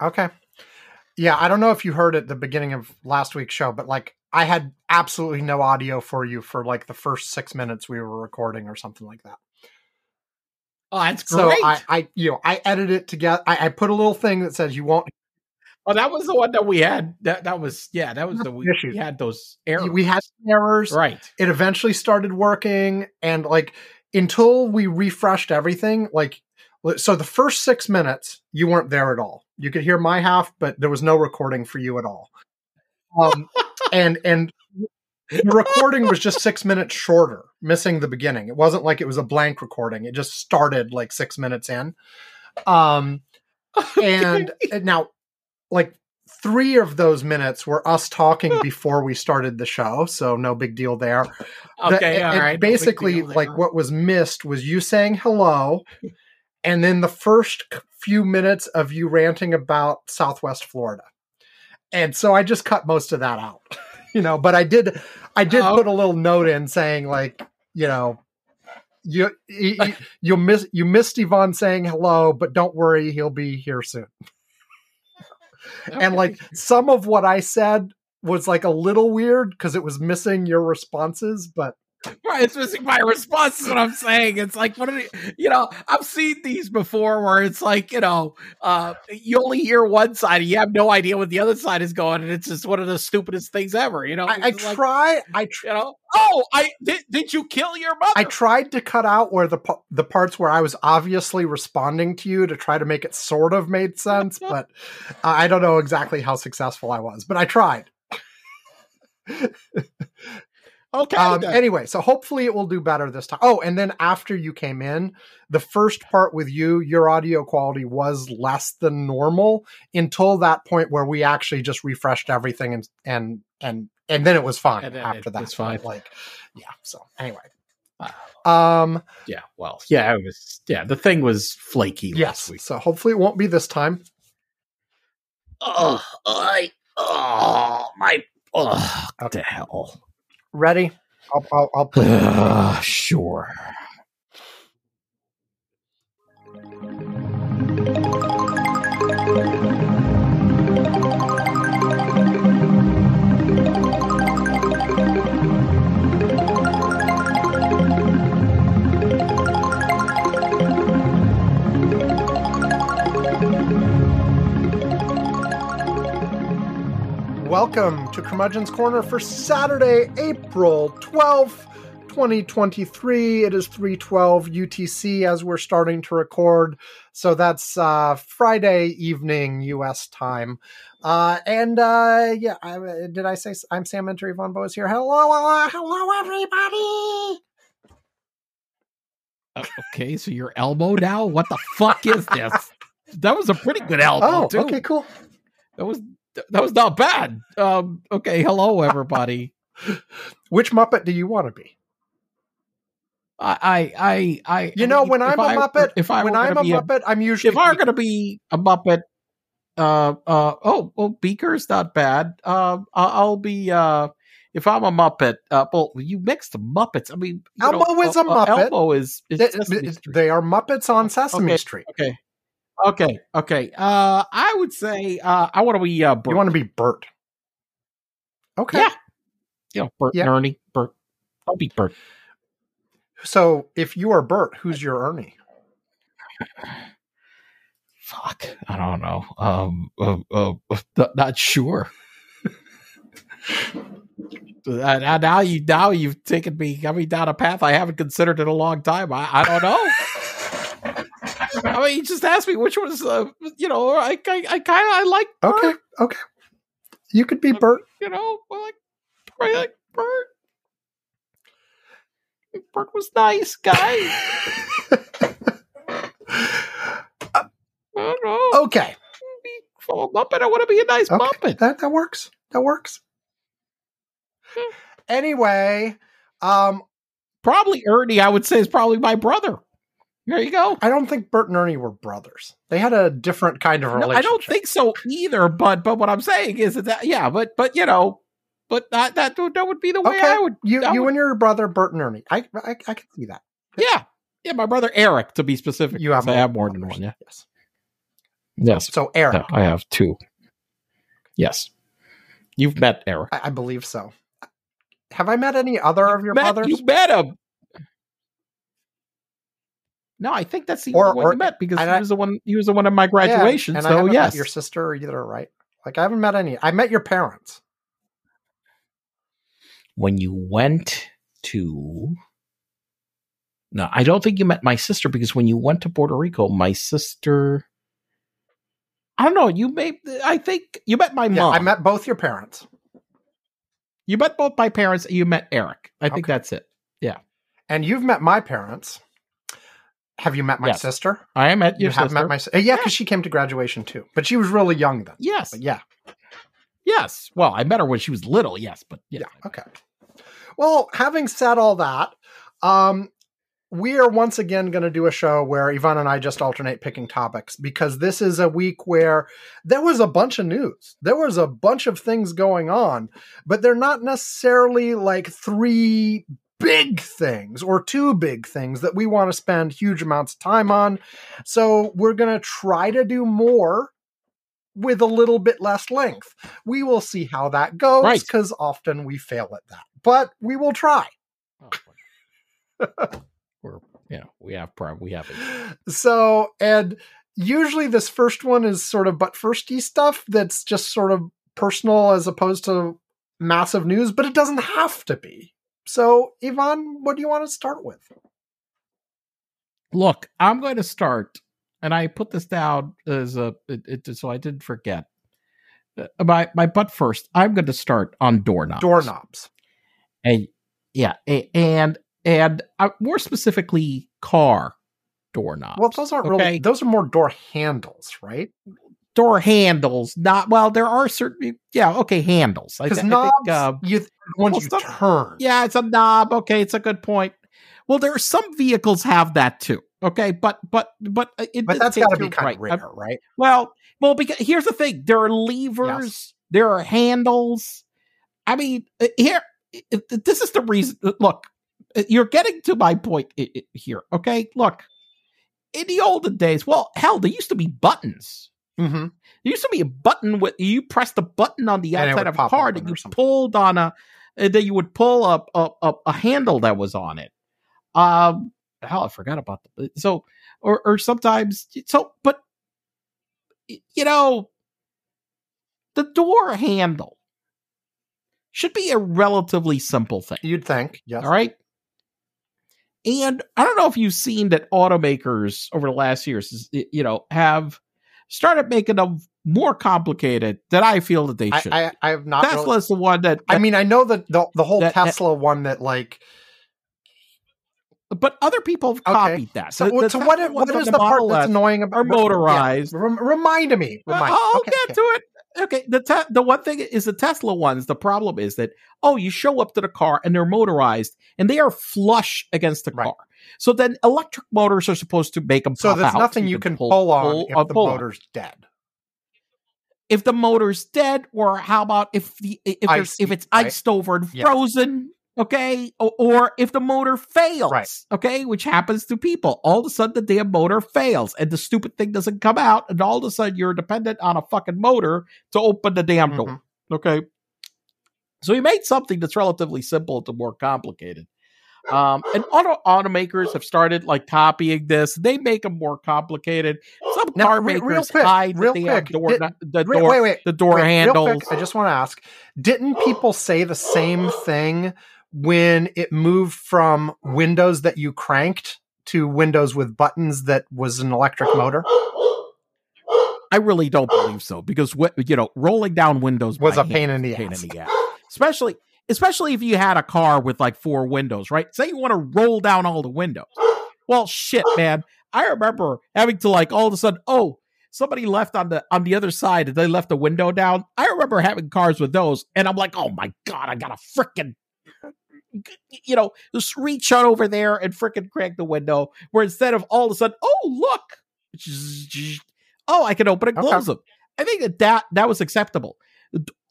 Okay. Yeah, I don't know if you heard at the beginning of last week's show, but like I had absolutely no audio for you for like the first six minutes we were recording or something like that. Oh, that's So great. I, I, you know, I edited it together. I, I put a little thing that says you won't. oh, that was the one that we had. That that was yeah. That was the we, Issues. we had those errors. We had errors. right. It eventually started working, and like until we refreshed everything, like so the first six minutes you weren't there at all. You could hear my half, but there was no recording for you at all. Um, and and the recording was just six minutes shorter, missing the beginning. It wasn't like it was a blank recording. It just started like six minutes in. Um, and now, like three of those minutes were us talking before we started the show, so no big deal there. The- Okay. all and right. no Basically, there. like what was missed was you saying hello, and then the first few minutes of you ranting about Southwest Florida. And so I just cut most of that out, you know. But I did, I did Oh. put a little note in saying like, you know, you you, you miss you missed Ivan saying hello, but don't worry, he'll be here soon. And like some of what I said was like a little weird because it was missing your responses, but Right, it's missing my response. Is what I'm saying. It's like what are you, you know? I've seen these before, where it's like you know, uh, you only hear one side, and you have no idea what the other side is going, and it's just one of the stupidest things ever. You know, I, I like, try. I tr- you know, oh, I did. Did you kill your mother? I tried to cut out where the the parts where I was obviously responding to you to try to make it sort of made sense, but I don't know exactly how successful I was, but I tried. okay. Um, anyway, so hopefully it will do better this time. Oh, and then after you came in, the first part with you, your audio quality was less than normal until that point where we actually just refreshed everything and and and and then it was fine And after it that. was fine. Like, yeah. So anyway, Wow. um, yeah. Well, yeah. It was. Yeah. The thing was flaky. last yes. week. So hopefully it won't be this time. Oh, I. Oh, my. Oh, what Okay. the hell. Ready? I'll I'll, I'll put Uh, sure. Welcome to Curmudgeon's Corner for Saturday, April 12th, 2023. It is 312 UTC as we're starting to record. So that's uh, Friday evening US time. Uh, and uh, yeah, I, did I say I'm Sam Minter? Ivan Bo is here. Hello, uh, hello, everybody. Uh, okay, so your elbow now? What the fuck is this? That was a pretty good elbow, Oh, too. okay, cool. That was that was not bad. Um, okay, hello everybody. Which Muppet do you want to be? I I I, I You know, when I'm a Muppet, if I when I'm a Muppet, I'm usually if I'm going to be a Muppet, uh, uh, oh, well, Beaker's not bad. Um, I- I'll be, uh, if I'm a Muppet, uh, well, you mixed the Muppets. I mean, Elmo know, is a uh, uh, Muppet. Elmo is, is they, they are Muppets on Sesame Okay. Street. okay, okay, okay. Uh, I would say, uh, I want to be, uh, Bert. You want to be Bert. Okay. Yeah. know, Bert Yeah. and Ernie. Bert. I'll be Bert. So if you are Bert, who's your Ernie? Fuck, I don't know. Um, uh, uh, not, not sure. Now- now you now you've taken me got me down a path I haven't considered in a long time. I, I don't know. You just asked me which was, uh, you know, I I, I kind of I like Bert, Okay. Okay. You could be Bert. you know, like I like Bert. Bert was nice guy. I don't know. okay. Be Muppet. I want to be a nice Okay. Muppet. That that works. That works. Anyway, um, Probably Ernie, I would say, is probably my brother. There you go. I don't think Bert and Ernie were brothers. They had a different kind of No, relationship. I don't think so either. But but what I'm saying is that yeah, but but you know, but that that would- that would be the way Okay. I would. You I you would- and your brother Bert and Ernie. I I, I can see that. Yeah, yeah. My brother Eric, to be specific. You have I more have more than one. Yeah. Yes. Yes. So Eric, Yeah, I have two. Yes. You've met Eric. I, I believe so. Have I met any other of your Met- brothers? You met him. No, I think that's the Or- only one or- you met because and he I- was the one. He was the one at my graduation. Yeah, and so haven't yes, met your sister either, right? Like I haven't met any. I met your parents. when you went to. No, I don't think you met my sister because when you went to Puerto Rico, my sister. I don't know. You may. I think you met my Yeah, mom. I met both your parents, you met both my parents. You met Eric. I think that's it. Yeah. And you've met my parents. Have you met my Yes. sister? I met your you have sister. met my si- yeah, because she came to graduation too, but she was really young then. yes. But yeah, Yes. Well, I met her when she was little. Yes, but yeah. yeah, okay. Well, having said all that, um, we are once again going to do a show where Ivan and I just alternate picking topics because this is a week where there was a bunch of news. There was a bunch of things going on, but they're not necessarily like three big things or two big things that we want to spend huge amounts of time on. So we're going to try to do more with a little bit less length. We will see how that goes Right. because often we fail at that, but we will try. Oh, we're yeah, we have prob we have it. So, and usually this first one is sort of but firsty stuff that's just sort of personal as opposed to massive news, but it doesn't have to be. So, Ivan, what do you want to start with? Look, I'm going to start, and I put this down as a it, it, so I didn't forget. Uh, my my but first, I'm going to start on doorknobs. Doorknobs. And yeah, a, and and uh, more specifically, car doorknobs. Well, those aren't really, those are more door handles, right? Door handles. Not well. There are certain yeah. Okay, handles. Because knobs, think, uh, you, well, you some- turn. Yeah, it's a knob. Okay, it's a good point. Well, there are some vehicles have that too. Okay, but but but uh, in But that's got to be kind right. of rare, right? Well, well, because here's the thing: there are levers, there are handles. I mean, uh, here, uh, uh, this is the reason. uh, Look, uh, you're getting to my point here. Okay, look. In the olden days, well, hell, there used to be buttons. Mm-hmm. There used to be a button with you pressed the button on the outside of a car that you pulled on a uh, that you would pull up a, a, a handle that was on it. Um, hell, I forgot about the so or or sometimes so, but you know, the door handle should be a relatively simple thing. You'd think, yes. All right. And I don't know if you've seen that automakers over the last years, you know, have started making them more complicated than I feel that they should. I, I, I have not. really- Tesla's the one that, I mean, I know that the the whole that- that- Tesla one that like. but other people have Okay. copied that. So, The- the so what? What ones the part that's annoying about are motorized. Yeah, remind me. Well, Remind. I'll okay, get okay. to it. Okay, the te- the one thing is the Tesla ones. The problem is that oh, you show up to the car and they're motorized and they are flush against the Right. car. So then electric motors are supposed to make them. So there's out nothing you can pull, on pull- if uh, the pull on. motor's dead. If the motor's dead, or how about if the if there's, if it's right? iced over and Yeah. frozen? Okay, or, or if the motor fails, Right. okay, which happens to people. All of a sudden, the damn motor fails, and the stupid thing doesn't come out, and all of a sudden, you're dependent on a fucking motor to open the damn door. Mhm. Okay. So he made something that's relatively simple to more complicated. Um, and auto automakers have started like copying this. They make them more complicated. Some Now, car makers real quick, hide real quick, door, did- the door, wait, wait. the door wait, handles. quick, I just want to ask: Didn't people say the same thing when it moved from Windows that you cranked to Windows with buttons that was an electric motor? I really don't believe so because what you know, rolling down windows Was a pain in the pain ass. in the ass. Especially especially if you had a car with like four windows, right? Say you want to roll down all the windows. Well, shit, man. I remember having to like all of a sudden, oh, somebody left on the on the other side and they left the window down. I remember having cars with those, and I'm like, oh my god, I gotta freaking you know, just reach out over there and freaking crank the window. Where instead of all of a sudden, oh look, oh, I can open and Okay. close them. I think that that, that was acceptable.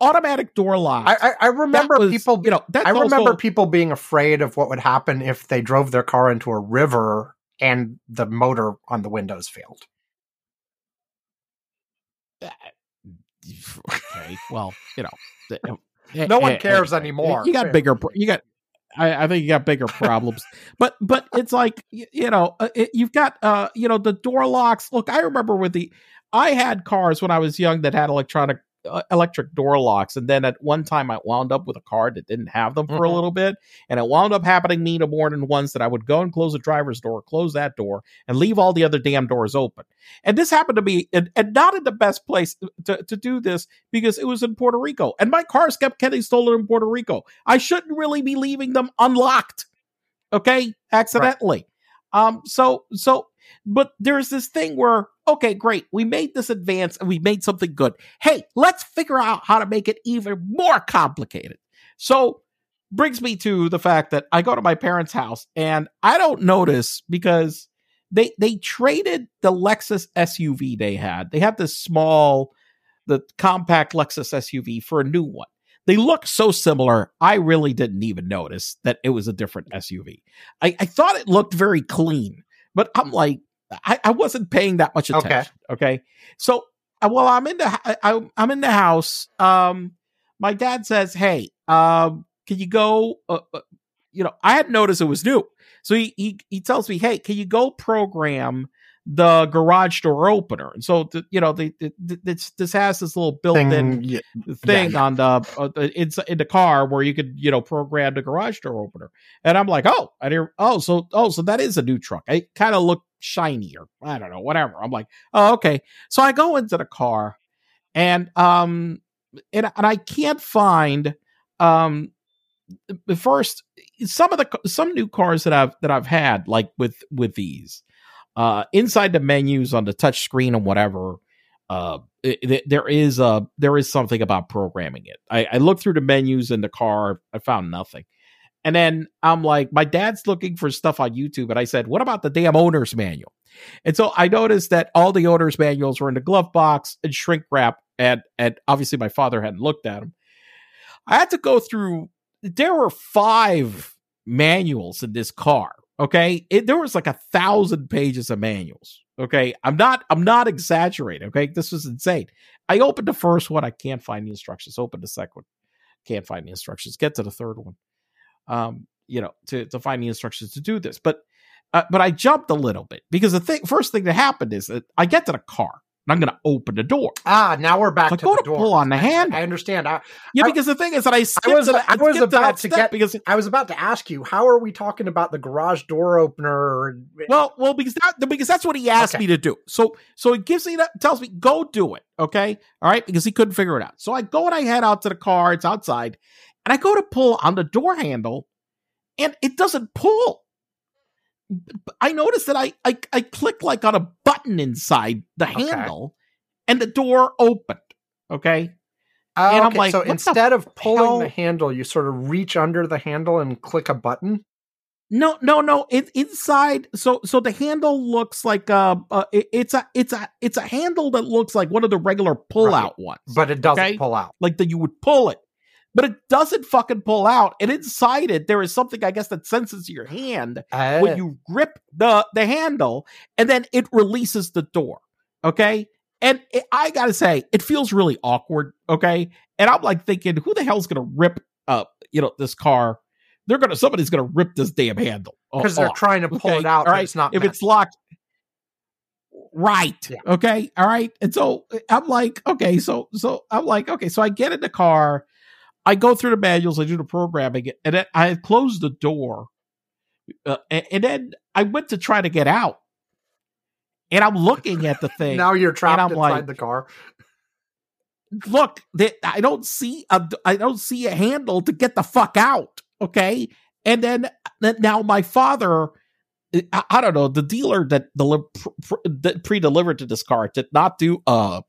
Automatic door locks. I, I, I remember was, people. you know, I remember also- people being afraid of what would happen if they drove their car into a river and the motor on the windows failed. Uh, okay, well, you know, um, eh, no one eh, eh, cares anymore. You got bigger. You got. I, I, think you got bigger problems, but but it's like you, you know uh, it, you've got uh you know the door locks. Look, I remember with the I had cars when I was young that had electronic uh, electric door locks. And then at one time, I wound up with a car that didn't have them for mm-hmm. a little bit. And it wound up happening me to more than once that I would go and close the driver's door, close that door, and leave all the other damn doors open. And this happened to be, and, and not in the best place to, to do this because it was in Puerto Rico. And my cars kept getting stolen in Puerto Rico. I shouldn't really be leaving them unlocked. Okay. Accidentally. Right. Um, so, so, but there's this thing where okay, great. We made this advance and we made something good. Hey, let's figure out how to make it even more complicated. So, brings me to the fact that I go to my parents' house and I don't notice because they they traded the Lexus SUV they had. They had this small the compact Lexus SUV for a new one. They look so similar. I really didn't even notice that it was a different SUV. I, I thought it looked very clean, but I'm like, I, I wasn't paying that much attention. Okay. okay? So uh, while I'm in the I, am in the house, um, my dad says, "Hey, um, can you go?" Uh, uh, you know, I hadn't noticed it was new, so he he he tells me, "Hey, can you go program the garage door opener. And so, the, you know, the, the, this this has this little built-in thing, yeah, thing yeah. on the uh, in, in the car where you could you know program the garage door opener. And I'm like, oh, I didn't. Oh, so oh, so that is a new truck. It kind of looked shinier. I don't know, whatever. I'm like, oh, okay. So I go into the car, and um, and and I can't find um first some of the some new cars that I've that I've had like with with these uh, inside the menus on the touch screen and whatever, uh, it, there is a there is something about programming it. I, I looked through the menus in the car, I found nothing. And then I'm like, my dad's looking for stuff on YouTube, and I said, "What about the damn owner's manual?" And so I noticed that all the owner's manuals were in the glove box and shrink wrap, and and obviously my father hadn't looked at them. I had to go through. There were five manuals in this car Okay. It, there was like a thousand pages of manuals. Okay. I'm not, I'm not exaggerating. Okay. This was insane. I opened the first one. I can't find the instructions. Open the second one. Can't find the instructions. Get to the third one. Um, you know, to, to find the instructions to do this. But, uh, but I jumped a little bit because the thing, first thing that happened is that I get to the car and I'm going to open the door. Ah, now we're back so to go the to door. pull on the hand. I, I understand. I, yeah, because the thing is that I I was, I was about to, get because I was about to ask you how are we talking about the garage door opener? Well, well, because that because that's what he asked okay. me to do. So so he gives me that tells me go do it. Okay, all right, because he couldn't figure it out. So I go and I head out to the car. It's outside, and I go to pull on the door handle, and it doesn't pull. I noticed that I I, I click like on a button inside the okay. handle and the door opened. Okay. Uh, and I'm like, so instead of pulling hell? the handle, you sort of reach under the handle and click a button. No, no, no. It inside. So, so the handle looks like uh, uh it, it's a, it's a, it's a handle that looks like one of the regular pull out right. ones, but it doesn't okay? pull out. Like that, you would pull it, but it doesn't fucking pull out. And inside it, there is something I guess that senses your hand uh. when you grip the the handle, and then it releases the door. Okay, and it, I gotta say, it feels really awkward. Okay. And I'm like thinking, who the hell's gonna rip up, you know, this car? They're gonna somebody's gonna rip this damn handle because they're trying to pull okay? it out. All right, it's not if meant. it's locked. Right. Yeah. Okay. All right. And so I'm like, okay, so so I'm like, okay, so I get in the car, I go through the manuals, I do the programming, and then I close the door, uh, and, and then I went to try to get out, and I'm looking at the thing. now you're trapped inside like, the car. Look, they, I don't see a I don't see a handle to get the fuck out. Okay, and then now my father. I, I don't know. The dealer that, deli- pr- that pre-delivered to this car did not do uh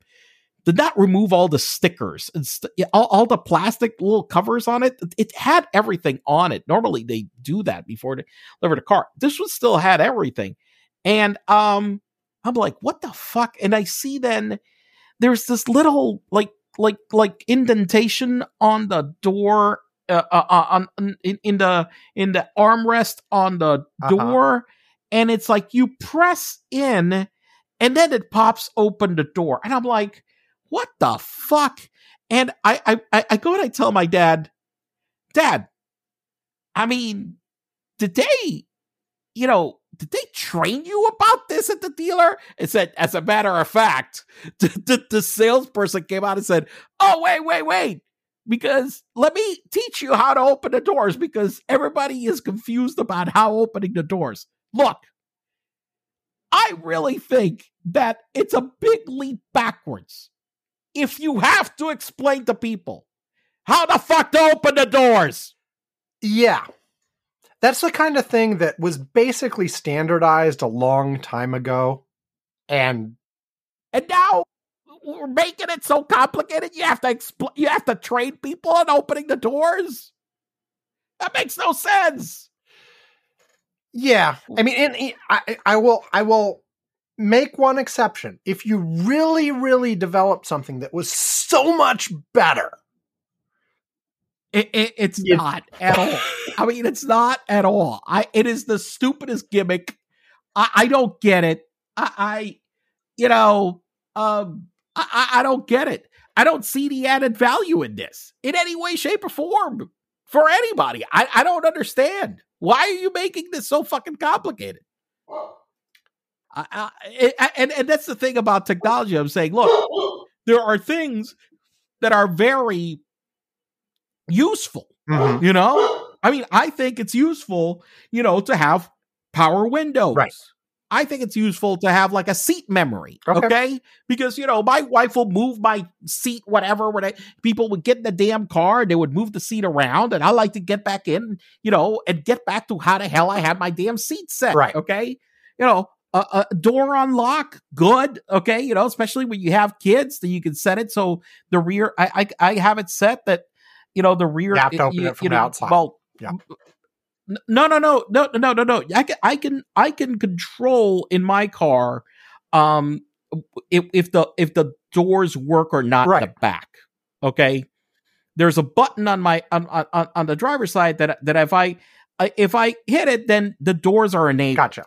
did not remove all the stickers and st- all, all, the plastic little covers on it. It had everything on it. Normally they do that before they deliver the car. This one still had everything. And um I'm like, what the fuck? And I see then there's this little like like like indentation on the door uh, uh, uh on in, in, the in the armrest on the uh-huh. door and it's like you press in and then it pops open the door and i'm like what the fuck? And I, I, I go and I tell my dad, Dad, I mean, did they, you know, did they train you about this at the dealer? It said, as a matter of fact, the, the, the salesperson came out and said, Oh, wait, wait, wait. Because let me teach you how to open the doors because everybody is confused about how opening the doors. Look, I really think that it's a big leap backwards if you have to explain to people how the fuck to open the doors. Yeah. That's the kind of thing that was basically standardized a long time ago. And and now we're making it so complicated you have to expl- you have to train people on opening the doors. That makes no sense. Yeah, I mean, and I, I will, I will make one exception. If you really, really developed something that was so much better, it, it, it's yeah. not at all. I mean, it's not at all. I it is the stupidest gimmick. I, I don't get it. I, I you know, um, I, I don't get it. I don't see the added value in this in any way, shape, or form for anybody. I, I don't understand. Why are you making this so fucking complicated? I, I, and and that's the thing about technology. I'm saying, look, there are things that are very useful. Mm-hmm. You know, I mean, I think it's useful, you know, to have power windows. Right. I think it's useful to have like a seat memory, okay? okay? Because you know, my wife will move my seat, whatever. When I, people would get in the damn car, and they would move the seat around, and I like to get back in, you know, and get back to how the hell I had my damn seat set, right? Okay, you know, a, a door unlock, good, okay, you know, especially when you have kids, that you can set it so the rear. I I, I have it set that you know the rear. You have to open it, it from you know, outside. Well, yeah. No, no, no, no, no, no, no. I can, I can, I can control in my car, um, if, if the if the doors work or not right. the back. Okay, there's a button on my on, on on the driver's side that that if I if I hit it, then the doors are enabled. Gotcha.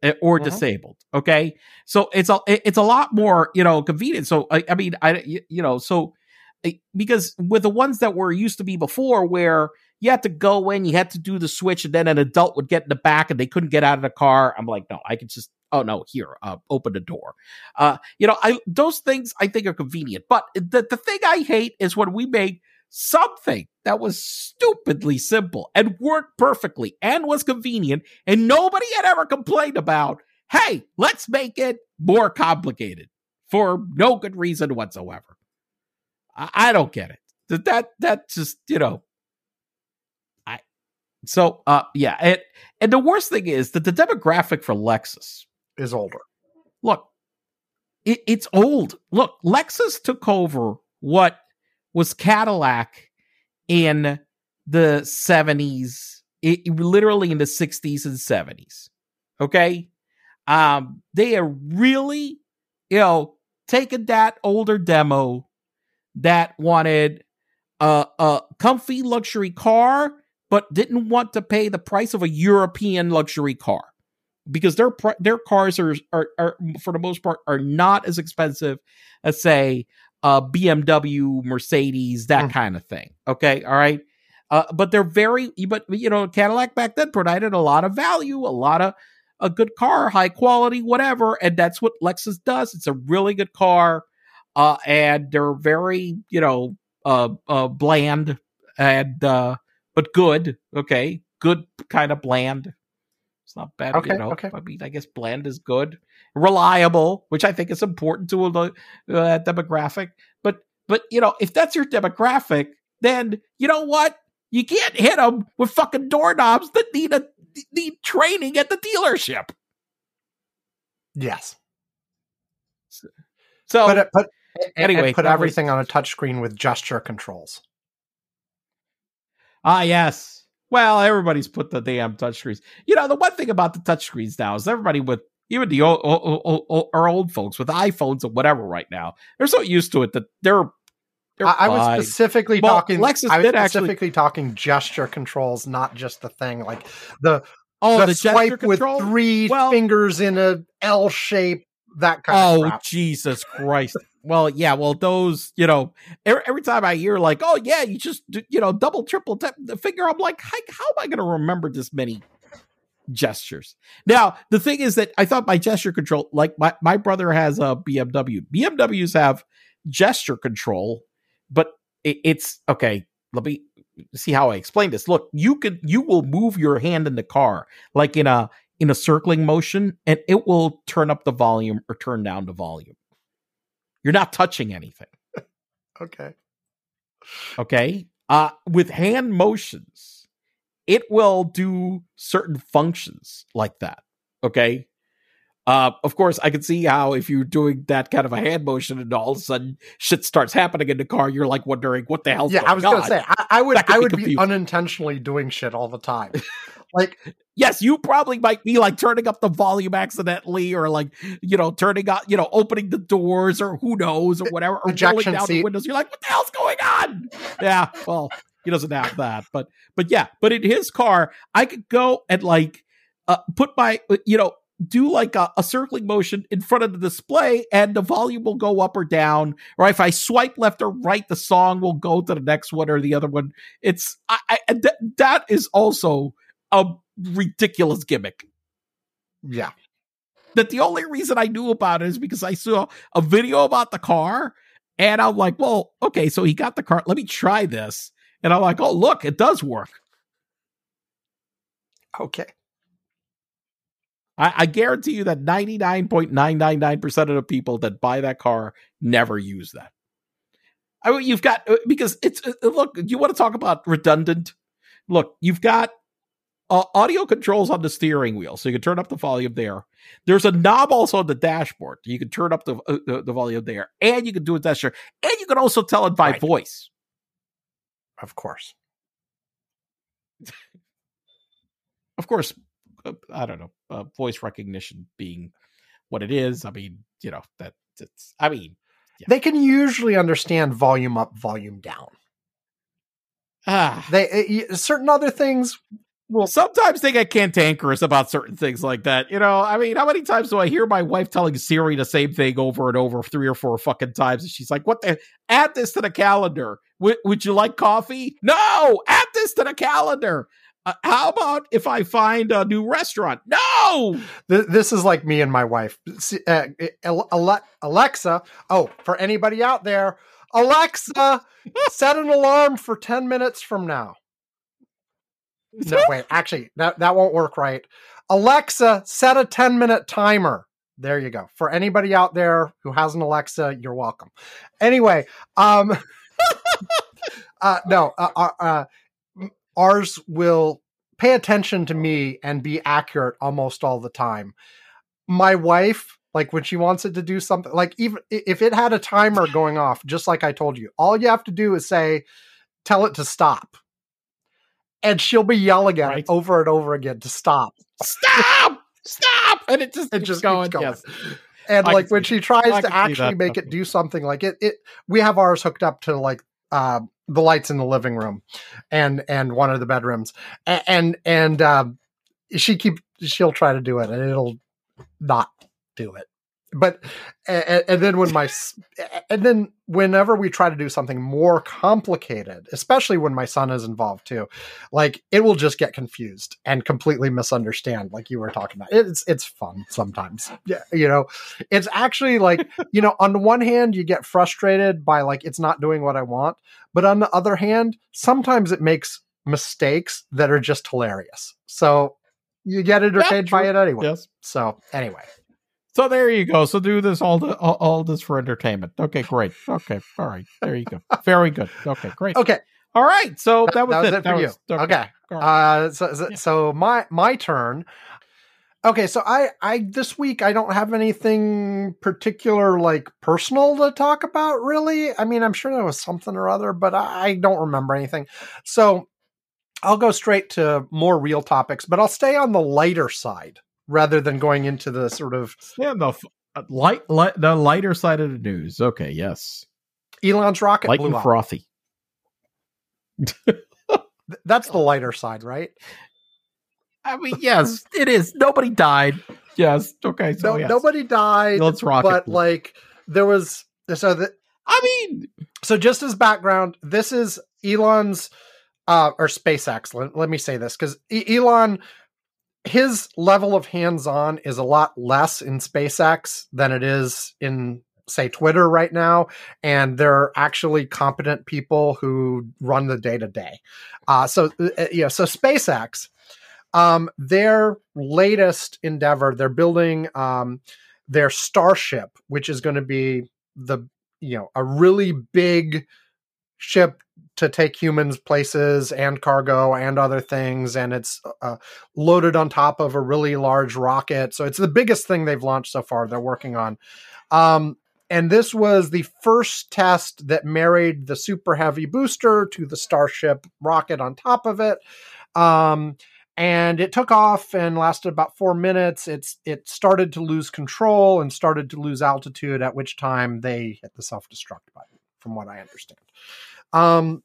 Eh, or mm-hmm. disabled. Okay, so it's a it's a lot more you know convenient. So I, I mean I you know so eh, because with the ones that were used to be before where you had to go in, you had to do the switch, and then an adult would get in the back and they couldn't get out of the car. I'm like, no, I can just oh no, here, uh, open the door. Uh, you know, I those things I think are convenient. But the the thing I hate is when we make something that was stupidly simple and worked perfectly and was convenient, and nobody had ever complained about. Hey, let's make it more complicated for no good reason whatsoever. I, I don't get it. That that that just you know I so, uh, yeah, and and the worst thing is that the demographic for Lexus is older. Look, it, it's old. Look, Lexus took over what was Cadillac in the seventies, literally in the sixties and seventies. Okay, um, they are really, you know, taking that older demo that wanted a, a comfy luxury car but didn't want to pay the price of a European luxury car because their their cars are, are, are for the most part are not as expensive as say a BMW, Mercedes, that mm. kind of thing. Okay, all right. Uh, but they're very, but you know, Cadillac back then provided a lot of value, a lot of a good car, high quality, whatever, and that's what Lexus does. It's a really good car, uh, and they're very, you know, uh, uh bland and uh, but good. Okay, good kind of bland. It's not bad. Okay, you know? okay. I mean, I guess bland is good. Reliable, which I think is important to a uh, demographic. But but you know, if that's your demographic, then you know what? You can't hit them with fucking doorknobs that need a need training at the dealership. Yes. So, so but, but anyway, put everything was, on a touchscreen with gesture controls. Ah, yes. Well, everybody's put the damn touchscreens. You know, the one thing about the touchscreens now is everybody with even the old, old, old, our old folks with iPhones or whatever right now, they're so used to it that they're. they're I, was specifically well, talking. Lexus I was specifically actually, talking gesture controls, not just the thing like the oh the, the swipe with control? three well, fingers in a L shape. That kind oh, of. Oh Jesus Christ! Well, yeah, well, those, you know, every, every time I hear like, oh yeah, you just, you know, double, triple tap the finger, I'm like, how, am I going to remember this many gestures? Now, the thing is that I thought my gesture control, like my, my brother has a BMW. BMWs have gesture control, but it, it's okay. Let me see how I explain this. Look, you could, you will move your hand in the car like in a, in a circling motion and it will turn up the volume or turn down the volume. You're not touching anything. Okay. Okay. Uh, with hand motions, it will do certain functions like that. Okay. Uh, of course, I can see how if you're doing that kind of a hand motion and all of a sudden shit starts happening in the car, you're like wondering what the hell. Yeah, I was going to say I, I would I would be, be unintentionally doing shit all the time. like yes, you probably might be like turning up the volume accidentally, or like you know turning up, you know, opening the doors, or who knows, or whatever, or rolling down seat. the windows. You're like, what the hell's going on? Yeah, well, he doesn't have that, but but yeah, but in his car, I could go and like uh, put my you know do like a, a, circling motion in front of the display and the volume will go up or down or if i swipe left or right the song will go to the next one or the other one it's i, I th- that is also a ridiculous gimmick. Yeah. That the only reason i knew about it is because i saw a video about the car and i'm like well okay so he got the car. Let me try this. And i'm like oh look it does work. Okay. I, I guarantee you that 99.999% of the people that buy that car never use that. I mean, you've got, uh, because it's, uh, uh, look, you want to talk about redundant? Look, you've got uh, audio controls on the steering wheel, so you can turn up the volume there. There's a knob also on the dashboard. You can turn up the uh, the, volume there, and you can do a gesture, and you can also tell it by right. voice. Of course. of course, uh, I don't know, uh, voice recognition being what it is. I mean, you know, that it's, I mean, yeah. they can usually understand volume up, volume down. Ah, they uh, certain other things. Well, sometimes they get cantankerous about certain things like that. You know, I mean, how many times do I hear my wife telling Siri the same thing over and over three or four fucking times? And she's like, "What the? Add this to the calendar. W- would you like coffee? No, add this to the calendar." Uh, how about if I find a new restaurant? No. This is like me and my wife. Uh, Alexa. Oh, for anybody out there, Alexa, set an alarm for ten minutes from now. No, wait. Actually, that that won't work right. Alexa, set a ten minute timer. There you go. For anybody out there who has an Alexa, you're welcome. Anyway, um, uh, no, uh, uh, uh ours will pay attention to me and be accurate almost all the time. My wife, like when she wants it to do something, like even if it had a timer going off, just like I told you, all you have to do is say, tell it to stop. And she'll be yelling at right. it over and over again to stop. Stop! stop! And it just, it just going. going. Yes. And I like when she tries to actually make it do something like it, it we have ours hooked up to like uh, the lights in the living room and and one of the bedrooms and and, and um, she keep she'll try to do it and it'll not do it but and, and, then when my and then whenever we try to do something more complicated especially when my son is involved too like it will just get confused and completely misunderstand like you were talking about. It's it's fun sometimes. Yeah you know it's actually like you know on the one hand you get frustrated by like it's not doing what i want but on the other hand sometimes it makes mistakes that are just hilarious. So you get entertained by it anyway yes. so anyway so there you go. So do this all, the, all, all this for entertainment. Okay, great. Okay, all right. There you go. Very good. Okay, great. Okay. All right. So that, that was, that was it, it for was, you. okay. okay. Uh, so so, yeah. so my my turn. Okay, so I I this week I don't have anything particular like personal to talk about really. I mean, I'm sure there was something or other, but I, I don't remember anything. So I'll go straight to more real topics, but I'll stay on the lighter side rather than going into the sort of yeah the uh, light, light the lighter side of the news. Okay, yes. Elon's rocket light and up. frothy. That's the lighter side, right? I mean, yes, it is. Nobody died. Yes. Okay. So no, yes. nobody died. Let's rock. But like, there was So the I mean, so just as background, this is Elon's uh or SpaceX. Let, let me say this because Elon his level of hands-on is a lot less in SpaceX than it is in say Twitter right now, and they're actually competent people who run the day to day. Uh So uh, yeah, so SpaceX, um, their latest endeavor, they're building um their Starship, which is going to be the you know a really big ship to take humans places and cargo and other things and it's uh, loaded on top of a really large rocket so it's the biggest thing they've launched so far they're working on um, and this was the first test that married the super heavy booster to the starship rocket on top of it um, and it took off and lasted about four minutes. It's it started to lose control and started to lose altitude. At which time they hit the self destruct button, from what I understand. Um,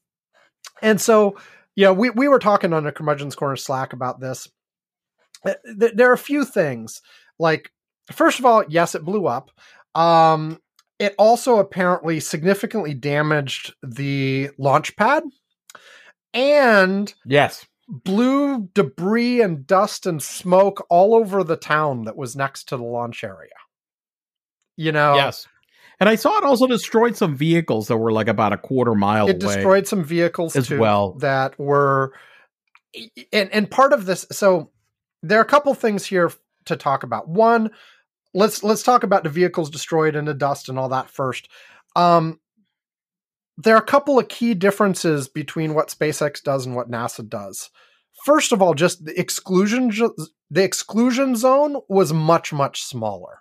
and so, yeah, we we were talking on the Curmudgeon's Corner Slack about this. Uh, there are a few things. Like, first of all, yes, it blew up. Um, it also apparently significantly damaged the launch pad. And yes, blew debris and dust and smoke all over the town that was next to the launch area. You know? Yes. And I saw it also destroyed some vehicles that were like about a quarter mile it away. destroyed some vehicles as too well. that were and and part of this so there are a couple things here to talk about. One, let's let's talk about the vehicles destroyed and the dust and all that first. Um there are a couple of key differences between what SpaceX does and what NASA does. First of all, just the exclusion the exclusion zone was much much smaller.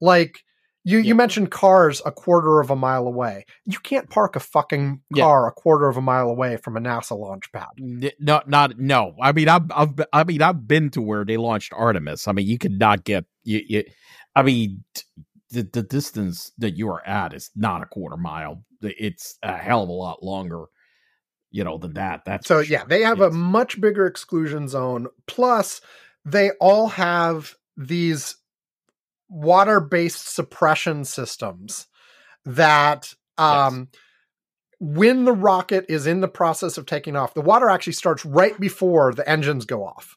Like you, Yeah. you mentioned cars a quarter of a mile away. You can't park a fucking Yeah. car a quarter of a mile away from a NASA launch pad. No, not no. I mean, I've, I've, I mean, I've been to where they launched Artemis. I mean, you could not get you. you I mean, the the distance that you are at is not a quarter mile. It's a hell of a lot longer, you know, than that. That's So for yeah, they have a much bigger exclusion zone. Plus, they all have these water-based suppression systems that um when the rocket is in the process of taking off, the water actually starts right before the engines go off.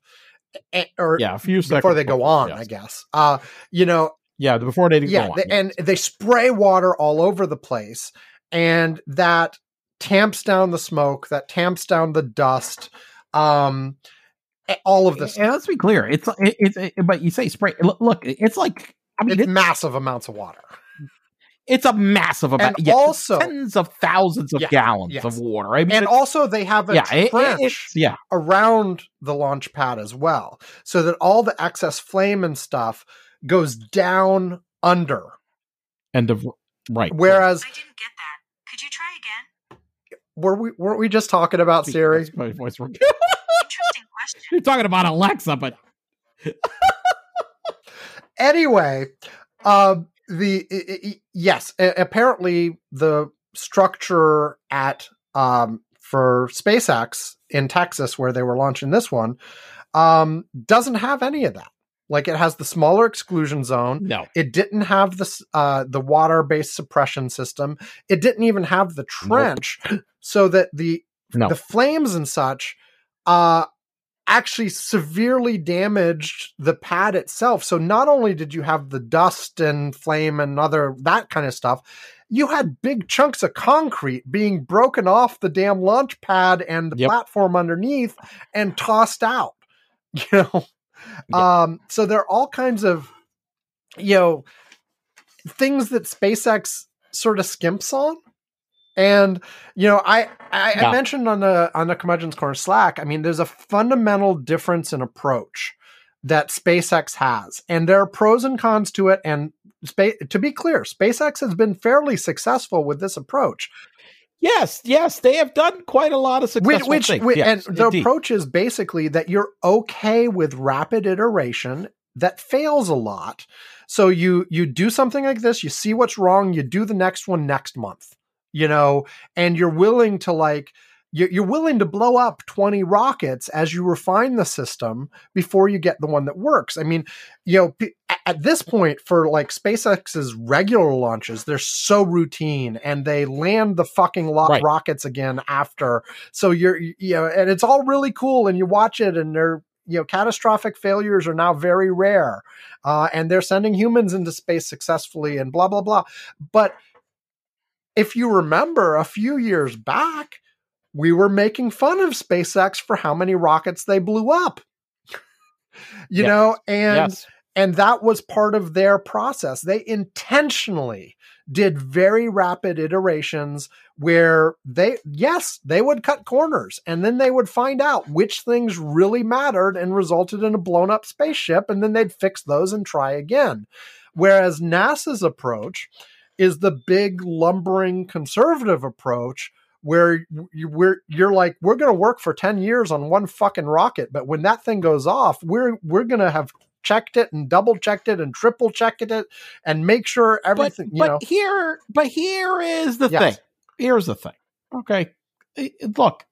Or yeah, a few seconds before they go on, yes. I guess. Uh, you know, Yeah, before they yeah, go on. they- yes. and they spray water all over the place, and that tamps down the smoke, that tamps down the dust, um, all of this. And let's be clear. It's it's it, but you say spray. Look, it's like I mean, It's it's, massive amounts of water. it's a massive amount. And yeah, also- tens of thousands of Yeah, gallons yes. of water. I mean, And also, they have a yeah, it- it- trench yeah. around the launch pad as well, so that all the excess flame and stuff goes down under. And the right. Whereas, I didn't get that. Could you try again? were we weren't we just talking about Siri? My voice. Interesting question. You're talking about Alexa, but anyway, um, the i- i- yes, apparently the structure at um, for SpaceX in Texas, where they were launching this one, um, doesn't have any of that. Like it has the smaller exclusion zone. no. It didn't have this uh, the water based suppression system. It didn't even have the trench, so that the No. the flames and such uh actually severely damaged the pad itself. So not only did you have the dust and flame and other that kind of stuff you had big chunks of concrete being broken off the damn launch pad and the Yep. platform underneath and tossed out you know? Um so there are all kinds of you know things that SpaceX sort of skimps on and you know, I I, I mentioned on the on the Curmudgeon's Corner Slack. I mean, there's a fundamental difference in approach that SpaceX has, and there are pros and cons to it. And spa- to be clear, SpaceX has been fairly successful with this approach, Yes, yes, they have done quite a lot of which, successful which, things. which- Yes, and the indeed. approach is basically that you're okay with rapid iteration that fails a lot. So you you do something like this, you see what's wrong, you do the next one next month, you know, and you're willing to like you- you're willing to blow up 20 rockets as you refine the system before you get the one that works. I mean, you know, at this point for like SpaceX's regular launches, they're so routine and they land the fucking lo- Right. rockets again after. So you're, you know, and it's all really cool and you watch it and they're, you know, catastrophic failures are now very rare. Uh, and they're sending humans into space successfully and blah, blah, blah. But if you remember a few years back, we were making fun of SpaceX for how many rockets they blew up. you Yes. know, and yes. and that was part of their process. They intentionally did very rapid iterations where they, yes, they would cut corners and then they would find out which things really mattered and resulted in a blown up spaceship. And then they'd fix those and try again. Whereas NASA's approach is the big lumbering conservative approach where you, we're you're like we're going to work for 10 years on one fucking rocket but when that thing goes off we're we're going to have checked it and double checked it and triple checked it and make sure but everything you but know? here but here is the Yes. thing. Here's the thing okay? Look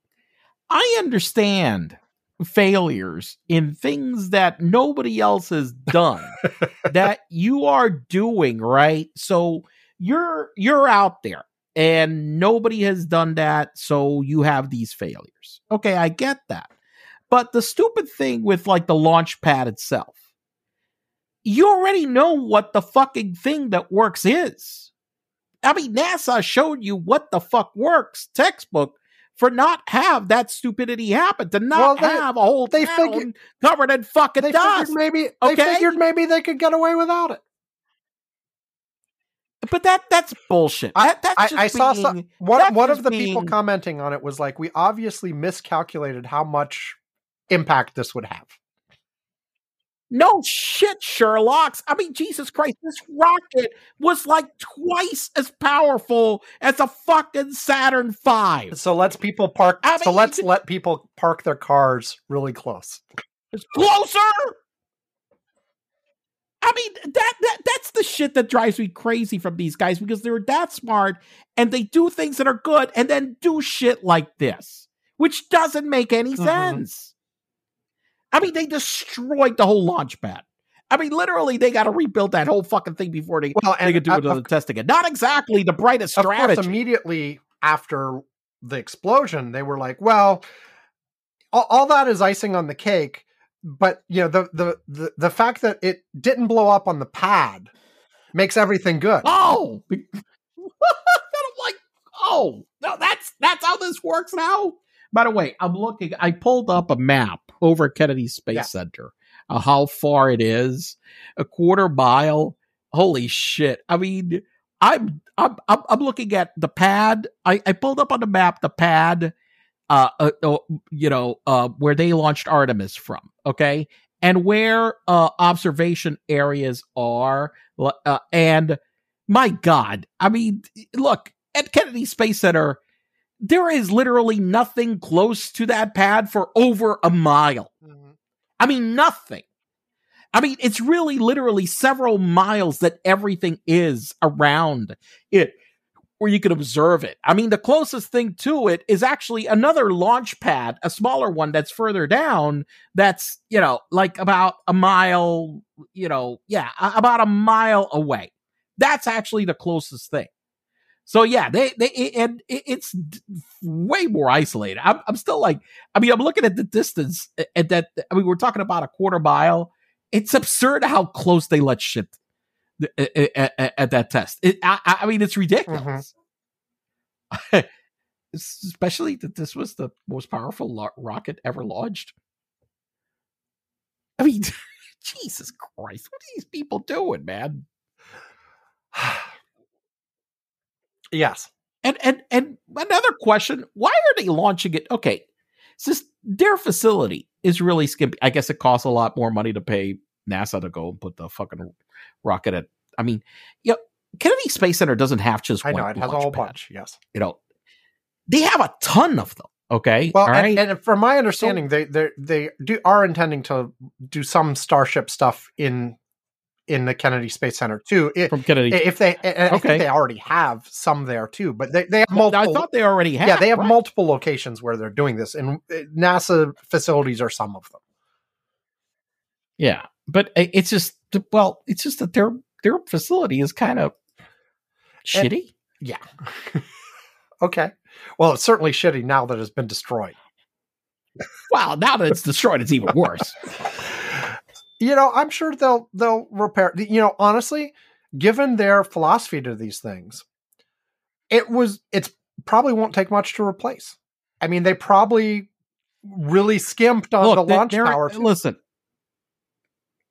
i understand failures in things that nobody else has done that you are doing right? So you're you're out there and nobody has done that so you have these failures okay i get that but the stupid thing with like the launch pad itself you already know what the fucking thing that works is. I mean, NASA showed you what the fuck works, textbook, for not have that stupidity happen, to not Well, they- have a whole they town figured- covered in fucking they dust. figured maybe they figured maybe they could get away without it But that that's bullshit. I- That, that's I, just I saw being- some one one of the people commenting on it was like we obviously miscalculated how much impact this would have No shit, Sherlock's. I mean, Jesus Christ, this rocket was like twice as powerful as a fucking Saturn V. so let's people park I so mean, let's you- let people park their cars really close It's closer. I mean, that, that that's the shit that drives me crazy from these guys because they're that smart and they do things that are good and then do shit like this, which doesn't make any Mhm. sense. I mean, they destroyed the whole launch pad. I mean, literally, they got to rebuild that whole fucking thing before they, well they could do of- another of test again. Not exactly the brightest of course, immediately after the explosion, they were like, "Well, all, all that is icing on the cake." But you know, the, the the the fact that it didn't blow up on the pad makes everything good. Oh, I'm like, oh, no, that's that's how this works now. By the way, I'm looking. I pulled up a map over at Kennedy Space Yeah. Center. Uh, how far it is? A quarter mile. Holy shit! I mean, I'm I'm I'm, I'm looking at the pad. I, I pulled up on the map the pad. Uh, uh, uh, you know, uh, where they launched Artemis from. Okay, and where uh observation areas are. Uh, and my God, I mean, look at Kennedy Space Center. There is literally nothing close to that pad for over a mile. Mhm. I mean, nothing. I mean, it's really literally several miles that everything is around it where you can observe it. I mean, the closest thing to it is actually another launch pad, a smaller one that's further down, that's, you know, like about a mile, you know, yeah, about a mile away. That's actually the closest thing. So yeah, they they and it's way more isolated. I'm I'm still like, I mean, I'm looking at the distance and that I mean, we're talking about a quarter mile. It's absurd how close they let shit at, at- at that test. It, I, I mean, it's ridiculous. Mm-hmm. Especially that this was the most powerful lo- rocket ever launched. I mean, Jesus Christ, what are these people doing, man? yes. And and and another question: Why are they launching it? Okay, since their facility is really skimpy, I guess it costs a lot more money to pay NASA to go and put the fucking rocket at. I mean, yeah, Kennedy Space Center doesn't have just I know it has a whole pad. bunch. Yes. You know, they have a ton of them. Okay, Well, all and, right. and from my understanding, they they they do are intending to do some Starship stuff in in the Kennedy Space Center too. I- from Kennedy. if they, and I Okay. think they already have some there too, but they they have multiple. I thought they already had. yeah, they have right? multiple locations where they're doing this, and uh, NASA facilities are some of them. Yeah, but it's just well, it's just that their their facility is kind of And- shitty. Yeah. okay. Well, it's certainly shitty now that it's been destroyed. Wow, now that it's destroyed, it's even worse. You know, I'm sure they'll they'll repair. You know, honestly, given their philosophy to these things, it was it's probably won't take much to replace. I mean, they probably really skimped on the launch they're- power. too. Listen,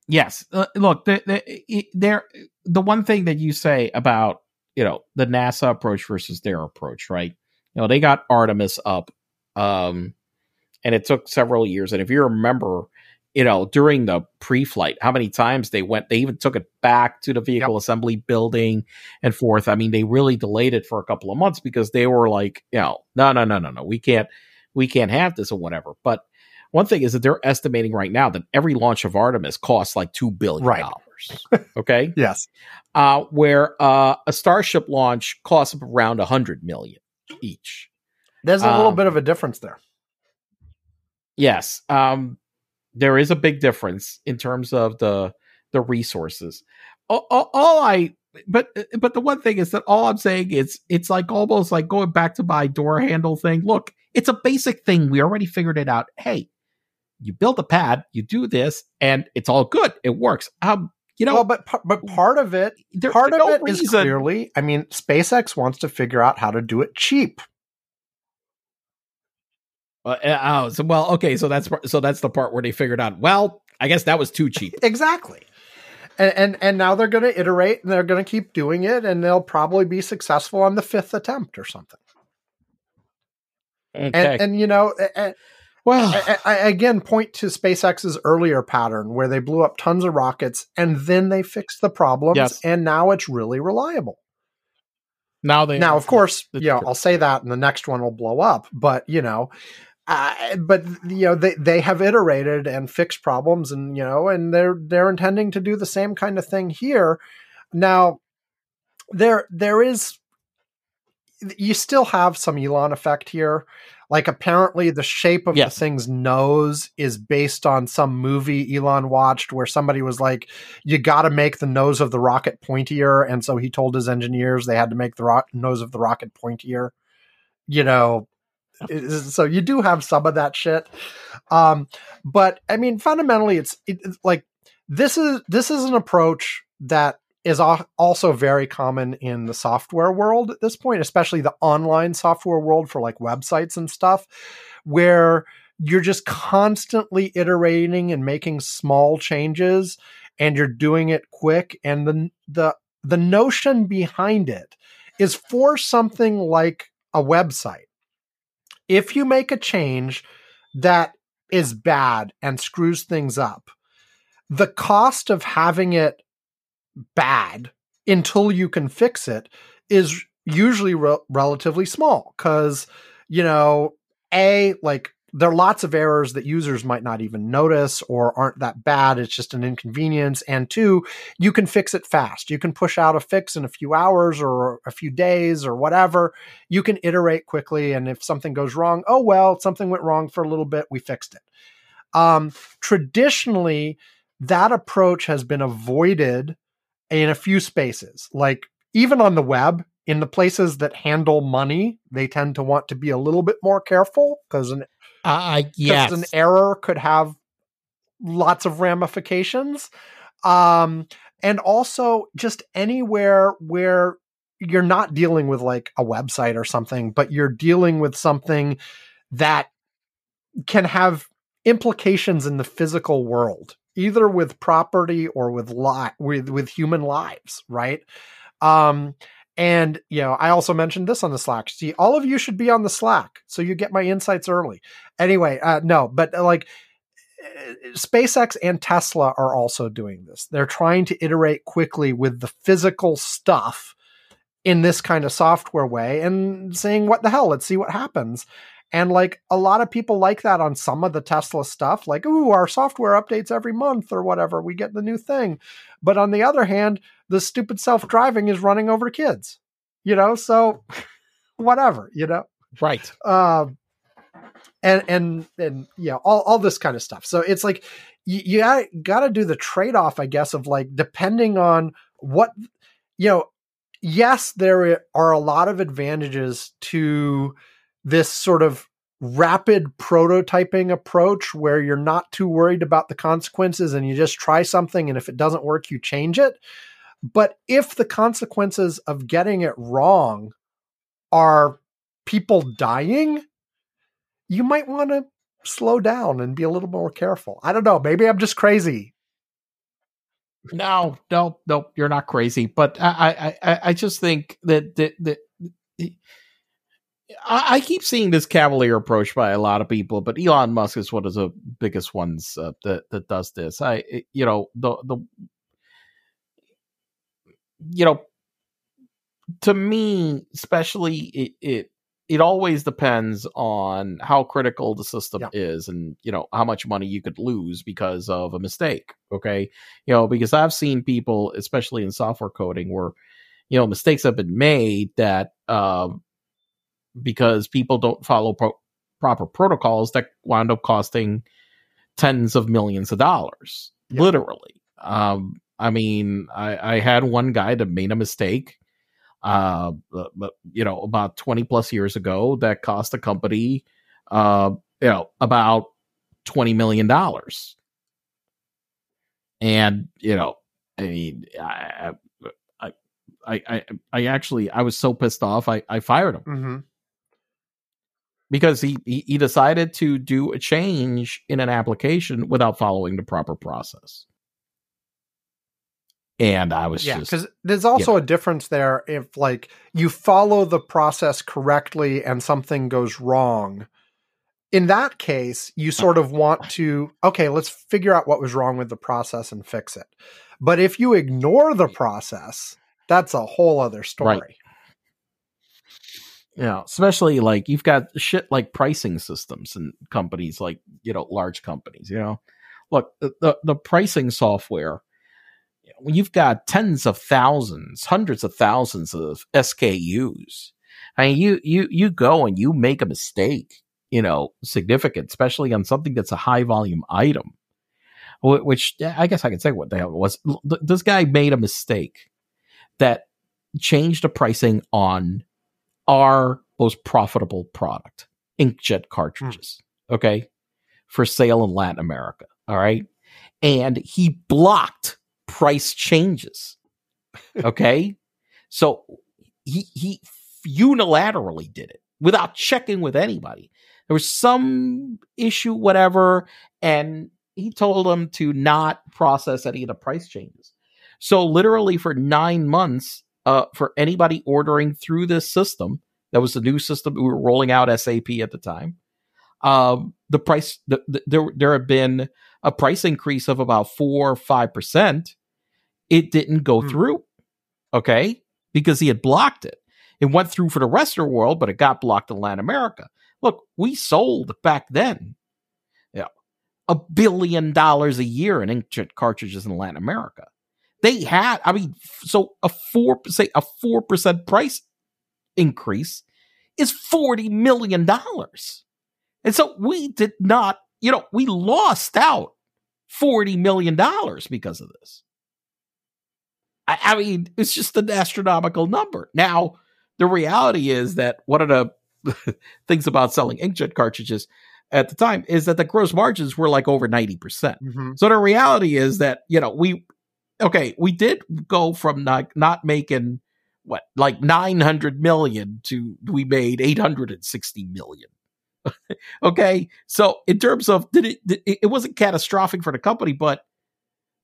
yes, uh, look, the, the, they're, the one thing that you say about you know the NASA approach versus their approach, right? You know, they got Artemis up, um, and it took several years. And if you remember, you know, during the pre-flight, how many times they went, they even took it back to the vehicle assembly building and forth. I mean, they really delayed it for a couple of months because they were like, you know, no, no, no, no, no, we can't, we can't have this or whatever. But one thing is that they're estimating right now that every launch of Artemis costs like two billion Right. dollars. Okay, yes. uh, where uh, a Starship launch costs around a hundred million each. There's a little Um, bit of a difference there. Yes, um, there is a big difference in terms of the the resources. All, all, all I, but but the one thing is that all I'm saying is it's like almost like going back to my door handle thing. Look, it's a basic thing. We already figured it out. Hey, you build a pad, you do this, and it's all good. It works. Um, you know, well, but but part of it, there, part of no it is reason- clearly. I mean, SpaceX wants to figure out how to do it cheap. Uh, uh, oh, so well, okay, so that's so that's the part where they figured out. Well, I guess that was too cheap. Exactly. And and, and now they're going to iterate and they're going to keep doing it and they'll probably be successful on the fifth attempt or something. Okay. And and you know, a- a- well, I, I again point to SpaceX's earlier pattern where they blew up tons of rockets and then they fixed the problems Yes. and now it's really reliable. now they Now, of course, you know. I'll say that and the next one will blow up, but you know, uh, but you know, they, they have iterated and fixed problems and, you know, and they're, they're intending to do the same kind of thing here. Now there, there is, you still have some Elon effect here. Like apparently the shape of Yes. the thing's nose is based on some movie Elon watched where somebody was like, you got to make the nose of the rocket pointier. And so he told his engineers they had to make the ro- nose of the rocket pointier. You know, so you do have some of that shit. Um, but I mean, fundamentally, it's, it, it's like this is this is an approach that is also very common in the software world at this point, especially the online software world for like websites and stuff, where you're just constantly iterating and making small changes and you're doing it quick and the the the notion behind it is for something like a website. If you make a change that is bad and screws things up the cost of having it bad until you can fix it is usually re- relatively small because you know a like there are lots of errors that users might not even notice or aren't that bad it's just an inconvenience and two you can fix it fast. You can push out a fix in a few hours or a few days or whatever. You can iterate quickly and if something goes wrong oh well something went wrong for a little bit we fixed it. Um, traditionally that approach has been avoided in a few spaces. Like even on the web in the places that handle money they tend to want to be a little bit more careful because an uh, yes, an error could have lots of ramifications. Um, and also just anywhere where you're not dealing with like a website or something, but you're dealing with something that can have implications in the physical world, either with property or with li- with with human lives, right? Um, and you know, I also mentioned this on the Slack. See, all of you should be on the Slack so you get my insights early. Anyway, uh, no, but uh, like uh, SpaceX and Tesla are also doing this. They're trying to iterate quickly with the physical stuff in this kind of software way and saying, what the hell, let's see what happens. And like a lot of people like that on some of the Tesla stuff, like, ooh, our software updates every month or whatever. We get the new thing. But on the other hand, the stupid self driving is running over kids, you know? So whatever, you know? right. um and and and yeah all, all this kind of stuff so it's like you, you got to do the trade off, I guess, of like depending on what you know. Yes, there are a lot of advantages to this sort of rapid prototyping approach where you're not too worried about the consequences and you just try something and if it doesn't work you change it. But if the consequences of getting it wrong are people dying you might want to slow down and be a little more careful. I don't know maybe i'm just crazy. No no no you're not crazy. But i i i, just think that that, that I, I, keep seeing this cavalier approach by a lot of people, but Elon Musk is one of the biggest ones uh, that that does this. I, you know, the the, you know, to me, especially it it it always depends on how critical the system yeah. is, and you know how much money you could lose because of a mistake. Okay, you know, because I've seen people, especially in software coding, where you know mistakes have been made that. Um, because people don't follow pro- proper protocols that wound up costing tens of millions of dollars, yeah. literally. Um, I mean, I, I, had one guy that made a mistake, uh, but you know, about twenty plus years ago, that cost the company, uh, you know, about twenty million dollars. And you know, I mean, I, I, I, I, actually, I was so pissed off, I, I fired him. Mm-hmm because he, he, he decided to do a change in an application without following the proper process. And I was yeah, because there's also a difference there if like you follow the process correctly and something goes wrong. In that case, you sort of want to okay, let's figure out what was wrong with the process and fix it. But if you ignore the process, that's a whole other story. Right. Yeah, especially like you've got shit like pricing systems and companies like, you know, large companies, you know. Look, the the, the pricing software when you've got tens of thousands, hundreds of thousands of SKUs, I mean, you you you go and you make a mistake, you know, significant, especially on something that's a high volume item, which I guess I can say what the hell it was. This guy made a mistake that changed the pricing on our most profitable product, inkjet cartridges. Mm. Okay. For sale in Latin America. All right. And he blocked price changes. Okay. so he, he unilaterally did it without checking with anybody. There was some issue, whatever, and he told them to not process any of the price changes. So literally for nine months, uh, for anybody ordering through this system. That was the new system we were rolling out SAP at the time. Um, the price the, the, there there had been a price increase of about four or five percent. It didn't go hmm. through, okay, because he had blocked it. It went through for the rest of the world, but it got blocked in Latin America. Look, we sold back then, yeah, a billion dollars a year in inkjet cartridges in Latin America. They had, I mean, so a four say a four percent price increase is $40 million. And so we did not, you know, we lost out $40 million because of this. I, I mean, it's just an astronomical number. Now, the reality is that one of the things about selling inkjet cartridges at the time is that the gross margins were like over 90%. percent mm hmm So the reality is that, you know, we, okay, we did go from not, not making what, like 900 million to we made 860 million. okay. So in terms of, did it, it wasn't catastrophic for the company, but,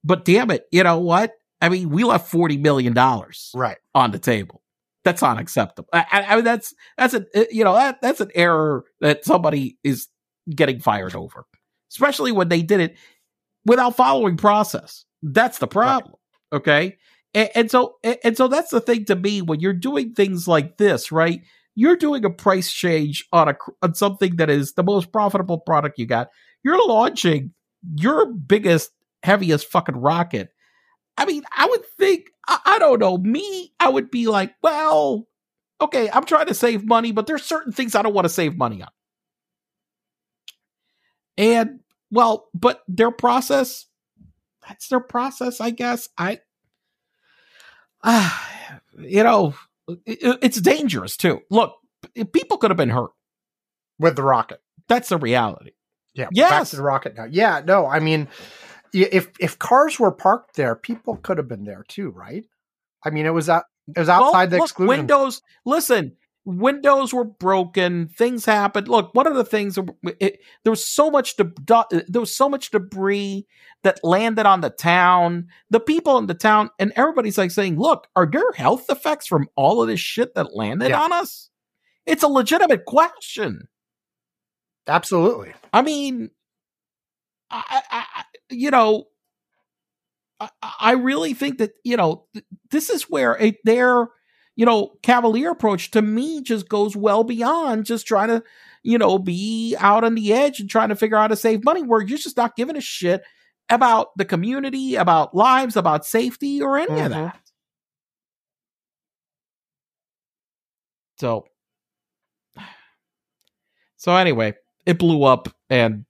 but damn it, you know what? I mean, we left $40 million right on the table that's unacceptable. I, I, mean, that's that's a eh, you know that that's an error that somebody is getting fired over, especially when they did it without following process. That's the problem. Right. Okay, and, and so and, and so that's the thing to me when you're doing things like this, right? You're doing a price change on a on something that is the most profitable product you got. You're launching your biggest, heaviest fucking rocket. I mean, I would think I, I don't know me. I would be like, well, okay, I'm trying to save money, but there's certain things I don't want to save money on. And well, but their process, that's their process, I guess. I, ah, you know, it, it's dangerous too. Look, people could have been hurt. with the rocket. That's the reality. Yeah. Back Yes. to the rocket now. Yeah. No, I mean, if if cars were parked there, people could have been there too, right? I mean, it was out. It was outside the look, exclusion. Windows. Listen, windows were broken. Things happened. Look, one of the things it, there was so much de- there was so much debris that landed on the town. The people in the town and everybody's like saying, "Look, are there health effects from all of this shit that landed Yeah. on us?" It's a legitimate question. Absolutely. I mean, I, I, you know, I, I really think that you know th- this is where a, their you know cavalier approach to me just goes well beyond just trying to you know be out on the edge and trying to figure out how to save money where you're just not giving a shit about the community, about lives, about safety, or any of Mhm. that. So, so anyway, it blew up, and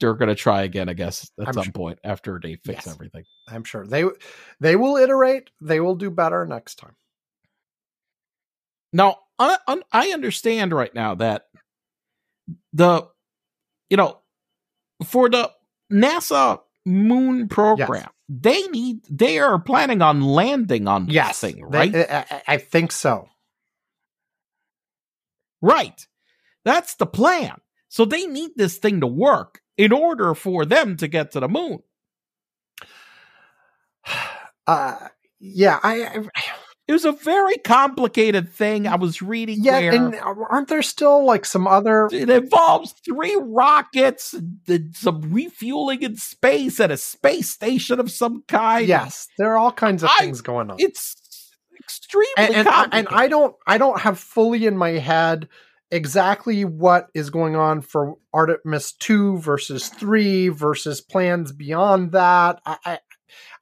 they're gonna try again, I guess, at I'm some sure. point after they fix Yes. everything. I'm sure they they will iterate. They will do better next time. Now, I, I- I understand right now that the, you know, for the NASA moon program, they need they are planning on landing on Yes, this thing, right? I, I- I think so. right. That's the plan. So they need this thing to work in order for them to get to the moon. Uh, yeah, I, I It was a very complicated thing. I was reading yeah, where and aren't there still like some other? it involves three rockets, and some refueling in space at a space station of some kind. Yes, there are all kinds of I- things going on. it's extremely and and, I, complicated. and I don't I don't have fully in my head exactly what is going on for Artemis two versus three versus plans beyond that. I, I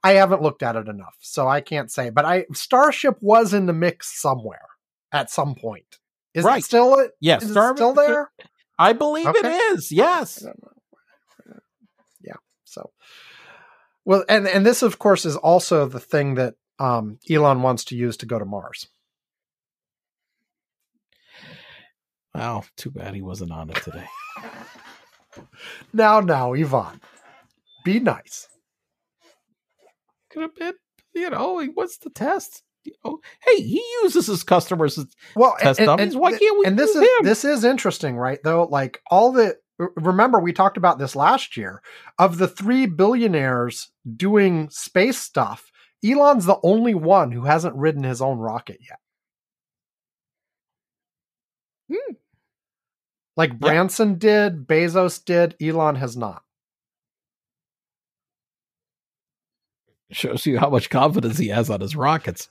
I haven't looked at it enough, so I can't say. But I Starship was in the mix somewhere at some point. Is Right. it still it? yes, Is it Star- still there? I believe Okay. it is. Yes. I don't. Yeah. So, well, and and this, of course, is also the thing that um, Elon wants to use to go to Mars. Wow, too bad he wasn't on it today. Now, now, Ivan, be nice. Been, you know, what's the test? You know, hey, he uses his customers. as- Well, Test dummies? Why can't we And this is him? this is interesting, right? Though, like all the remember we talked about this last year. Of the three billionaires doing space stuff, Elon's the only one who hasn't ridden his own rocket yet. Hmm. Like Branson did, Bezos did, Elon has not. Shows you how much confidence he has on his rockets.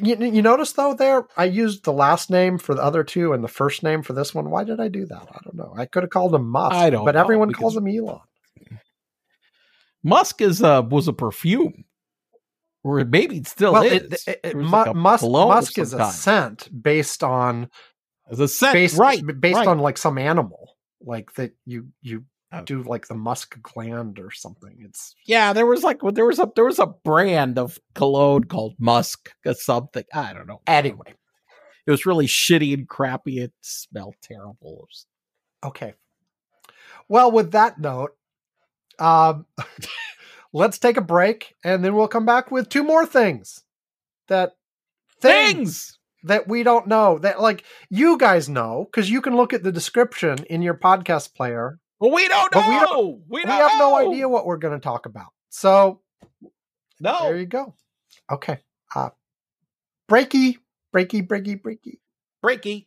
You, you notice though, there I used the last name for the other two and the first name for this one. Why did I do that? I don't know. I could have called him Musk, I don't but everyone calls him Elon. Musk is uh was a perfume, or maybe it still well, is. it, it, it- Mu- like Musk, Musk is a scent based on As a scent, based right? based right. on like some animal, like that you you. Do like the musk gland or something. It's yeah, there was like there was a there was a brand of cologne called Musk or something. I don't know. anyway. It was really shitty and crappy. It smelled terrible. Okay. Well, with that note, um, let's take a break and then we'll come back with two more things that things, Things. that we don't know that like you guys know because you can look at the description in your podcast player. Well, we don't know. We We, don't- we, We don't have no idea what we're going to talk about. So no. there you go. Okay. Uh, breaky, breaky, breaky, breaky. Breaky.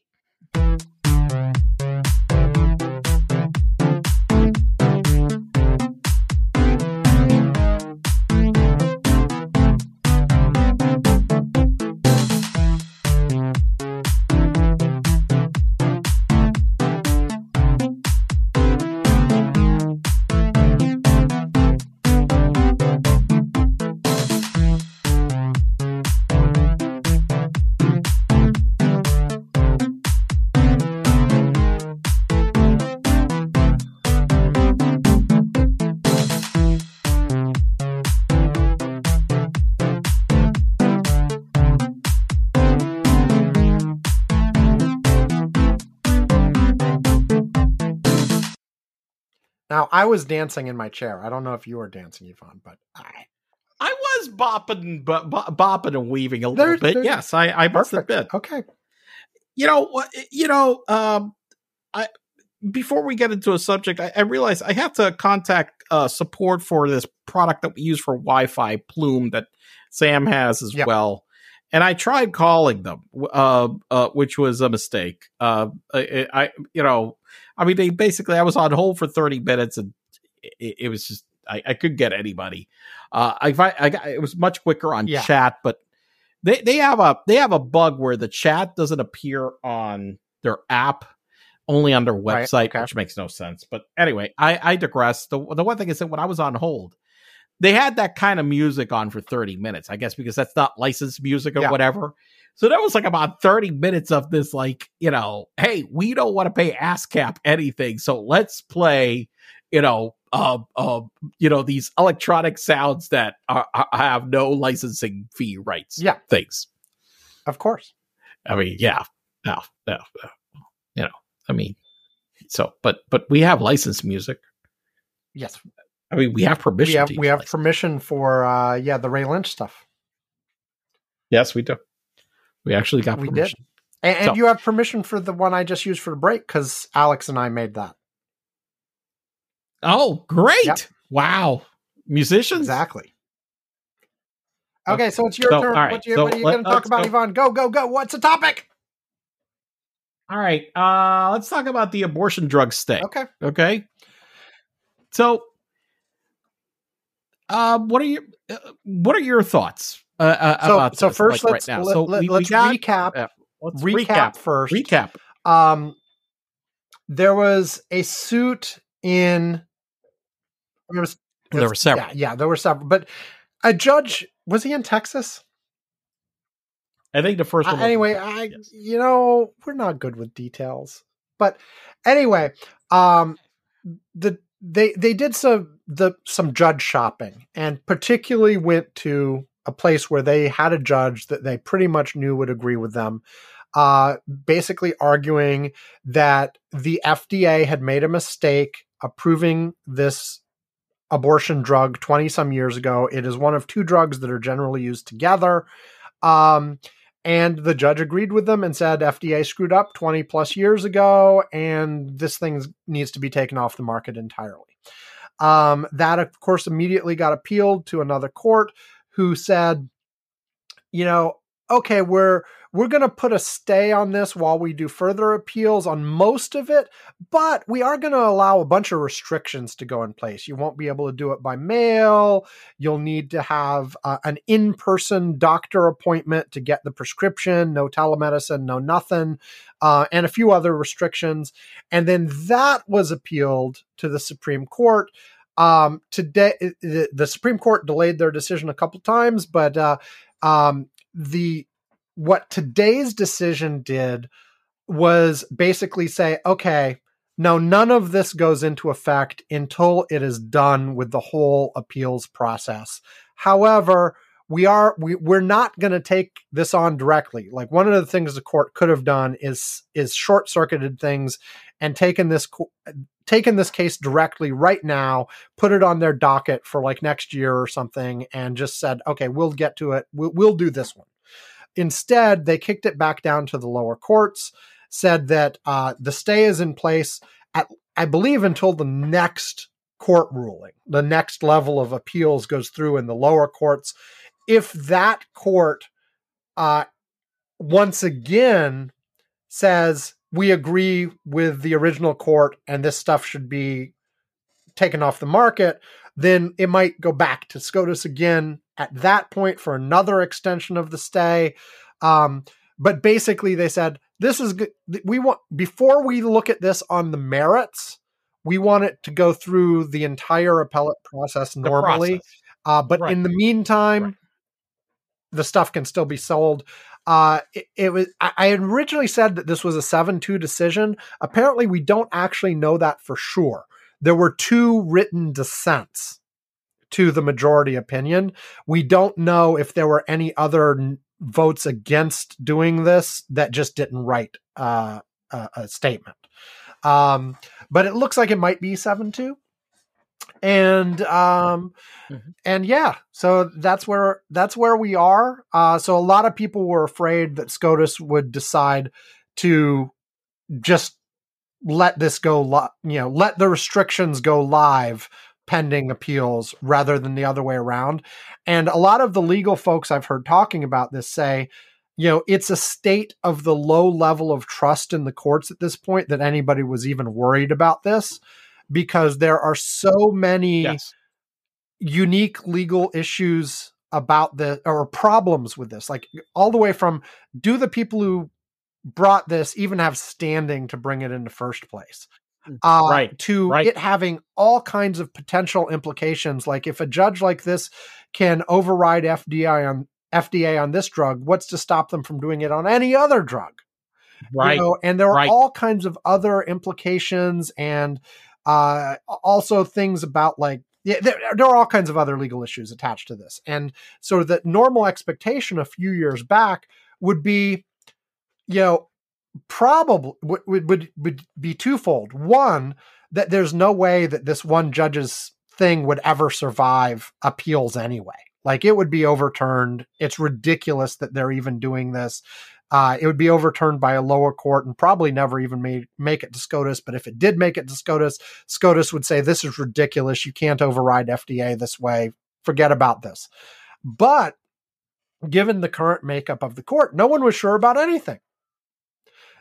Now I was dancing in my chair. I don't know if you were dancing, Ivan, but I I was bopping, bo- bo- bopping and weaving a little bit. Yes, I, I must perfect. admit. Okay. You know? You know, um, I before we get into a subject, I, I realize I have to contact uh, support for this product that we use for Wi-Fi, Plume, that Sam has as Yep. well. And I tried calling them, uh, uh, which was a mistake. Uh, I, I, you know, I mean, they basically I was on hold for thirty minutes, and it, it was just I, I couldn't get anybody. Uh, I, I got, it was much quicker on Yeah. chat, but they they have a they have a bug where the chat doesn't appear on their app, only on their Right, website, okay. which makes no sense. But anyway, I I digress. The the one thing is that when I was on hold, they had that kind of music on for thirty minutes. I guess because that's not licensed music or Yeah. whatever. So that was like about 30 minutes of this, like, you know, hey, we don't want to pay ASCAP anything. So let's play, you know, uh, uh, you know, these electronic sounds that are, are- have no licensing fee rights. Yeah. Things. Of course. I mean, yeah. No, no, no. You know, I mean, so, but, but we have licensed music. Yes. I mean, we have permission. We have to we have permission for uh yeah, the Ray Lynch stuff. Yes, we do. We actually got We did. permission. And, and So- you have permission for the one I just used for the break because Alex and I made that. Oh, great. Yep. Wow. Musicians? Exactly. Okay, so it's your So, turn. right, What, you, so what are you going to talk about, go. Ivan? Go, go, go. What's the topic? All right. Uh let's talk about the abortion drug stay. Okay. Okay. So uh what are your uh, what are your thoughts uh, uh, So, about so this, first, like, let's right now? let, so let, we, we us got, recap. uh, let's recap, recap first. recap. Um, there was a suit in. There was. There were several. Yeah, yeah, there were several. But a judge was he in Texas? I think the first Uh, one was- anyway, I yes. you know we're not good with details, but anyway, um, the they they did some the some judge shopping and particularly went to a place where they had a judge that they pretty much knew would agree with them. Uh, basically arguing that the FDA had made a mistake approving this abortion drug 20 some years ago. It is one of two drugs that are generally used together. Um, and the judge agreed with them and said FDA screwed up 20 plus years ago, and this thing needs to be taken off the market entirely. Um, that, of course, immediately got appealed to another court who said, you know, okay, we're we're going to put a stay on this while we do further appeals on most of it, but we are going to allow a bunch of restrictions to go in place. You won't be able to do it by mail. You'll need to have uh, an in person doctor appointment to get the prescription, no telemedicine, no nothing, uh, and a few other restrictions. And then that was appealed to the Supreme Court. Um, today, the, the Supreme Court delayed their decision a couple times, but uh, um, the what today's decision did was basically say, okay, no, none of this goes into effect until it is done with the whole appeals process. However, we are we we're not going to take this on directly. Like one of the things the court could have done is is short circuited things and taken this taken this case directly right now, put it on their docket for like next year or something, and just said, okay, we'll get to it. We'll, we'll do this one. Instead, they kicked it back down to the lower courts, said that uh, the stay is in place at, I believe, until the next court ruling. The next level of appeals goes through in the lower courts. If that court uh, once again says we agree with the original court and this stuff should be taken off the market, then it might go back to SCOTUS again at that point for another extension of the stay. Um, but basically, they said this is good. We want before we look at this on the merits, we want it to go through the entire appellate process normally. process. Uh, but Right. in the meantime, Right. the stuff can still be sold. Uh, it, it was. I, originally said that this was a seven-two decision. Apparently, we don't actually know that for sure. There were two written dissents to the majority opinion. We don't know if there were any other n- votes against doing this that just didn't write uh, a, a statement. Um, but it looks like it might be seven-two. And um Mhm. and yeah so that's where that's where we are. Uh so a lot of people were afraid that scotus would decide to just let this go li- you know let the restrictions go live pending appeals rather than the other way around. And a lot of the legal folks i've heard talking about this say you know it's a state of the low level of trust in the courts at this point that anybody was even worried about this because there are so many Yes. unique legal issues about the or problems with this like all the way from do the people who brought this even have standing to bring it in the first place uh, Mm, Right, to right. it having all kinds of potential implications like if a judge like this can override fdi on fda on this drug what's to stop them from doing it on any other drug you Right. know, and there are right. all kinds of other implications and uh, also things about like yeah, there, there are all kinds of other legal issues attached to this. And so the normal expectation a few years back would be you know probably would, would, would, would be twofold. One that there's no way that this one judge's thing would ever survive appeals anyway. Like it would be overturned. It's ridiculous that they're even doing this uh, it would be overturned by a lower court and probably never even made, make it to SCOTUS. But if it did make it to SCOTUS, SCOTUS would say, This is ridiculous. You can't override FDA this way. Forget about this. But given the current makeup of the court, no one was sure about anything.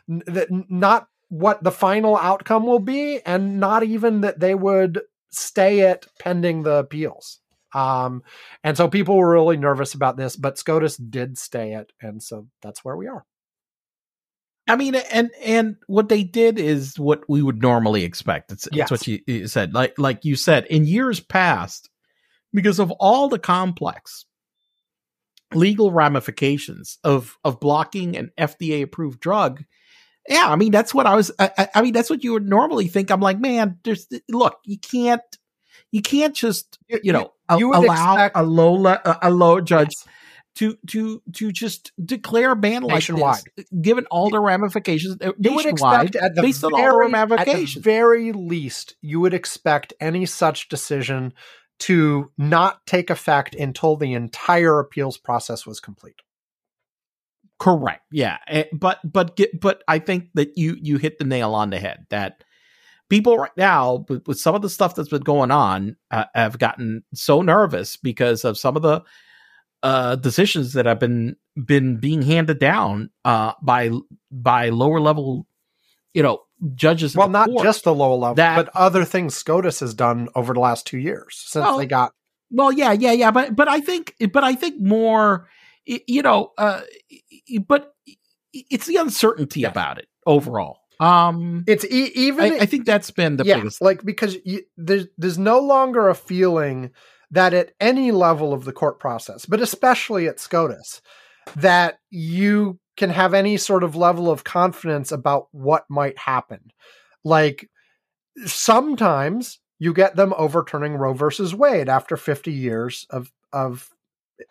N- that not what the final outcome will be, and not even that they would stay it pending the appeals. Um, and so people were really nervous about this, but SCOTUS did stay it, and so that's where we are. I mean, and and what they did is what we would normally expect. It's, Yes. it's what you, you said. Like like you said, in years past, because of all the complex legal ramifications of of blocking an FDA approved drug. Yeah, I mean that's what I was. I, I- I mean that's what you would normally think. I'm like, man, there's look, you can't, you can't just you know you would allow a low le- a- low judge to to to just declare a ban like Nationwide. this, given all the ramifications uh, You would expect at the, based on all the very, at the ramifications. very least, you would expect any such decision to not take effect until the entire appeals process was complete. Correct. Yeah. Eh, But but get, but I think that you you hit the nail on the head that people right now with, with some of the stuff that's been going on uh, have gotten so nervous because of some of the uh decisions that have been been being handed down uh by by lower level you know judges Well, not just the low level, That- but other things SCOTUS has done over the last two years since Well, they got. Well, yeah, yeah, yeah, but but I think but I think more, you know, uh, but it's the uncertainty about it overall. Um, It's e- even. I, I think that's been the yeah, biggest. like because you, there's there's no longer a feeling that at any level of the court process, but especially at SCOTUS, that you can have any sort of level of confidence about what might happen. Like sometimes you get them overturning Roe versus Wade after 50 years of of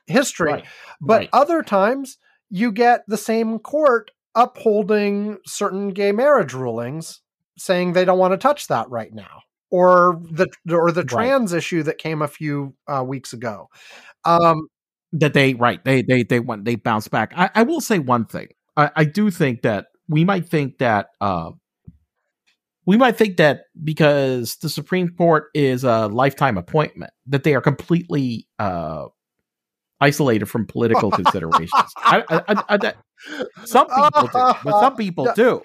history, Right, but right. other times you get the same court upholding certain gay marriage rulings saying they don't want to touch that right now or the or the Right. trans issue that came a few uh, weeks ago um that they right they they they went they bounce back. I, I will say one thing. I, I do think that we might think that uh, we might think that because the Supreme Court is a lifetime appointment that they are completely uh, isolated from political considerations. I, I, I, that- some people do, but some people do.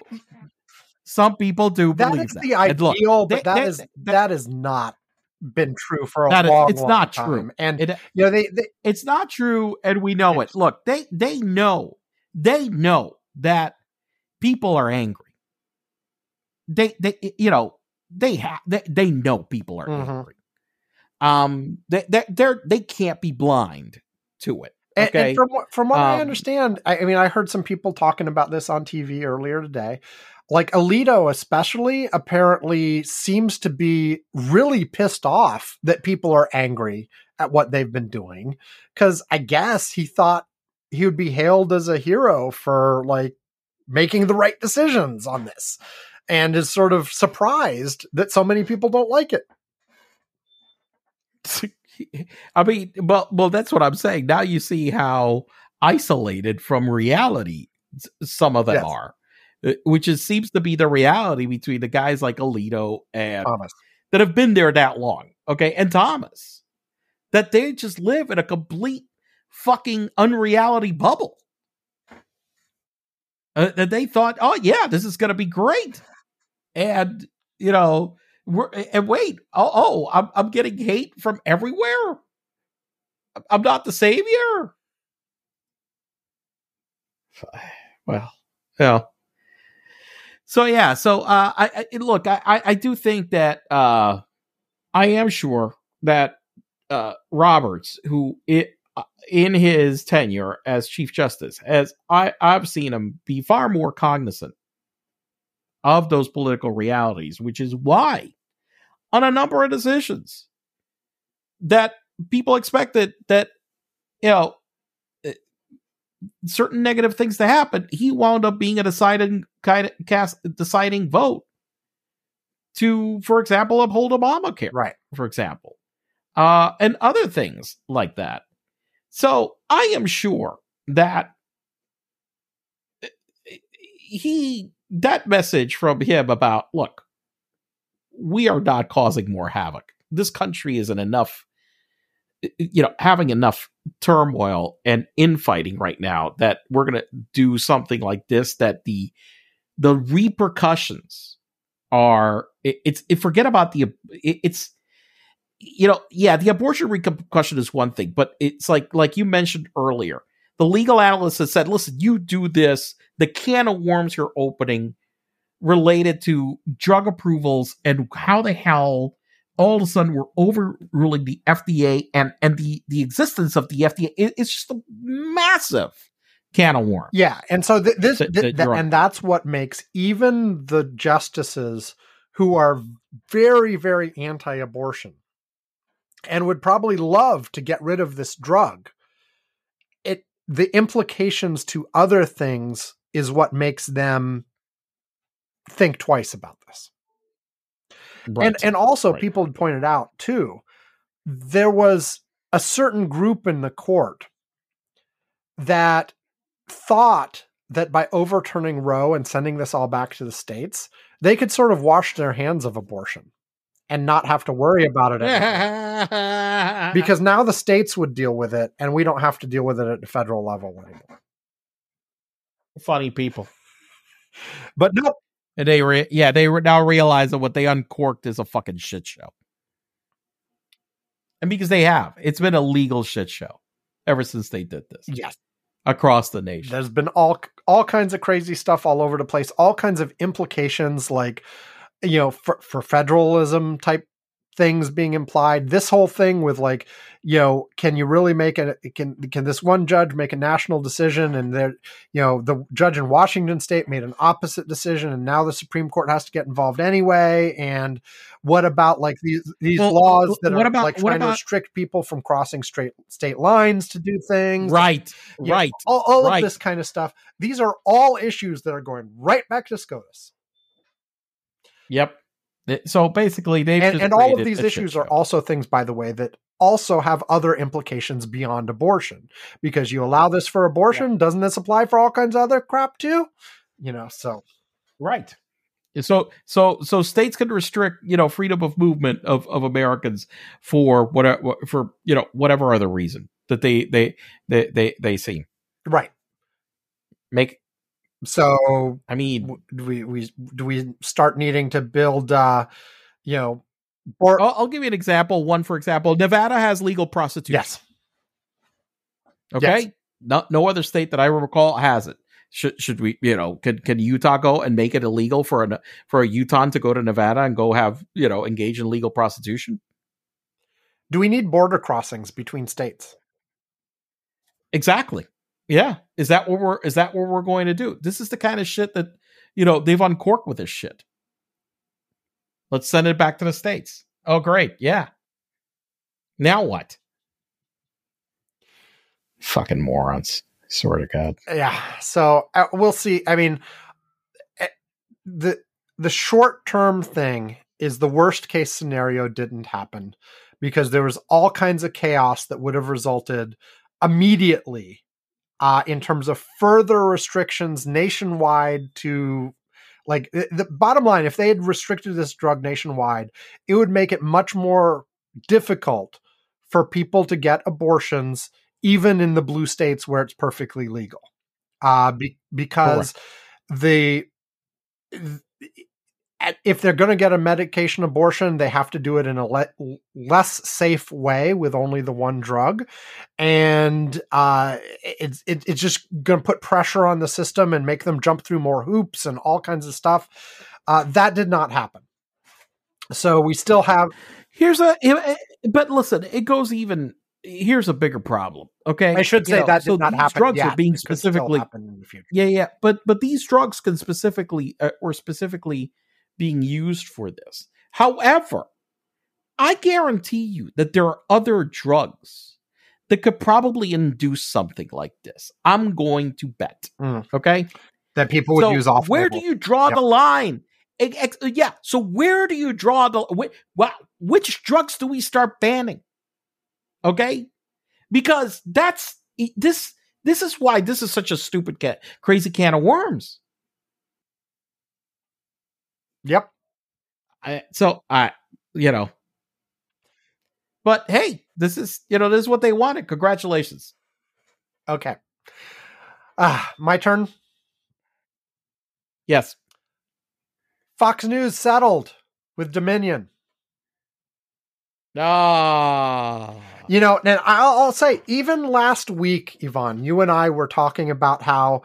Some people do that believe is that. the And look, ideal but that they- is that- that has not been true for a That is- long it's long not time. true. and it, you know they, they it's not true and we know it look they they know they know that people are angry they they you know they have they, they know people are Mhm. angry um they they they're they can't be blind to it And, okay and from what from what I Um, understand, I, I mean, I heard some people talking about this on TV earlier today. Like Alito, especially, apparently seems to be really pissed off that people are angry at what they've been doing. Because I guess he thought he would be hailed as a hero for like making the right decisions on this, and is sort of surprised that so many people don't like it. I mean, well, well, that's what I'm saying. Now you see how isolated from reality some of them Yes. are, uh, which is seems to be the reality between the guys like Alito and Thomas. that have been there that long. Okay, and Thomas, that they just live in a complete fucking unreality bubble. Uh, that they thought, oh yeah, this is going to be great, and you know, we're and wait, oh, oh, I'm I'm getting hate from everywhere. I'm not the savior. Well, yeah. So yeah, so uh, I, I look, I, I do think that uh, I am sure that uh, Roberts, who it uh, in his tenure as Chief Justice, as I I've seen him be far more cognizant of those political realities, which is why on a number of decisions that people expected that you know eh, certain negative things to happen, he wound up being a deciding kind of cast deciding vote to, for example, uphold Obamacare Right. for example, uh, and other things like that. So I am sure that he that message from him about look, we are not causing more havoc. This country isn't enough, you know, having enough turmoil and infighting right now that we're going to do something like this. That the the repercussions are it, it's it, forget about the it, it's you know yeah the abortion repercussion is one thing but it's like like you mentioned earlier the legal analyst has said listen you do this the can of worms you're opening related to drug approvals and how the hell all of a sudden we're overruling the FDA and and the the existence of the FDA it, it's just a massive can of worms. Yeah, and so th- this That- th- th- and that's what makes even the justices who are very very anti-abortion and would probably love to get rid of this drug it the implications to other things is what makes them think twice about this Right. and and also Right. people had pointed out too there was a certain group in the court that thought that by overturning Roe and sending this all back to the states, they could sort of wash their hands of abortion and not have to worry about it anymore. because now the states would deal with it and we don't have to deal with it at the federal level anymore. funny people But no, And they re- yeah, they re- now realize that what they uncorked is a fucking shit show. And because they have, it's been a legal shit show ever since they did this yes, across the nation. there's been all all kinds of crazy stuff all over the place, all kinds of implications like you know for, for federalism type things being implied this whole thing with like you know can you really make a can can this one judge make a national decision and there you know the judge in Washington state made an opposite decision and now the supreme court has to get involved anyway and what about like these these Well, laws that are about- like trying to restrict people from crossing straight state lines to do things right, Yeah, right. all, all right. of this kind of stuff these are all issues that are going right back to scotus Yep. So basically, they've and, and all of these issues are also things by the way that also have other implications beyond abortion. Because you allow this for abortion doesn't this apply for all kinds of other crap too? You know so right. So so so states can restrict you know freedom of movement of of Americans for whatever for you know whatever other reason that they they they they, they see. Right. Make. So I mean, w- do we we do we start needing to build uh you know or I'll, I'll give you an example. One, for example, Nevada has legal prostitution. yes Okay. Yes. No, no other state that I recall has it. Should should we, you know, can can Utah go and make it illegal for a for a Utah to go to Nevada and go have you know engage in legal prostitution? do we need border crossings between states Exactly. Yeah. Is that what we're is that what we're going to do? This is the kind of shit that you know they've uncorked with this shit. Let's send it back to the states. Oh, great. Yeah. Now what? Fucking morons. I swear to God. yeah so uh, we'll see i mean eh, the the short term thing is the worst case scenario didn't happen because there was all kinds of chaos that would have resulted immediately uh, in terms of further restrictions nationwide to like the, bottom line if they had restricted this drug nationwide it would make it much more difficult for people to get abortions even in the blue states where it's perfectly legal. Uh be, because the if they're going to get a medication abortion, they have to do it in a le- less safe way with only the one drug, and uh, it's it, it's just going to put pressure on the system and make them jump through more hoops and all kinds of stuff. Uh, that did not happen. So we still have. Here's a, but listen, it goes even. Here's a bigger problem. Okay, I should You say know, that did so not these happen. Drugs yet. are being It specifically in the future. Yeah, yeah, but but these drugs can specifically uh, or specifically being used for this. However, I guarantee you that there are other drugs that could probably induce something like this. I'm going to bet. Mm. Okay, That people would so use off. where do you draw Yep. the line? Yeah, so where do you draw the wh- well, which drugs do we start banning? Okay, because that's this. This is why this is such a stupid, cat, crazy can of worms. Yep. I, so I, you know, but hey, this is you know this is what they wanted. Congratulations. Okay. Ah, my turn. Yes. Fox News settled with Dominion. Ah. You know, and I'll, I'll say, even last week, Ivan, you and I were talking about how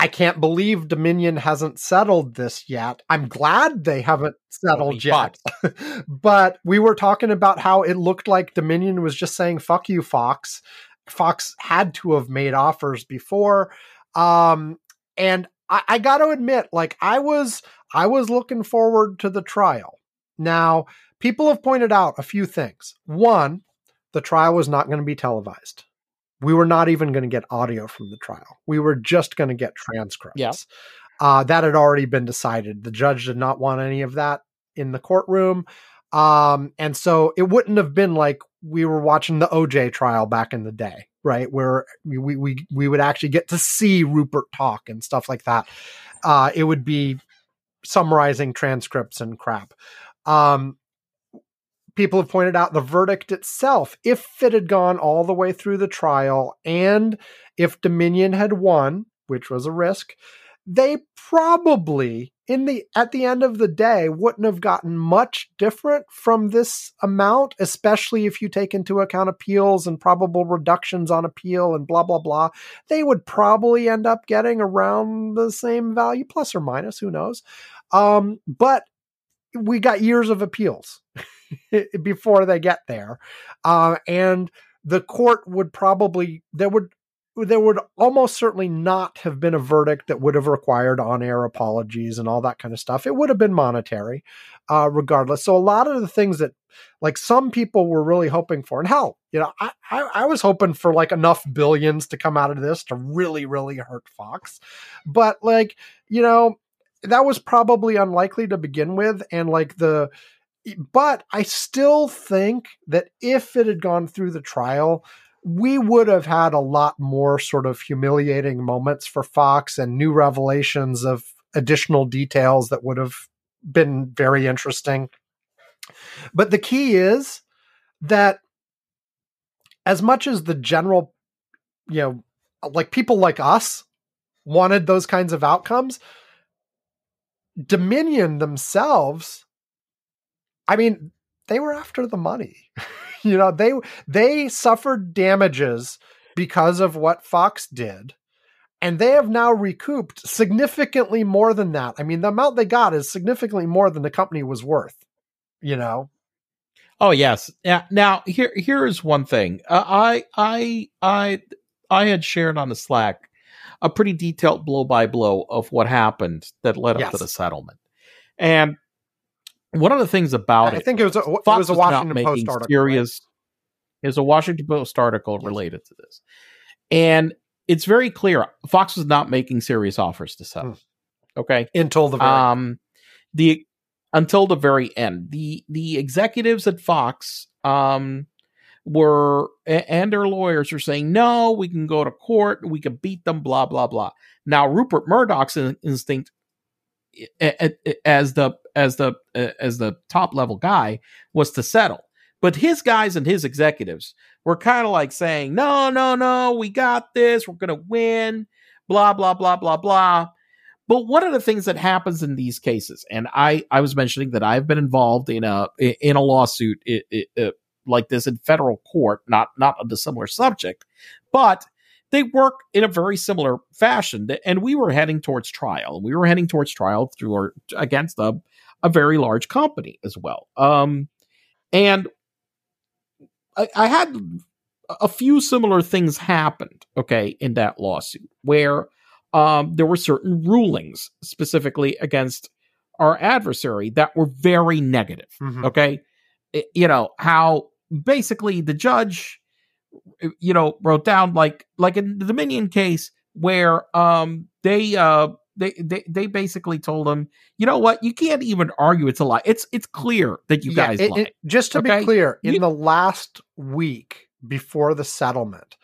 I can't believe Dominion hasn't settled this yet. I'm glad they haven't settled yet. but we were talking about how it looked like Dominion was just saying, fuck you, Fox. Fox had to have made offers before. Um, and I, I got to admit, like I was, I was looking forward to the trial. Now, people have pointed out a few things. One, the trial was not going to be televised. We were not even going to get audio from the trial. We were just going to get transcripts. Yeah. Uh, that had already been decided. The judge did not want any of that in the courtroom. Um, and so it wouldn't have been like we were watching the OJ trial back in the day, right? Where we, we, we would actually get to see Rupert talk and stuff like that. Uh, it would be summarizing transcripts and crap. Um, people have pointed out the verdict itself, if it had gone all the way through the trial and if Dominion had won, which was a risk, they probably in the at the end of the day wouldn't have gotten much different from this amount especially if you take into account appeals and probable reductions on appeal and blah blah blah. They would probably end up getting around the same value plus or minus who knows. Um, but we got years of appeals before they get there uh, and the court would probably there would there would almost certainly not have been a verdict that would have required on-air apologies and all that kind of stuff. It would have been monetary, uh, regardless. So a lot of the things that, like some people were really hoping for, and hell, you know, I, I, I was hoping for like enough billions to come out of this to really, really hurt Fox, but like you know, that was probably unlikely to begin with, and like the. But I still think that if it had gone through the trial, we would have had a lot more sort of humiliating moments for Fox and new revelations of additional details that would have been very interesting. But the key is that as much as the general, you know, like people like us wanted those kinds of outcomes, Dominion themselves, I mean, they were after the money. you know they they suffered damages because of what Fox did and they have now recouped significantly more than that. I mean the amount they got is significantly more than the company was worth, you know. Oh yes. Yeah. Now here here is one thing. Uh, I I I I had shared on the Slack a pretty detailed blow by blow of what happened that led up to the settlement, and one of the things about I it, I think it was a, it Fox was a Washington Post article. right? Serious, It was a Washington Post article Yes. related to this, and it's very clear Fox was not making serious offers to sell. Hmm. Okay, until the very um, the until the very end. The the executives at Fox um were and their lawyers are saying no, we can go to court, we can beat them, blah blah blah. Now Rupert Murdoch's instinct as the as the uh, as the top level guy was to settle. But his guys and his executives were kind of like saying, "No, no, no, we got this. We're going to win." Blah blah blah blah blah. But one of the things that happens in these cases, and I I was mentioning that I've been involved in a in a lawsuit i i uh, like this in federal court, not not on the similar subject, but they work in a very similar fashion. And we were heading towards trial. We were heading towards trial through our, against a a very large company as well. Um, and I, I had a few similar things happened, okay, in that lawsuit where um, there were certain rulings specifically against our adversary that were very negative. Mhm. Okay. I- You know, how basically the judge, you know, wrote down like, like in the Dominion case where um, they, uh, they, they, they basically told him, you know what, you can't even argue it's a lie. It's, it's clear that you Yeah, guys it- it- just to Okay? be clear, in You- the last week before the settlement,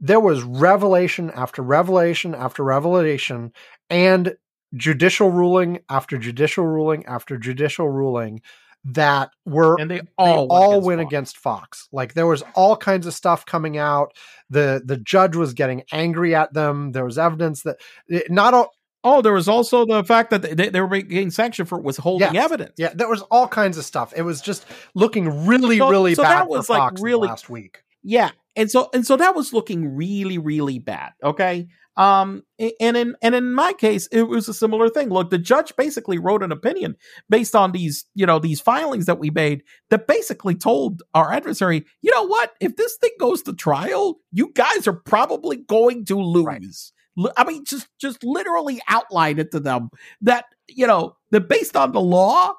there was revelation after revelation after revelation and judicial ruling after judicial ruling after judicial ruling that were and they they all, all, went against went Fox. against Fox. Like there was all kinds of stuff coming out. The the judge was getting angry at them. There was evidence that it- not all Oh, there was also the fact that they, they were getting sanctioned for was holding Yes. evidence. yeah, there was all kinds of stuff. It was just looking really, So- really so bad that was, like, Fox really- last week. Yeah. And so and so that was looking really, really bad. Okay. Um and in and in my case, it was a similar thing. Look, the judge basically wrote an opinion based on these, you know, these filings that we made that basically told our adversary, you know what, if this thing goes to trial, you guys are probably going to lose. Li- I mean, just just literally outline it to them that, you know, that based on the law,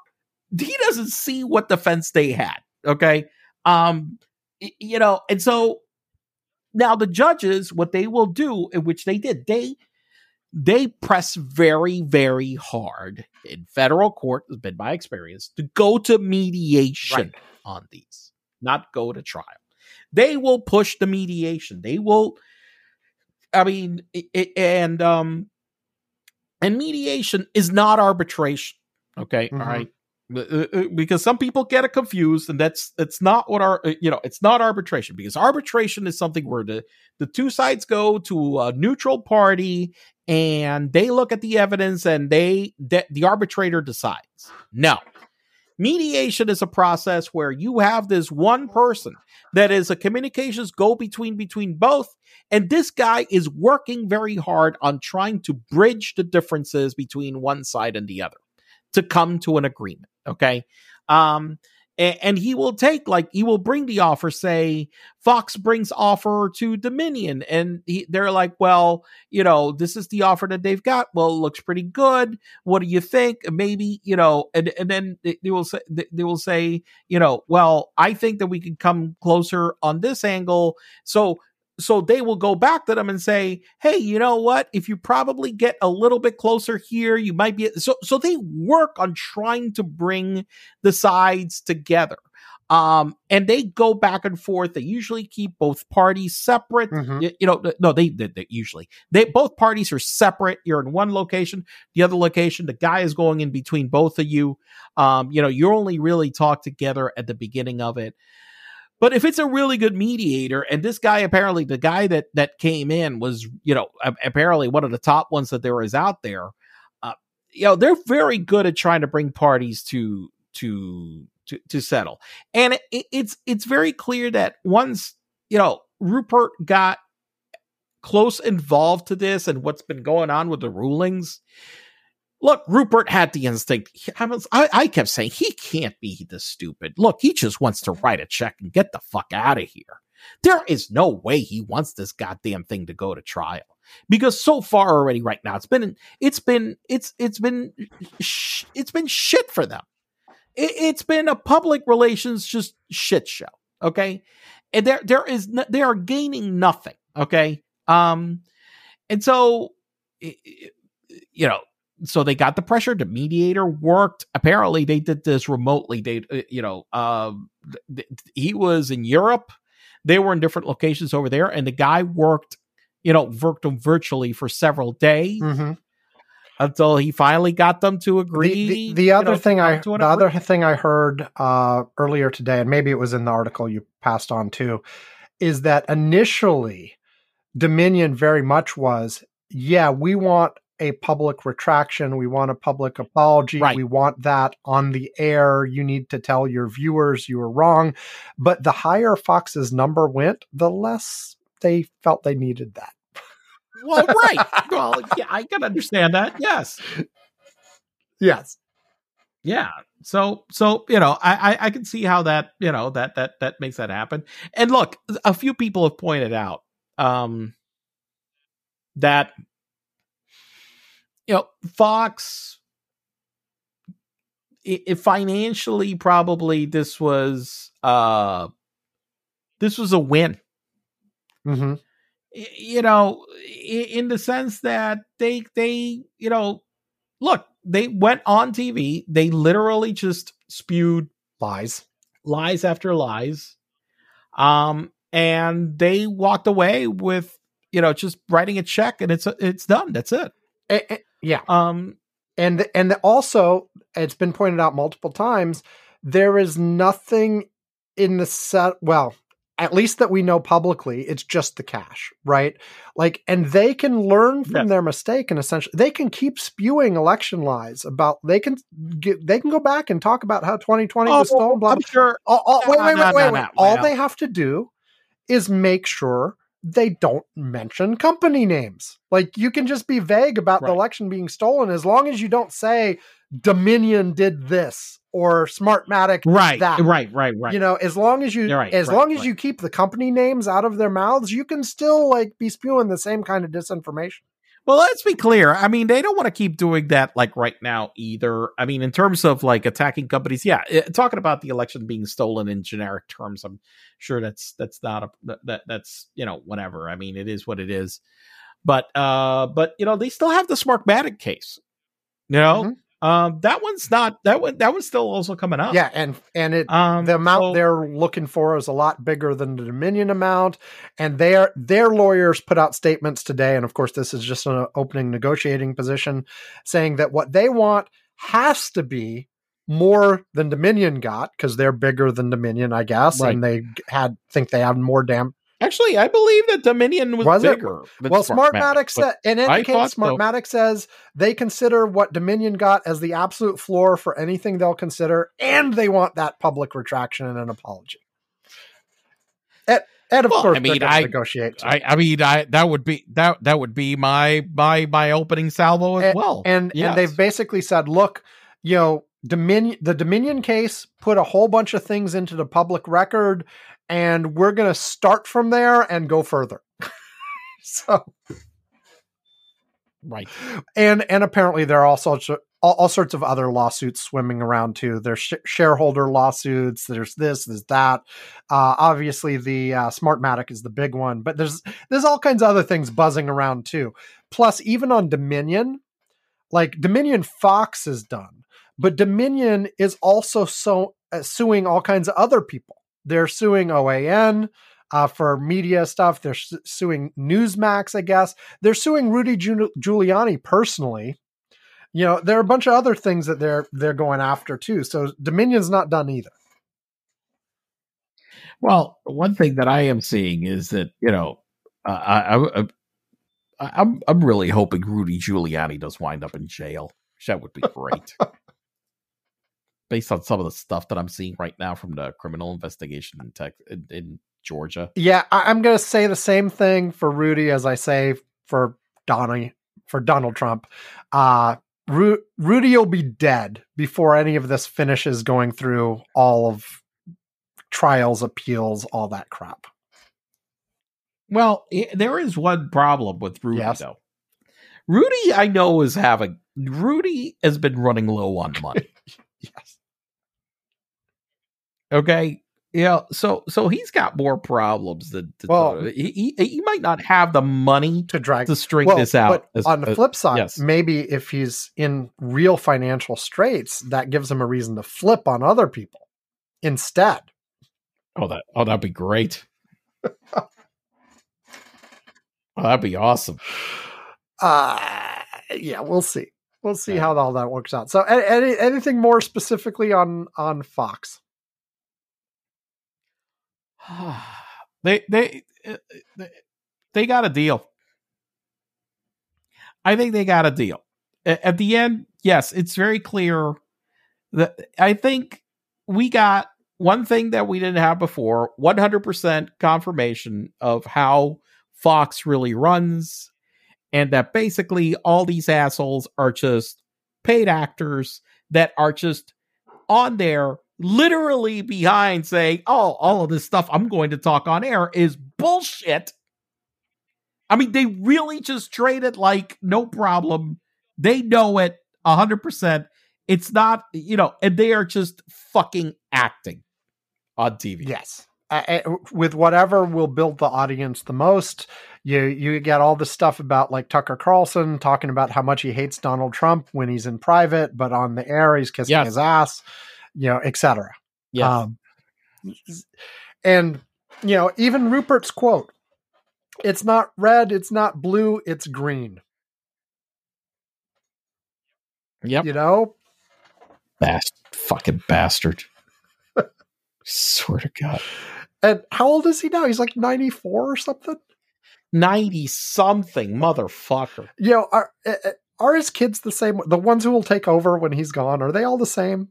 he doesn't see what defense they had. Okay. Um, you know, and so now the judges, what they will do, in which they did, they they press very, very hard in federal court, has been my experience, to go to mediation Right. on these, not go to trial. They will push the mediation. They will, I mean, it, and um, and mediation is not arbitration. Okay, all Mhm. right. Uh, uh, Because some people get it confused, and that's it's not what our uh, you know it's not arbitration because arbitration is something where the the two sides go to a neutral party and they look at the evidence and they the, the arbitrator decides. No, mediation is a process where you have this one person that is a communications go between between both and this guy is working very hard on trying to bridge the differences between one side and the other to come to an agreement okay? Um and he will take like he will bring the offer say fox brings offer to dominion and he, they're like well you know this is the offer that they've got. Well it looks pretty good. What do you think? Maybe you know and and then they, they will say they will say you know well i think that we could come closer on this angle. So so they will go back to them and say hey you know what? If you probably get a little bit closer here you might be so so they work on trying to bring the sides together. Um and they go back and forth. They usually keep both parties separate. Mhm. Y- you know no they, they, they usually they both parties are separate. You're in one location the other location the guy is going in between both of you. Um you know you only really talk together at the beginning of it but if it's a really good mediator and this guy apparently the guy that that came in was you know apparently one of the top ones that there is out there uh you know they're very good at trying to bring parties to to to, to settle. And it, it- it's it's very clear that once you know rupert got close involved to this and what's been going on with the rulings look rupert had the instinct. I, was, I, I kept saying he can't be this stupid. Look he just wants to write a check and get the fuck out of here. There is no way he wants this goddamn thing to go to trial. Because so far already right now it's been it's been it's it's been sh- it's been shit for them. It, it's been a public relations just shit show okay? And there there is no, they are gaining nothing okay? Um and so you know so they got the pressure. The mediator worked. Apparently, they did this remotely. They, uh, you know, um, th- th- he was in Europe. They were in different locations over there, and the guy worked, you know, worked them virtually for several days hmm until he finally got them to agree. the, the you other know, thing I the other thing I heard uh, earlier today, and maybe it was in the article you passed on too, is that initially Dominion very much was, yeah, we want a public retraction, we want a public apology, Right. we want that on the air. You need to tell your viewers you were wrong. But the higher Fox's number went, the less they felt they needed that. well, right. Well, yeah, I can understand that. Yes. Yes. Yeah. So so you know, I, I I can see how that you know that that that makes that happen. And look, a few people have pointed out um that you know Fox i i- financially probably this was uh this was a win hmm you know in the sense that they they you know look they went on tv they literally just spewed Lies. lies after lies um and they walked away with you know just writing a check and it's it's done that's it A- a- yeah. um and and also it's been pointed out multiple times there is nothing in the set well at least that we know publicly it's just the cash right like and they can learn from Yes. their mistake and essentially they can keep spewing election lies about they can get they can go back and talk about how 2020 was stolen blah, Oh, I'm sure all, all, wait, No, wait, no, wait, wait, no, wait. no. All they have to do is make sure they don't mention company names. Like you can just be vague about the election being stolen as long as you don't say Dominion did this or Smartmatic right that. right right right You know, as long as you right, as right, long as right. you keep the company names out of their mouths, you can still like be spewing the same kind of disinformation. Well, let's be clear. I mean, they don't want to keep doing that like right now either. I mean, in terms of like attacking companies, yeah, eh, talking about the election being stolen in generic terms, I'm sure that's that's not a that- that that's you know whatever. I mean, it is what it is. But uh, but you know, they still have the Smartmatic case. You know, Mhm. Um, that one's not that one. That one's still also coming up. Yeah, and and it um, the amount so- they're looking for is a lot bigger than the Dominion amount, and their their lawyers put out statements today, and of course this is just an opening negotiating position, saying that what they want has to be more than Dominion got because they're bigger than Dominion, I guess, Right. and they had think they have more damn. Actually, I believe that Dominion was, Was bigger. than Well, Smartmatic, Smartmatic said, in any case, thought so. Smartmatic says they consider what Dominion got as the absolute floor for anything they'll consider, and they want that public retraction and an apology. And, and of Well, course, I mean, I- negotiate. too. I, I mean, I that would be that that would be my my my opening salvo as well. and Yes. and they've basically said, look, you know, Dominion, the Dominion case put a whole bunch of things into the public record, and we're going to start from there and go further. so, right. and and apparently there are all sorts of all, all sorts of other lawsuits swimming around too. There's sh- shareholder lawsuits. There's this. There's that. Uh, obviously, the uh, Smartmatic is the big one, but there's there's all kinds of other things buzzing around too. Plus, even on Dominion, like Dominion Fox is done, but Dominion is also so uh, suing all kinds of other people. They're suing OAN uh, for media stuff. They're su- suing Newsmax, I guess. They're suing Rudy Giul- Giuliani personally. You know, there are a bunch of other things that they're they're going after too. So Dominion's not done either. Well, one thing that I am seeing is that you know, uh, I, I, I I'm I'm really hoping Rudy Giuliani does wind up in jail. That would be great. Based on some of the stuff that I'm seeing right now from the criminal investigation in tech in, in Georgia. Yeah, I, I'm going to say the same thing for Rudy as I say for Donnie for Donald Trump. Uh, Ru- Rudy will be dead before any of this finishes going through all of trials, appeals, all that crap. Well, i there is one problem with Rudy Yes. though. Rudy, I know, is having Rudy has been running low on money. Yes. Okay. Yeah, so so he's got more problems than, than Well- he, he he might not have the money to drag to string well, this out. But as- on the uh, flip side, yes. maybe if he's in real financial straits, that gives him a reason to flip on other people instead. oh that oh that'd be great. oh, that'd be awesome. Uh yeah, we'll see. We'll see Yeah. how all that works out. So, any, anything more specifically on on Fox? they they uh, they- they got a deal. I think they got a deal. At the end, yes, it's very clear that I think we got one thing that we didn't have before 100% confirmation of how Fox really runs, and that basically all these assholes are just paid actors that are just on there literally behind saying, oh, all of this stuff I'm going to talk on air is bullshit. I mean, they really just trade it like no problem. They know it 100%. It's not, you know, and they are just fucking acting on TV. Yes. Uh, with whatever will build the audience the most, you you get all the stuff about like Tucker Carlson talking about how much he hates Donald Trump when he's in private, but on the air he's kissing Yes. his ass, you know, etc. Yes. Um, and you know, even Rupert's quote: "It's not red, it's not blue, it's green." yep. You know, Bast- fucking bastard. Swear to God. and how old is he now? He's like ninety four or something. 90 something, motherfucker. You know, are are his kids the same? The ones who will take over when he's gone are they all the same?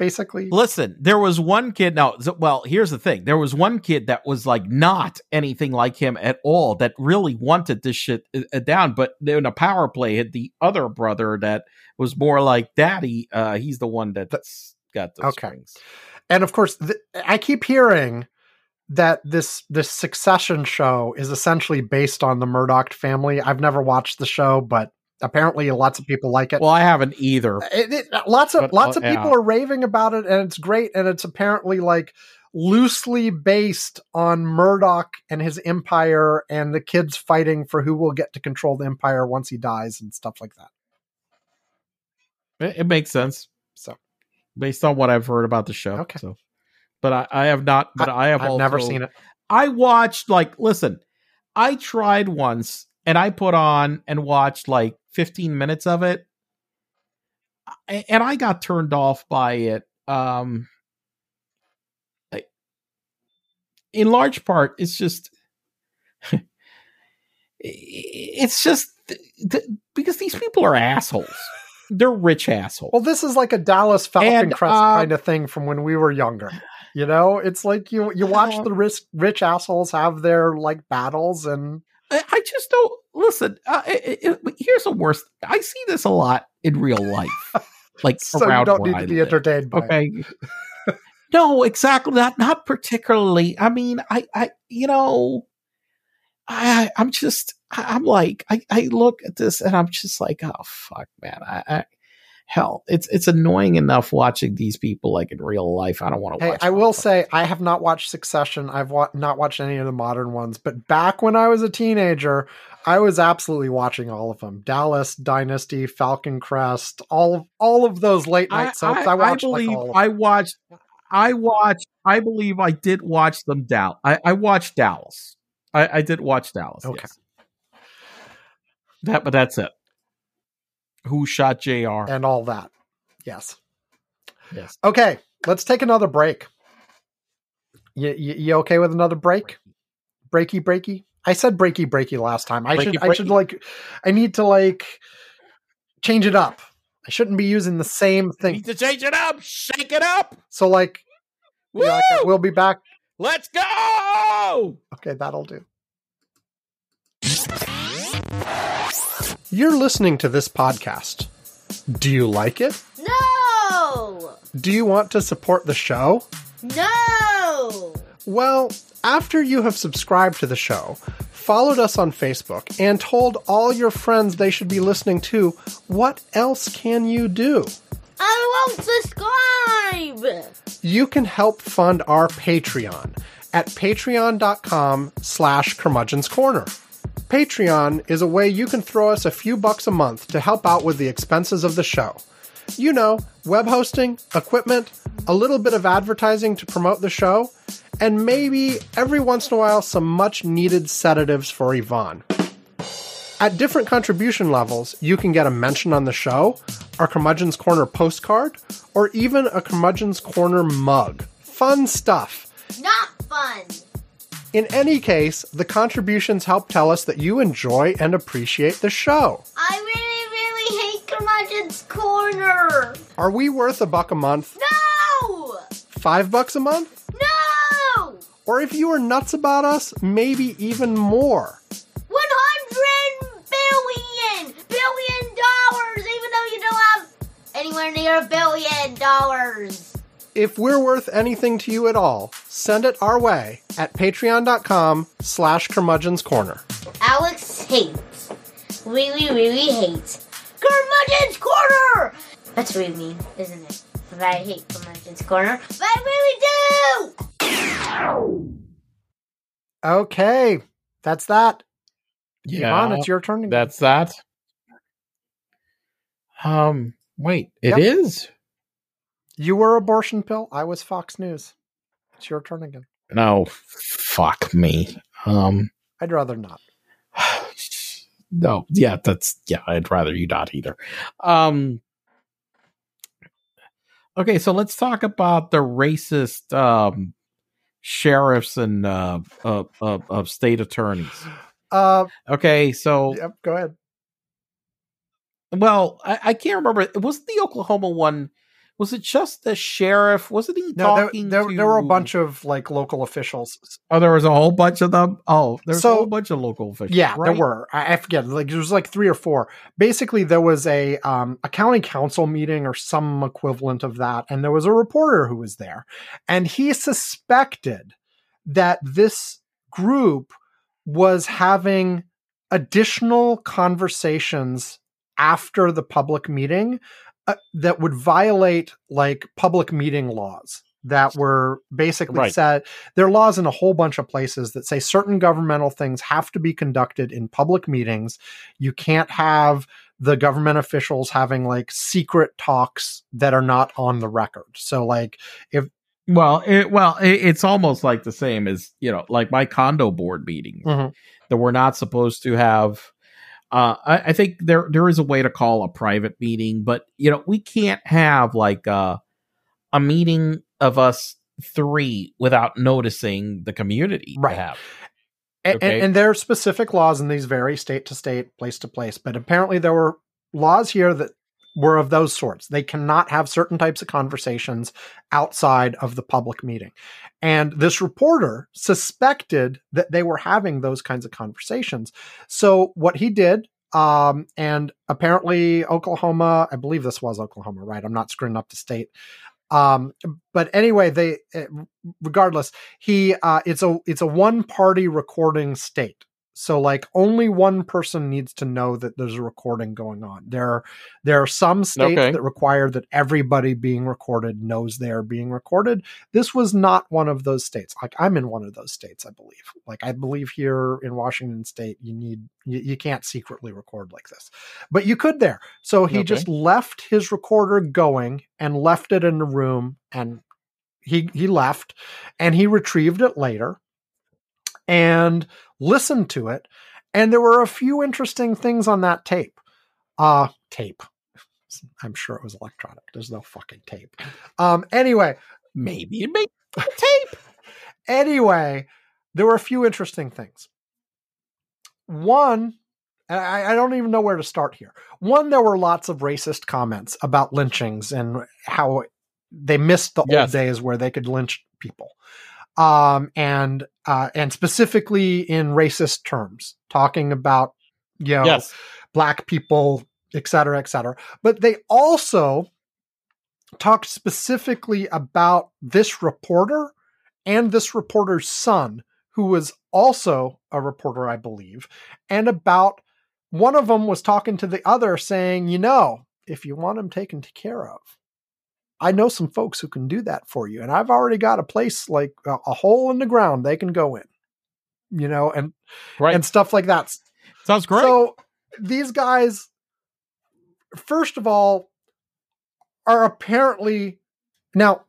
Basically, Listen, there was one kid. Now, well, here's the thing: there was one kid that was like not anything like him at all. That really wanted this shit uh, uh, down, but in a power play, had the other brother that was more like daddy. Uh, he's the one that's got those Okay. strings. and of course, th- I keep hearing that this this Succession show is essentially based on the Murdoch family. I've never watched the show, but apparently, lots of people like it. Well, I haven't either. It- it- lots of But, lots of people yeah. are raving about it, and it's great. And it's apparently like loosely based on Murdoch and his empire, and the kids fighting for who will get to control the empire once he dies, and stuff like that. It, it makes sense. So based on what I've heard about the show. Okay. So, but I, I have not. But I, have I've also, never seen it. I watched like listen, I tried once and I put on and watched like 15 minutes of it. And I got turned off by it. Um in large part it's just it's just th- th- because these people are assholes. They're rich assholes. Well, this is like a Dallas Falcon And, Crest uh, kind of thing from when we were younger. You know, it's like you you watch Uh, the rich rich assholes have their like battles, and I, I just don't listen. Uh, it, it- here's the worst. I see this a lot in real life, like so you around don't where need I to be live. entertained. Okay. no, exactly. Not not particularly. I mean, I I you know, I I'm just I- I'm like I I look at this and I'm just like oh fuck man I. I Hell, it's it's annoying enough watching these people like in real life. I don't want to Hey, watch. I will say I have not watched Succession. I've wa- not watched any of the modern ones, but back when I was a teenager, I was absolutely watching all of them: Dallas, Dynasty, Falcon Crest, all of all of those late night soaps. I, watched believe like all of I them. watched. I watched. I believe I did watch them. Down. I, I watched Dallas. I, I did watch Dallas. Okay. Yes. That, but that's it. Who shot J.R. and all that. Yes. yes. Okay, let's take another break. You, you, you okay with another break? Breaky breaky. I said breaky breaky last time. I should Breaky, I should like I need to like change it up. I shouldn't be using the same thing. Need to change it up. Shake it up. So like, Woo! yeah, like, we'll be back. Let's go. Okay, that'll do. You're listening to this podcast. Do you like it? No! Do you want to support the show? No! Well, after you have subscribed to the show, followed us on Facebook, and told all your friends they should be listening to, what else can you do? I won't subscribe! you can help fund our Patreon at patreon.com slash curmudgeon's corner. Patreon is a way you can throw us a few bucks a month to help out with the expenses of the show. You know, web hosting, equipment, a little bit of advertising to promote the show, and maybe every once in a while some much needed sedatives for Ivan. At different contribution levels, you can get a mention on the show, our Curmudgeon's Corner postcard, or even a Curmudgeon's Corner mug. Fun stuff. Not fun. In any case, the contributions help tell us that you enjoy and appreciate the show. I really, really hate Curmudgeon's Corner. Are we worth a buck a month? No! Five bucks a month? No! Or if you are nuts about us, maybe even more. 100 billion! Billion dollars, even though you don't have anywhere near a billion dollars. If we're worth anything to you at all, send it our way at patreon.com slash curmudgeon's corner. Alex hates. Really, really hates. Curmudgeon's Corner! That's really mean, isn't it? But I hate Curmudgeon's Corner. But I really do! Okay, that's that. Yeah, Ivan, it's your turn. again. that's that. Um, wait, it is. You were abortion pill. I was Fox News. It's your turn again. No, fuck me. Um, I'd rather not. no, yeah, that's yeah. I'd rather you not either. Um, okay, so let's talk about the racist um sheriffs and uh, uh, uh of state attorneys. Uh, Okay, so yep, go ahead. well, I, I can't remember. Was the Oklahoma one? Was it just the sheriff? Wasn't he No, there, talking? there, to, there were a bunch of like local officials. Oh, there was a whole bunch of them. Oh, there's So- a whole bunch of local officials. Yeah, right? there were. I, I forget. Like there was like three or four. Basically, there was a um, a county council meeting or some equivalent of that, and there was a reporter who was there, and he suspected that this group was having additional conversations after the public meeting uh, that would violate like public meeting laws that were basically Right. said there are laws in a whole bunch of places that say certain governmental things have to be conducted in public meetings you can't have the government officials having like secret talks that are not on the record so like if Well, it, well, it, it's almost like the same as you know, like my condo board meetings Mhm. that we're not supposed to have. Uh, I, I think there there is a way to call a private meeting, but you know, we can't have like a a meeting of us three without noticing the community Right. have. Okay. And, and there are specific laws in these vary state to state, place to place. But apparently, there were laws here that were of those sorts. They cannot have certain types of conversations outside of the public meeting. And this reporter suspected that they were having those kinds of conversations. So, what he did, um, and apparently, Oklahoma, I believe this was Oklahoma, right? I'm not screwing up the state. Um, but anyway, they, eh, regardless, he uh it's a it's a one party recording state so like only one person needs to know that there's a recording going on. There there are some states Okay. that require that everybody being recorded knows they're being recorded. This was not one of those states. Like i'm in one of those states i believe. Like i believe here in washington state you need you, you can't secretly record like this. But you could there. So he Okay. just left his recorder going and left it in the room and he he left and he retrieved it later and listened to it and there were a few interesting things on that tape. Uh tape. I'm sure it was electronic. There's no fucking tape. Um anyway. Maybe it make tape. anyway there were a few interesting things. One and I, I don't even know where to start here. One there were lots of racist comments about lynchings and how they missed the Yes. old days where they could lynch people um and uh and specifically in racist terms talking about you know Yes. black people et cetera et cetera but they also talked specifically about this reporter and this reporter's son who was also a reporter i believe and about one of them was talking to the other saying you know if you want him taken care of I know some folks who can do that for you. And I've already got a place like a, a hole in the ground they can go in, you know, and, Right. and stuff like that. Sounds great. So these guys, first of all, are apparently now,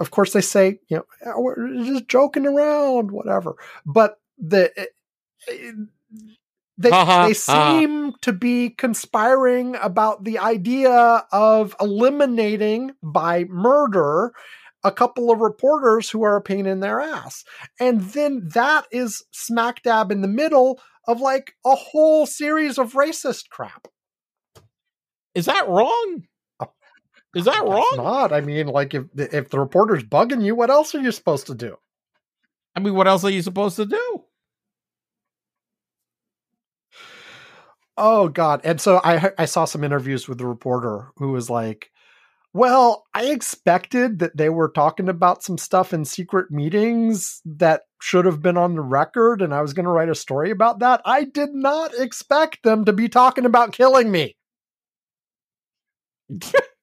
of course, they say, you know, "Oh, we're just joking around, whatever. But the eh, they they seem to be conspiring about the idea of eliminating by murder a couple of reporters who are a pain in their ass. And then that is smack dab in the middle of like a whole series of racist crap. Is that wrong? Oh, is that wrong? not. I mean, like if if the reporter's bugging you, what else are you supposed to do? I mean, what else are you supposed to do? Oh God! And so I I saw some interviews with the reporter who was like, "Well, I expected that they were talking about some stuff in secret meetings that should have been on the record, and I was going to write a story about that. I did not expect them to be talking about killing me."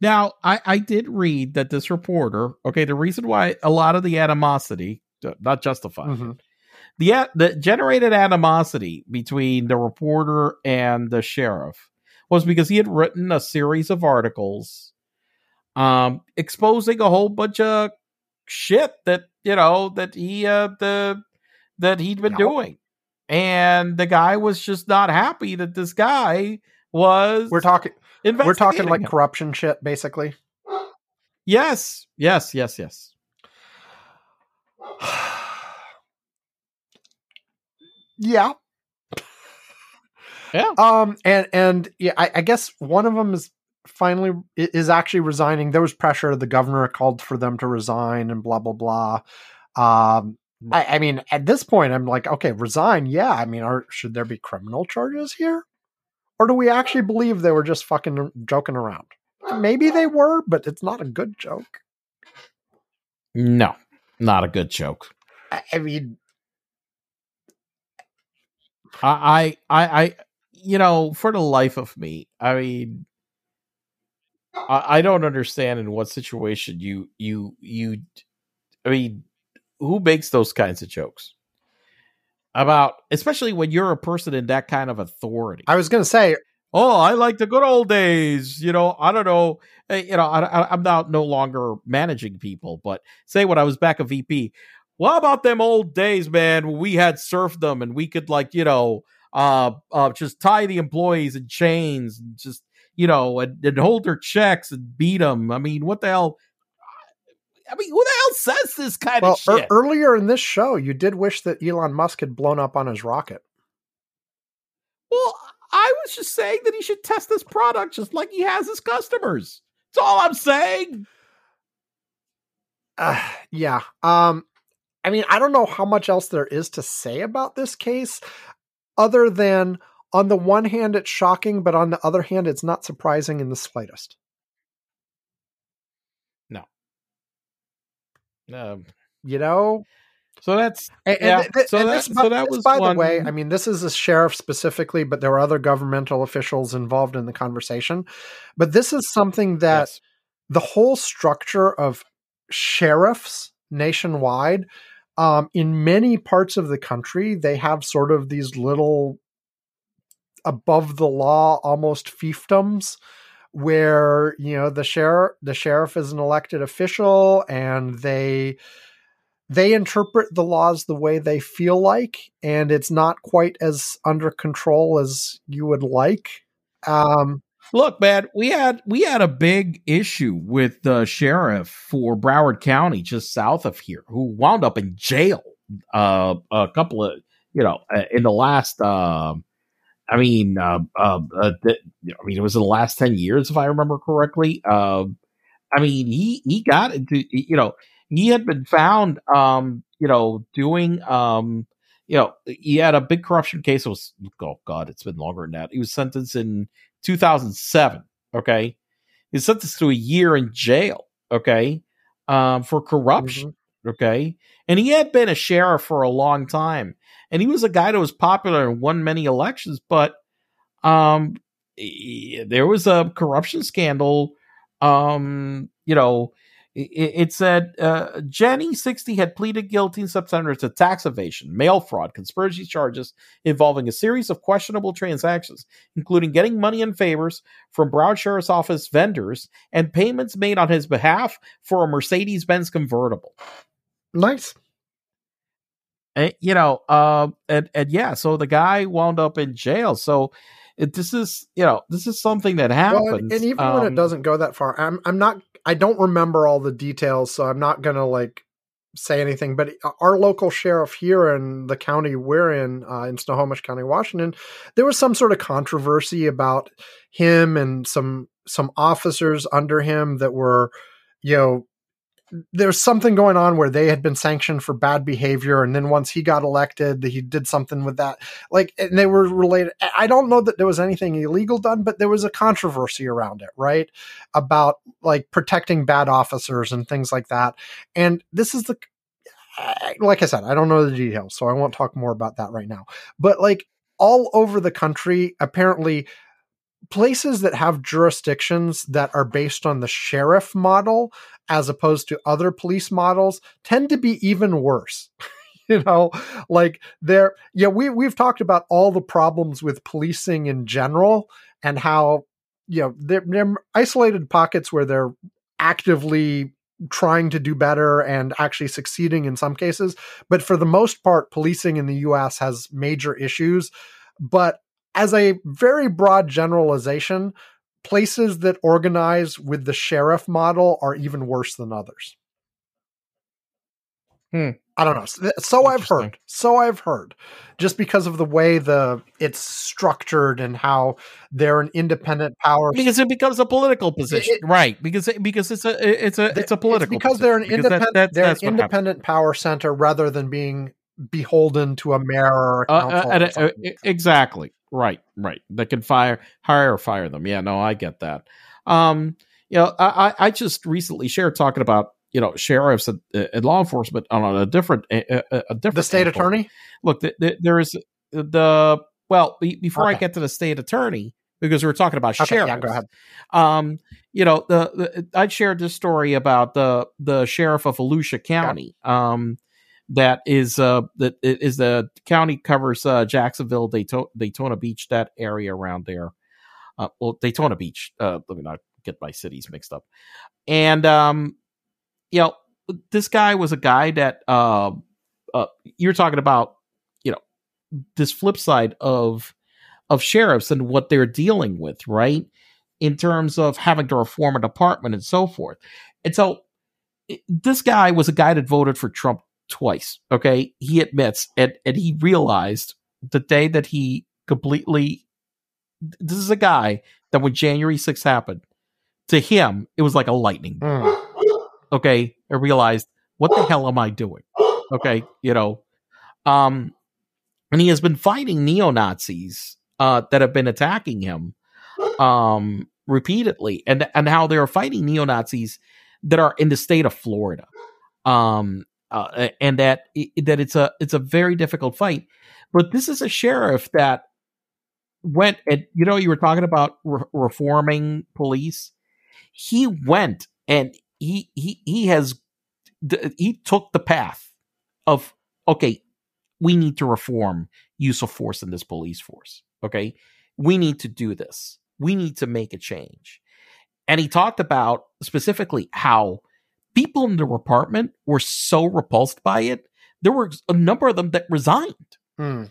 Now, I, I did read that this reporter, okay, the reason why a lot of the animosity, not justified, Mhm. The generated animosity between the reporter and the sheriff was because he had written a series of articles um exposing a whole bunch of shit that you know that he uh the that he'd been Yep. doing and the guy was just not happy that this guy was We're talking. We're talking like him. corruption shit, basically. yes yes yes yes yeah. Yeah. Um. And and yeah, I, I guess one of them is finally is actually resigning. There was pressure. The governor called for them to resign and blah blah blah. Um. I, I mean, at this point, I'm like, okay, resign. Yeah. I mean, are should there be criminal charges here, or do we actually believe they were just fucking joking around? Maybe they were, but it's not a good joke. no not a good joke I, I mean, I, I, I, you know, for the life of me, I mean, I, I don't understand in what situation you, you, you, I mean, who makes those kinds of jokes about, especially when you're a person in that kind of authority? I was gonna say, oh, I like the good old days. You know, I don't know. eh, You know, I, I, I'm not no longer managing people, but say when I was back a VP, what about them old days, man? When we had serfdom and we could like, you know, uh, uh, just tie the employees in chains and just, you know, and, and hold their checks and beat them. I mean, what the hell? I mean, who the hell says this kind well, of ear- shit? earlier in this show, you did wish that Elon Musk had blown up on his rocket. well, I was just saying that he should test this product just like he has his customers. That's all I'm saying. Uh, yeah. Um, I mean, I don't know how much else there is to say about this case, other than on the one hand, it's shocking, but on the other hand, it's not surprising in the slightest. No. Um, You know, so that's and, and Yeah, th- so and that- this, so by, that was by one- the way, I mean, this is a sheriff specifically, but there were other governmental officials involved in the conversation. But this is something that yes. the whole structure of sheriffs nationwide um, in many parts of the country they have sort of these little above the law almost fiefdoms where you know the sheriff the sheriff is an elected official and they they interpret the laws the way they feel like and it's not quite as under control as you would like. Um Look, man, we had we had a big issue with the sheriff for Broward County, just south of here, who wound up in jail. Uh, a couple of you know uh, in the last. um I mean, uh, uh, uh, th- I mean, it was in the last ten years, if I remember correctly. Um, I mean, he he got into you know he had been found, um, you know, doing um, you know, he had a big corruption case. It was oh god, it's been longer than that. He was sentenced in 2007. Okay, he sentenced to a year in jail. Okay, um, for corruption. Okay, and he had been a sheriff for a long time, and he was a guy that was popular and won many elections. But um, he- there was a corruption scandal Um, you know, it, said uh, Jenne sixty had pleaded guilty in September to tax evasion, mail fraud, conspiracy charges involving a series of questionable transactions, including getting money and favors from Broward Sheriff's Office vendors and payments made on his behalf for a Mercedes Benz convertible. Nice. And, you know, uh, and and yeah, so the guy wound up in jail. So it, this is you know this is something that happens. Well, and, and even when it Um, doesn't go that far, I'm I'm not I don't remember all the details, so I'm not gonna like say anything. But our local sheriff here in the county we're in, uh, in Snohomish County, Washington, there was some sort of controversy about him and some some officers under him that were, you know. There's something going on where they had been sanctioned for bad behavior, and then once he got elected, he did something with that. Like and they were related i don't know that there was anything illegal done but there was a controversy around it right? About like protecting bad officers and things like that. And this is the like i said i don't know the details so i won't talk more about that right now. But like all over the country apparently places that have jurisdictions that are based on the sheriff model as opposed to other police models tend to be even worse. You know like there yeah we we've talked about all the problems with policing in general and how you know they're, they're isolated pockets where they're actively trying to do better and actually succeeding in some cases. But for the most part policing in the US has major issues. But as a very broad generalization places that organize with the sheriff model are even worse than others Hmm. I don't know. So, I've heard. So I've heard. Just because of the way the it's structured and how they're an independent power. because it becomes a political position, it- right? Because it, because it's a it's a it's a political because they're an because independent. that- they're an that's what happens. independent power center rather than being beholden to a mayor or a Uh, council. uh, or uh, exactly. Right. Right. They can fire, hire or fire them. Yeah. No, I get that. Um, you know, I, I just recently shared talking about you know sheriffs and, uh, and law enforcement on a different a, a, different the state angle. attorney. Look, the, the, there is the well be, before I get to the state attorney because we are talking about Okay, sheriffs. yeah, go ahead. Um, you know, the, the I shared this story about the the sheriff of Volusia County. Um, that is uh that is the county covers uh Jacksonville, Daytona, Daytona Beach, that area around there. Uh, well, Daytona Beach. Uh, let me not get my cities mixed up. And um, you know, this guy was a guy that uh, uh you're talking about, you know, this flip side of of sheriffs and what they're dealing with, right? In terms of having to reform a department and so forth. And so this guy was a guy that voted for Trump twice. Okay. He admits and, and he realized the day that he completely this is a guy that when January 6th happened, to him, it was like a lightning. Hmm. okay i realized what the hell am i doing okay you know um and he has been fighting neo-nazis uh that have been attacking him um repeatedly and and how they're fighting neo-nazis that are in the state of florida um uh, and that that it's a it's a very difficult fight. But this is a sheriff that went and you know you were talking about re- reforming police. He went and he he he has he took the path of okay we need to reform use of force in this police force okay? We need to do this. We need to make a change. And he talked about specifically how people in the department were so repulsed by it there were a number of them that resigned Hmm.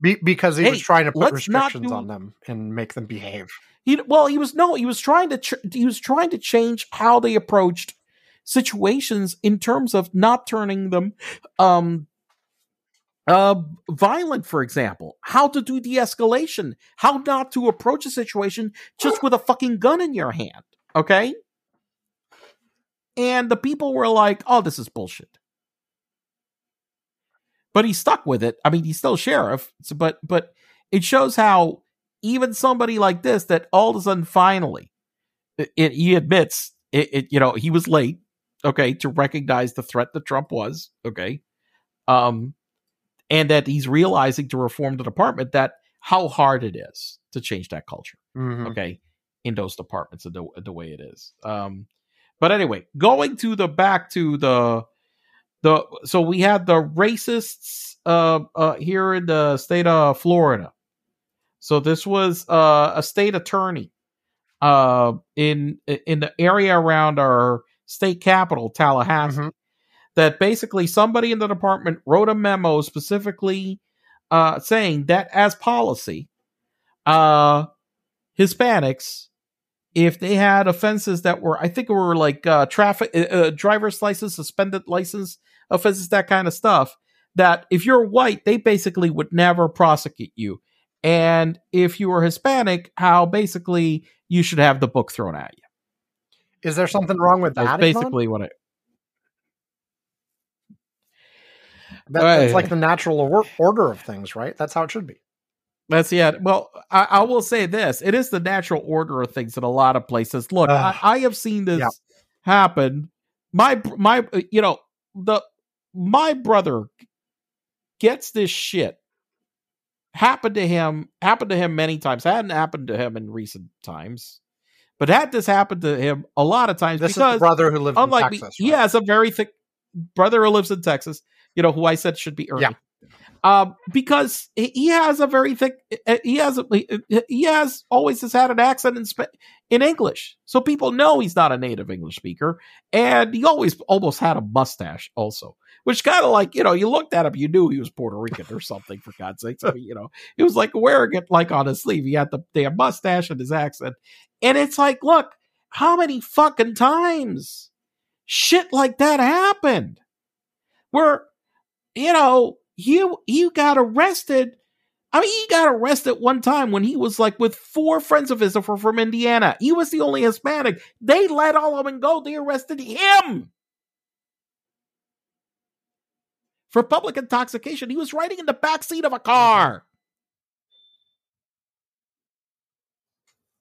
Be- because he was trying to put restrictions do- on them and make them behave. He well, he was no, he was trying to ch- he was trying to change how they approached situations in terms of not turning them um uh violent for example how to do de-escalation how not to approach a situation just with a fucking gun in your hand okay and the people were like oh this is bullshit but he stuck with it i mean he's still sheriff so, but but it shows how even somebody like this that all of a sudden finally it, it- he admits it, it you know he was late okay to recognize the threat that trump was okay um and that he's realizing to reform the department that how hard it is to change that culture Mhm. okay in those departments the, the way it is. Um, but anyway, going to the back to the the so we had the racists uh, uh here in the state of Florida. So this was uh, a state attorney uh in in the area around our state capital Tallahassee Mhm. that basically somebody in the department wrote a memo specifically uh saying that as policy uh Hispanics if they had offenses that were I think it were like uh traffic uh, uh, driver's license suspended license offenses that kind of stuff that if you're white they basically would never prosecute you and if you were Hispanic how basically you should have the book thrown at you Is there something wrong with that? Ivan? basically what it That- that's like the natural order of things, right? That's how it should be. That's yeah. Well, I, I will say this: it is the natural order of things in a lot of places. Look, I, I have seen this Yeah. happen. My my, uh, you know, the my brother gets this shit happened to him. Happened to him many times. Hadn't happened to him in recent times, but had this happened to him a lot of times This is because the brother who lives unlike in me, Texas. he right? has a very thick brother who lives in Texas. You know who I said should be Ernie. Yeah. Um, because he has a very thick. uh, He has a, he has always has had an accent in in English, so people know he's not a native English speaker, and he always almost had a mustache also, which kind of like you know you looked at him, you knew he was Puerto Rican or something for God's sake. Mean, you know, he was like wearing it like on his sleeve. He had the damn mustache and his accent, and it's like, look, how many fucking times shit like that happened? Where, you know, you you got arrested. I mean, he got arrested one time when he was like with four friends of his were from Indiana. He was the only Hispanic. They let all of them go. They arrested him for public intoxication. He was riding in the back seat of a car.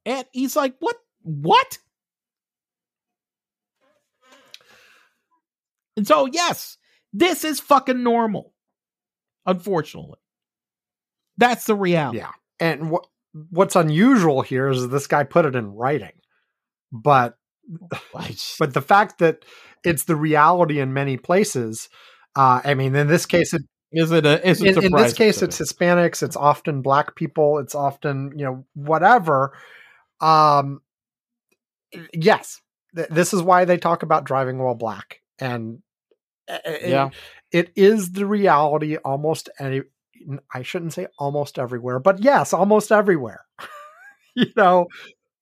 And he's like, "What? What?" And so, yes, this is fucking normal. Unfortunately, that's the reality. Yeah. And what what's unusual here is this guy put it in writing. But but the fact that it's the reality in many places, uh, I mean, in this case, it, is it a? Is it in, in this case, it's? Hispanics. It's often black people. It's often you know whatever. Um, yes, th- this is why they talk about driving while black, and uh, it- yeah. It is the reality almost any. I shouldn't say almost everywhere, but yes, almost everywhere. you know,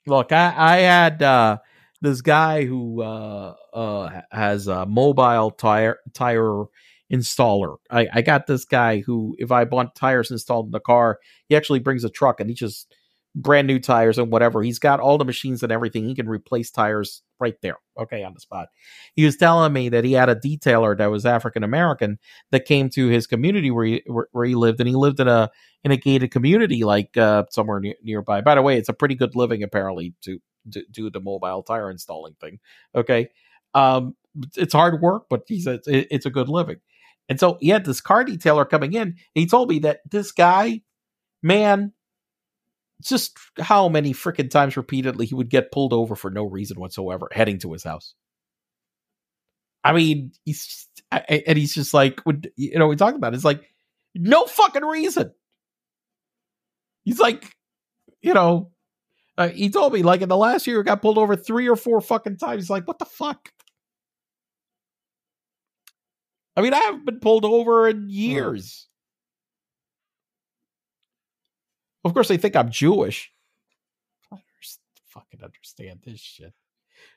Look, I, I had uh, this guy who uh, uh, has a mobile tire tire installer. I, I got this guy who, if I want tires installed in the car, he actually brings a truck and he just brand new tires and whatever. He's got all the machines and everything. He can replace tires right there, okay, on the spot. He was telling me that he had a detailer that was African American that came to his community where he where, he lived, and he lived in a in a gated community like uh, somewhere near, nearby. By the way, it's a pretty good living apparently to, do the mobile tire installing thing. Okay, um, it's hard work, but he said it's, a good living. And so he had this car detailer coming in. He told me that this guy, man, just how many freaking times repeatedly he would get pulled over for no reason whatsoever, heading to his house. I mean, he's I- and he's just like, would you know, we talked about it, it's like no fucking reason. He's like, you know, uh, he told me like in the last year, he got pulled over three or four fucking times. He's like, what the fuck? I mean, I haven't been pulled over in years. Of course, they think I'm Jewish. I don't fucking understand this shit.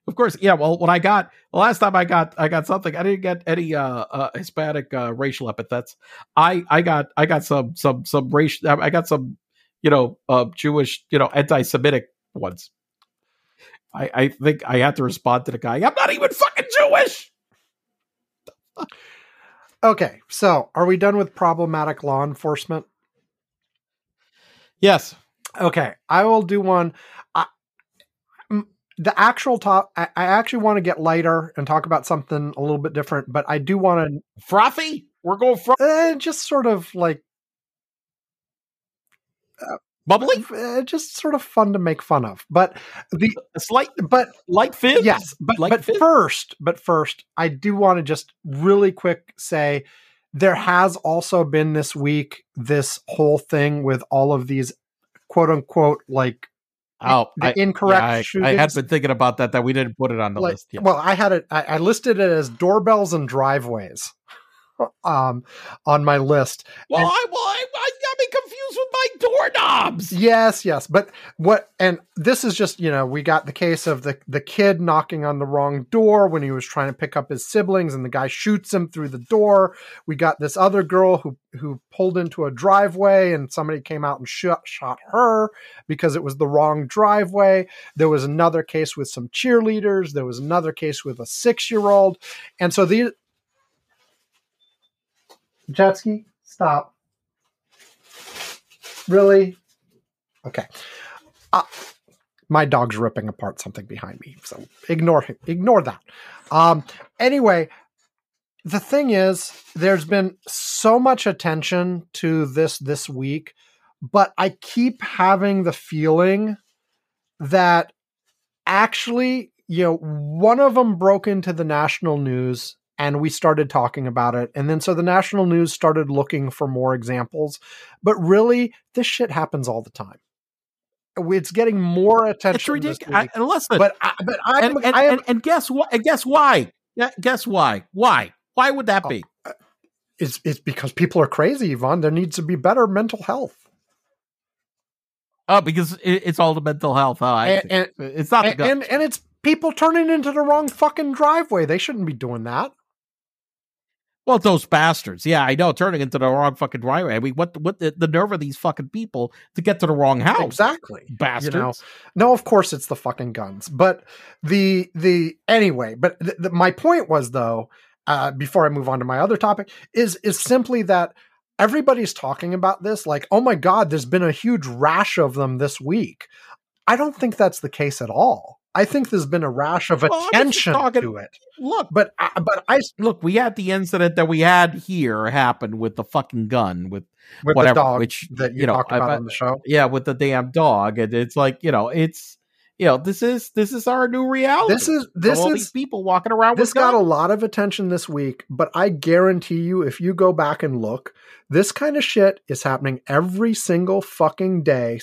Of course, yeah. Well, when I got the last time I got I got something, I didn't get any uh, uh Hispanic uh, racial epithets. I I got I got some some some racial I got some you know uh Jewish you know anti-Semitic ones. I I think I had to respond to the guy. I'm not even fucking Jewish. okay. So, are we done with problematic law enforcement? Yes. Okay, I will do one. I, the actual top, I, I actually want to get lighter and talk about something a little bit different, but I do want to Frothy? We're going frothy. uh, just sort of like uh, Bubbly, uh, just sort of fun to make fun of. But the slight but light fizz. yes, but Light but fizz? first, but first, I do want to just really quick say there has also been this week this whole thing with all of these quote unquote like Oh, the I, incorrect yeah, I, I had been thinking about that. That we didn't put it on the like, list yet. Well, I had it. I, I listed it as doorbells and driveways, um, on my list. Well, and- I, well, I, I got me my doorknobs. Yes, yes, but what? And this is just you know we got the case of the the kid knocking on the wrong door when he was trying to pick up his siblings, and the guy shoots him through the door. We got this other girl who who pulled into a driveway, and somebody came out and shot shot her because it was the wrong driveway. There was another case with some cheerleaders. There was another case with a six year old, and so these. Jetski, stop. Really? Okay. Uh, my dog's ripping apart something behind me, so ignore him. Ignore that. Um, anyway, the thing is, there's been so much attention to this this week, but I keep having the feeling that actually, you know, one of them broke into the national news and we started talking about it. And then so the national news started looking for more examples. But really, this shit happens all the time. It's getting more attention. It's this ridiculous. And listen, But I, but I'm, and, and, I am and, and guess what? And guess why? Yeah, guess why? Why? Why would that Oh, be? Uh, it's it's because people are crazy, Ivan. There needs to be better mental health. Oh, because it, it's all the mental health. Oh, I And- and- it's not the And, and and it's people turning into the wrong fucking driveway. They shouldn't be doing that. Well, those bastards. Yeah, I know, turning into the wrong fucking driveway. I mean, what what the, the nerve of these fucking people to get to the wrong house? Exactly. Bastards. You know, no, of course it's the fucking guns. But the the anyway. But th- th- my point was though, uh, before I move on to my other topic, is is simply that everybody's talking about this like, oh my god, there's been a huge rash of them this week. I don't think that's the case at all. I think there's been a rash of Well, I was just attention talking- to it. Look, But I, but I look, we had the incident that we had here happen with the fucking gun with with whatever, the dog which that you, you know, talked about I- on the show. yeah, with the damn dog, and it's like you know, it's you know, this is this is our new reality. This is this all is these people walking around this got a lot of attention this week, but I guarantee you, if you go back and look, this kind of shit is happening every single fucking day.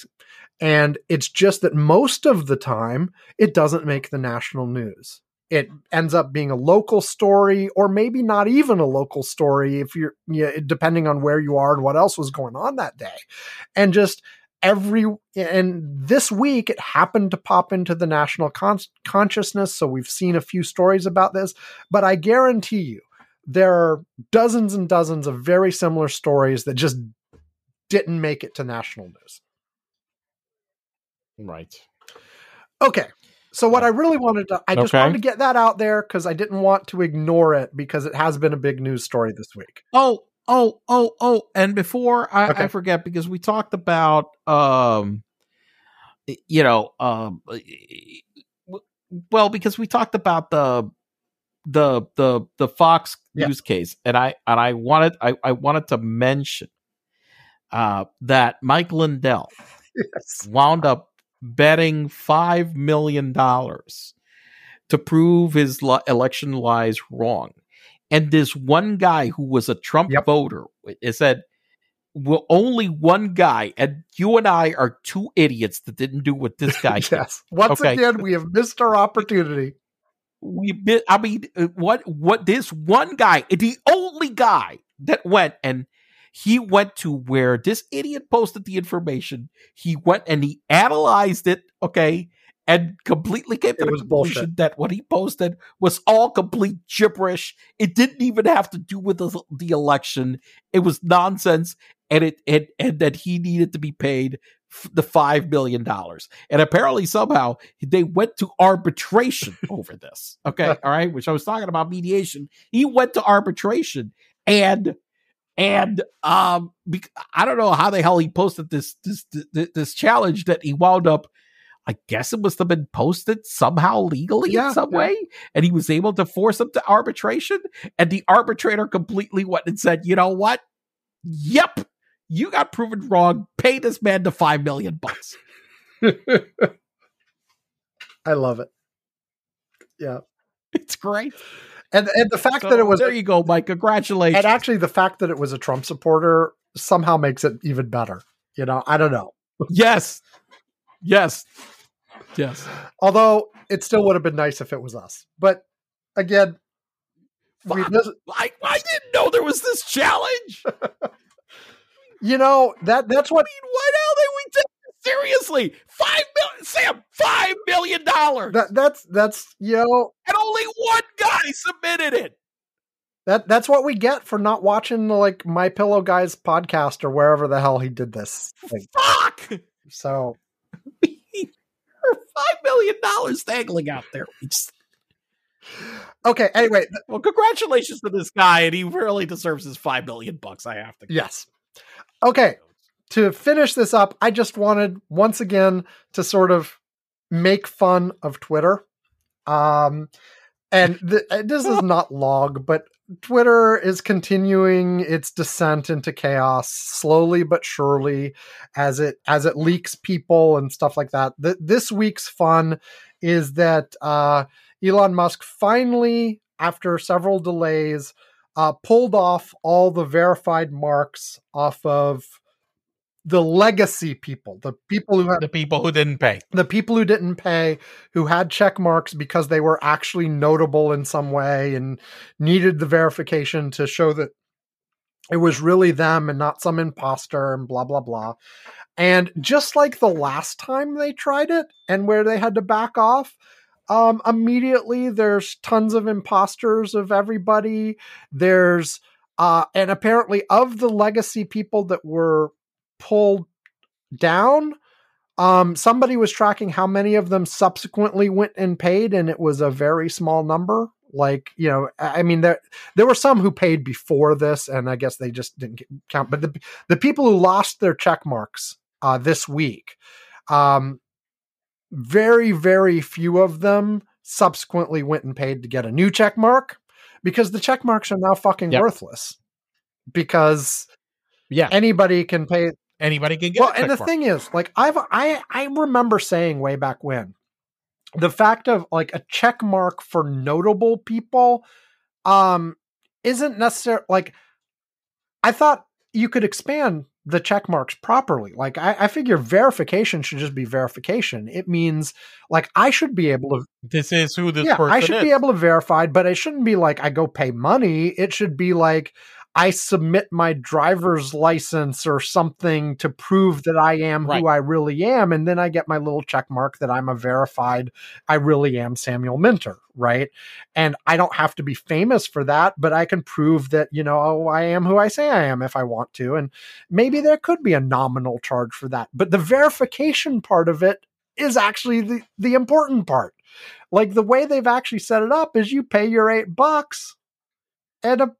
And it's just that most of the time, it doesn't make the national news. It ends up being a local story, or maybe not even a local story if you're, yeah, depending on where you are and what else was going on that day. And just every, and this week it happened to pop into the national con- consciousness. So we've seen a few stories about this but I guarantee you there are dozens and dozens of very similar stories that just didn't make it to national news. Right. Okay. So what I really wanted to I just Okay. wanted to get that out there cuz I didn't want to ignore it because it has been a big news story this week. Oh, oh, oh, oh, and before I, Okay. I forget, because we talked about, um, you know, um, well, because we talked about the the the the Fox Yeah. News case, and I and I wanted I, I wanted to mention uh, that Mike Lindell Yes. wound up betting five million dollars to prove his li- election lies wrong. And this one guy who was a Trump Yep. voter it said, "Well, only one guy, and you and I are two idiots that didn't do what this guy did." Once Okay. again, we have missed our opportunity. we bit i mean uh, what what this one guy the only guy that went and he went to where this idiot posted the information he went and he analyzed it okay and completely came to It the conclusion bullshit. that what he posted was all complete gibberish it didn't even have to do with the, the election it was nonsense and it and, and that he needed to be paid the five million dollars and apparently somehow they went to arbitration over this. Okay, all right, which I was talking about mediation. He went to arbitration and and um I don't know how the hell he posted this this this, challenge that he wound up I guess it must have been posted somehow legally Yeah, in some yeah. way, and he was able to force him to arbitration. And the arbitrator completely went and said, "You know what? Yep, You got proven wrong. Pay this man the five million bucks. I love it. Yeah. It's great. And and the fact So that it was there you go, Mike. Congratulations. and actually the fact that it was a Trump supporter somehow makes it even better. You know, I don't know. yes. Yes. Yes. Although it still would have been nice if it was us. But again, this, I, I didn't know there was this challenge. you know that that's what I mean, why the hell did we take this seriously? Five million, Sam, five million dollars, that that's that's you know and only one guy submitted it. that that's what we get for not watching the like My Pillow Guys podcast or wherever the hell he did this thing. Fuck, So five million dollars dangling out there. Okay, anyway, well, congratulations to this guy, and he really deserves his five million bucks. I have to. yes. Okay, to finish this up, I just wanted once again to sort of make fun of Twitter. Um, and th- uh, this is not log, but Twitter is continuing its descent into chaos slowly but surely as it as it leaks people and stuff like that. Th- this week's fun is that uh, Elon Musk finally, after several delays, uh, pulled off all the verified marks off of the legacy people, the people who had, The people who didn't pay. the people who didn't pay, who had check marks because they were actually notable in some way and needed the verification to show that it was really them and not some imposter and blah, blah, blah. And just like the last time they tried it and where they had to back off, um, immediately there's tons of imposters of everybody. There's, uh, and apparently of the legacy people that were pulled down, um, somebody was tracking how many of them subsequently went and paid, and it was a very small number. Like you know, I mean, there there were some who paid before this, and I guess they just didn't count. But the the people who lost their check marks uh, this week, um, very very few of them subsequently went and paid to get a new check mark because the check marks are now fucking Yep. worthless because Yeah, anybody can pay anybody can get. well, and the mark. thing is, like I've I I remember saying way back when, the fact of like a check mark for notable people, um, isn't necessary. Like, I thought you could expand the check marks properly. Like, I, I figure verification should just be verification. It means like I should be able to this is who this yeah, person I should is. be able to verify, but it shouldn't be like I go pay money. It should be like I submit my driver's license or something to prove that I am Right. who I really am, and then I get my little check mark that I'm a verified. I really am Samuel Minter, right? And I don't have to be famous for that, but I can prove that you know oh, I am who I say I am if I want to, and maybe there could be a nominal charge for that. But the verification part of it is actually the the important part like the way they've actually set it up is you pay your eight bucks and a,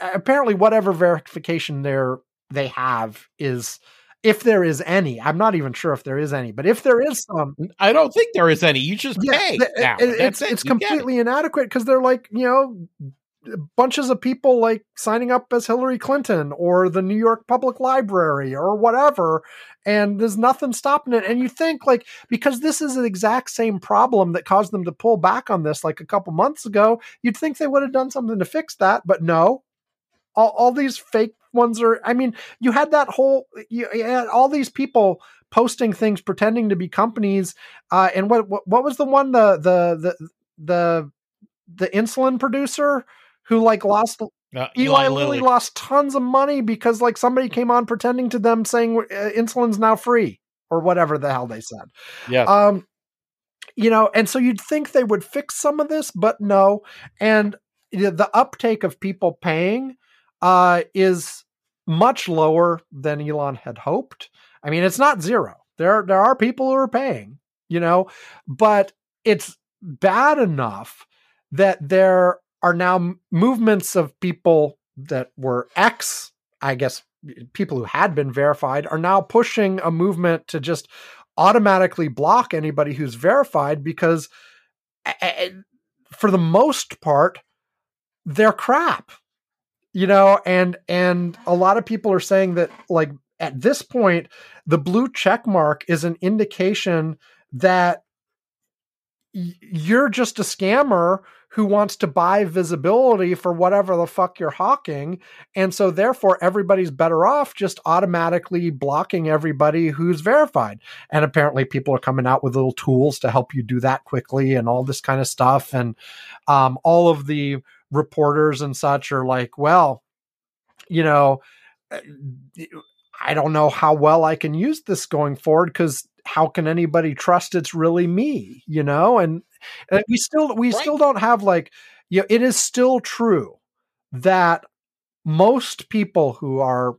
apparently whatever verification there they have is if there is any i'm not even sure if there is any but if there is some I don't think there is any. You just yeah, pay. now. it- it's, it. it's You get it. completely inadequate because they're like you know bunches of people like signing up as hillary clinton or the new york public library or whatever and there's nothing stopping it and you think like because this is the exact same problem that caused them to pull back on this like a couple months ago you'd think they would have done something to fix that but no all, all these fake ones are i mean you had that whole you, had all these people posting things pretending to be companies uh and what what, what was the one the the the the the insulin producer who like lost Uh, Eli, Lilly lost tons of money because like somebody came on pretending to them saying uh, insulin's now free or whatever the hell they said. Yeah. Um, you know, and so you'd think they would fix some of this, but no. And the uptake of people paying uh, is much lower than Elon had hoped. I mean, it's not zero. There there are people who are paying, you know, but it's bad enough that there are now movements of people that were ex, I guess, people who had been verified are now pushing a movement to just automatically block anybody who's verified because for the most part they're crap you know, and and a lot of people are saying that like at this point, the blue check mark is an indication that y- you're just a scammer who wants to buy visibility for whatever the fuck you're hawking. And so therefore everybody's better off just automatically blocking everybody who's verified. And apparently people are coming out with little tools to help you do that quickly and all this kind of stuff. And um, all of the reporters and such are like, well, you know, uh, I don't know how well I can use this going forward because how can anybody trust it's really me, you know? And, and we still we Right. still don't have like you know, it is still true that most people who are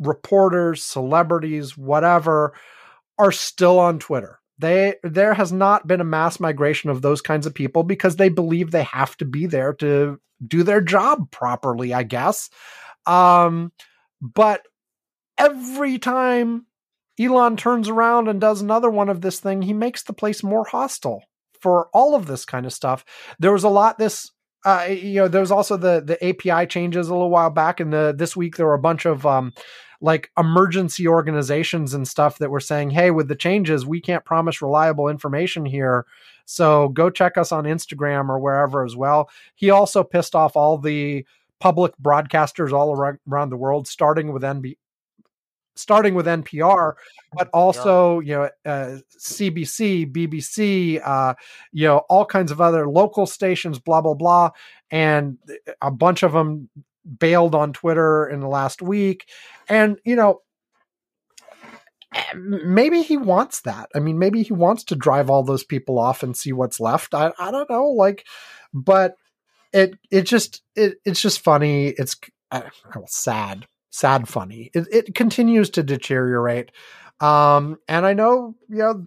reporters, celebrities, whatever, are still on Twitter. They there has not been a mass migration of those kinds of people because they believe they have to be there to do their job properly, I guess. Um, but every time Elon turns around and does another one of this thing, he makes the place more hostile for all of this kind of stuff. There was a lot this uh, you know, there was also the the API changes a little while back, and the this week there were a bunch of um, like emergency organizations and stuff that were saying, "Hey, with the changes, we can't promise reliable information here, so go check us on Instagram or wherever as well." He also pissed off all the public broadcasters all around the world, starting with NB, starting with NPR, but also you know uh, CBC, BBC, uh, you know all kinds of other local stations, blah blah blah, and a bunch of them bailed on Twitter in the last week, and you know maybe he wants that. I mean, maybe he wants to drive all those people off and see what's left. I I don't know, like, but it it just it it's just funny. It's uh, sad, sad funny. It it continues to deteriorate. Um, and I know you know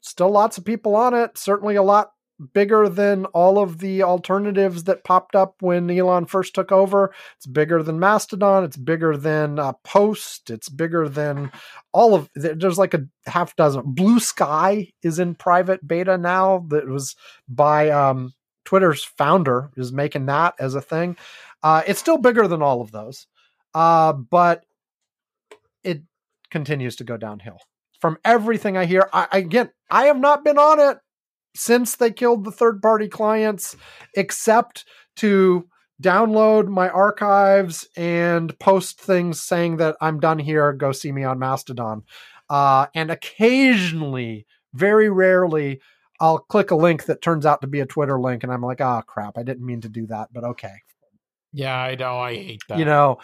still lots of people on it. Certainly a lot bigger than all of the alternatives that popped up when Elon first took over. It's bigger than Mastodon. It's bigger than uh, Post. It's bigger than all of. There's like a half dozen. Blue Sky is in private beta now. That was by um, Twitter's founder is making that as a thing. Uh, it's still bigger than all of those, uh, but it continues to go downhill. From everything I hear, I, again, I have not been on it since they killed the third party clients, except to download my archives and post things saying that I'm done here. Go see me on Mastodon. Uh, and occasionally, very rarely, I'll click a link that turns out to be a Twitter link, and I'm like, oh crap, I didn't mean to do that, but okay, Yeah, I know. I hate that. you know.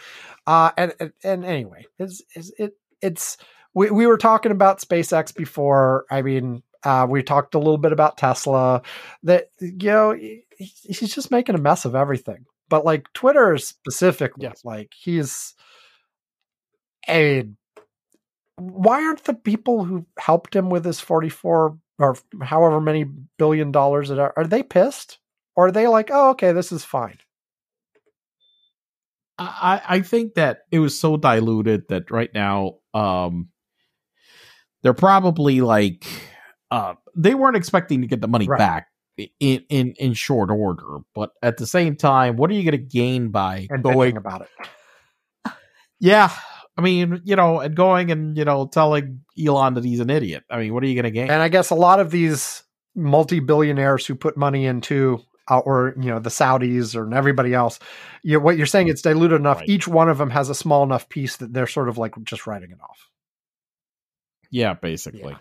Uh, and, and and anyway, it's, it's it it's we we were talking about SpaceX before. I mean, uh, we talked a little bit about Tesla. That you know, he- he's just making a mess of everything. But like Twitter specifically, like he's a. Why aren't the people who helped him with his forty-four or however many billion dollars it are, are they pissed? Or are they like, oh, okay, this is fine? I, I think that it was so diluted that right now, um, they're probably like, uh, they weren't expecting to get the money Right. back in, in in short order. But at the same time, what are you going to gain by And going? about it. Yeah, I mean, you know, and going and you know telling Elon that he's an idiot. I mean, what are you going to gain? And I guess a lot of these multi-billionaires who put money into, uh, or you know, the Saudis or everybody else, you what you're saying it's diluted enough. Right. Each one of them has a small enough piece that they're sort of like just writing it off. yeah, basically.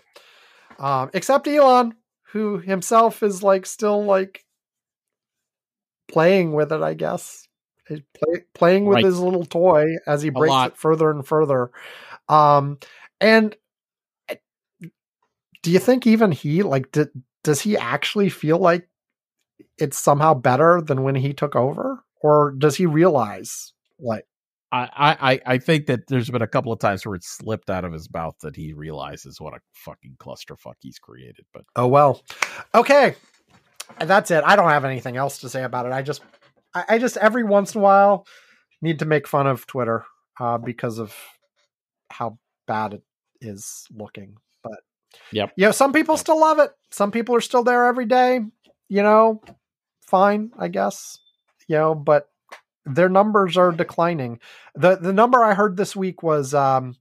Um, except Elon, who himself is like still like playing with it. I guess play, playing with Right. his little toy as he breaks it further and further. Um, and eh, do you think even he like did, does he actually feel like it's somehow better than when he took over, or does he realize like I, I, I- think that there's been a couple of times where it slipped out of his mouth that he realizes what a fucking clusterfuck he's created. But Oh well. Okay. That's it. I don't have anything else to say about it. I just I, I just every once in a while need to make fun of Twitter uh because of how bad it is looking. But Yep. You know, some people Yep. still love it. Some people are still there every day, you know. Fine, I guess. You know, but their numbers are declining. the The number I heard this week was um,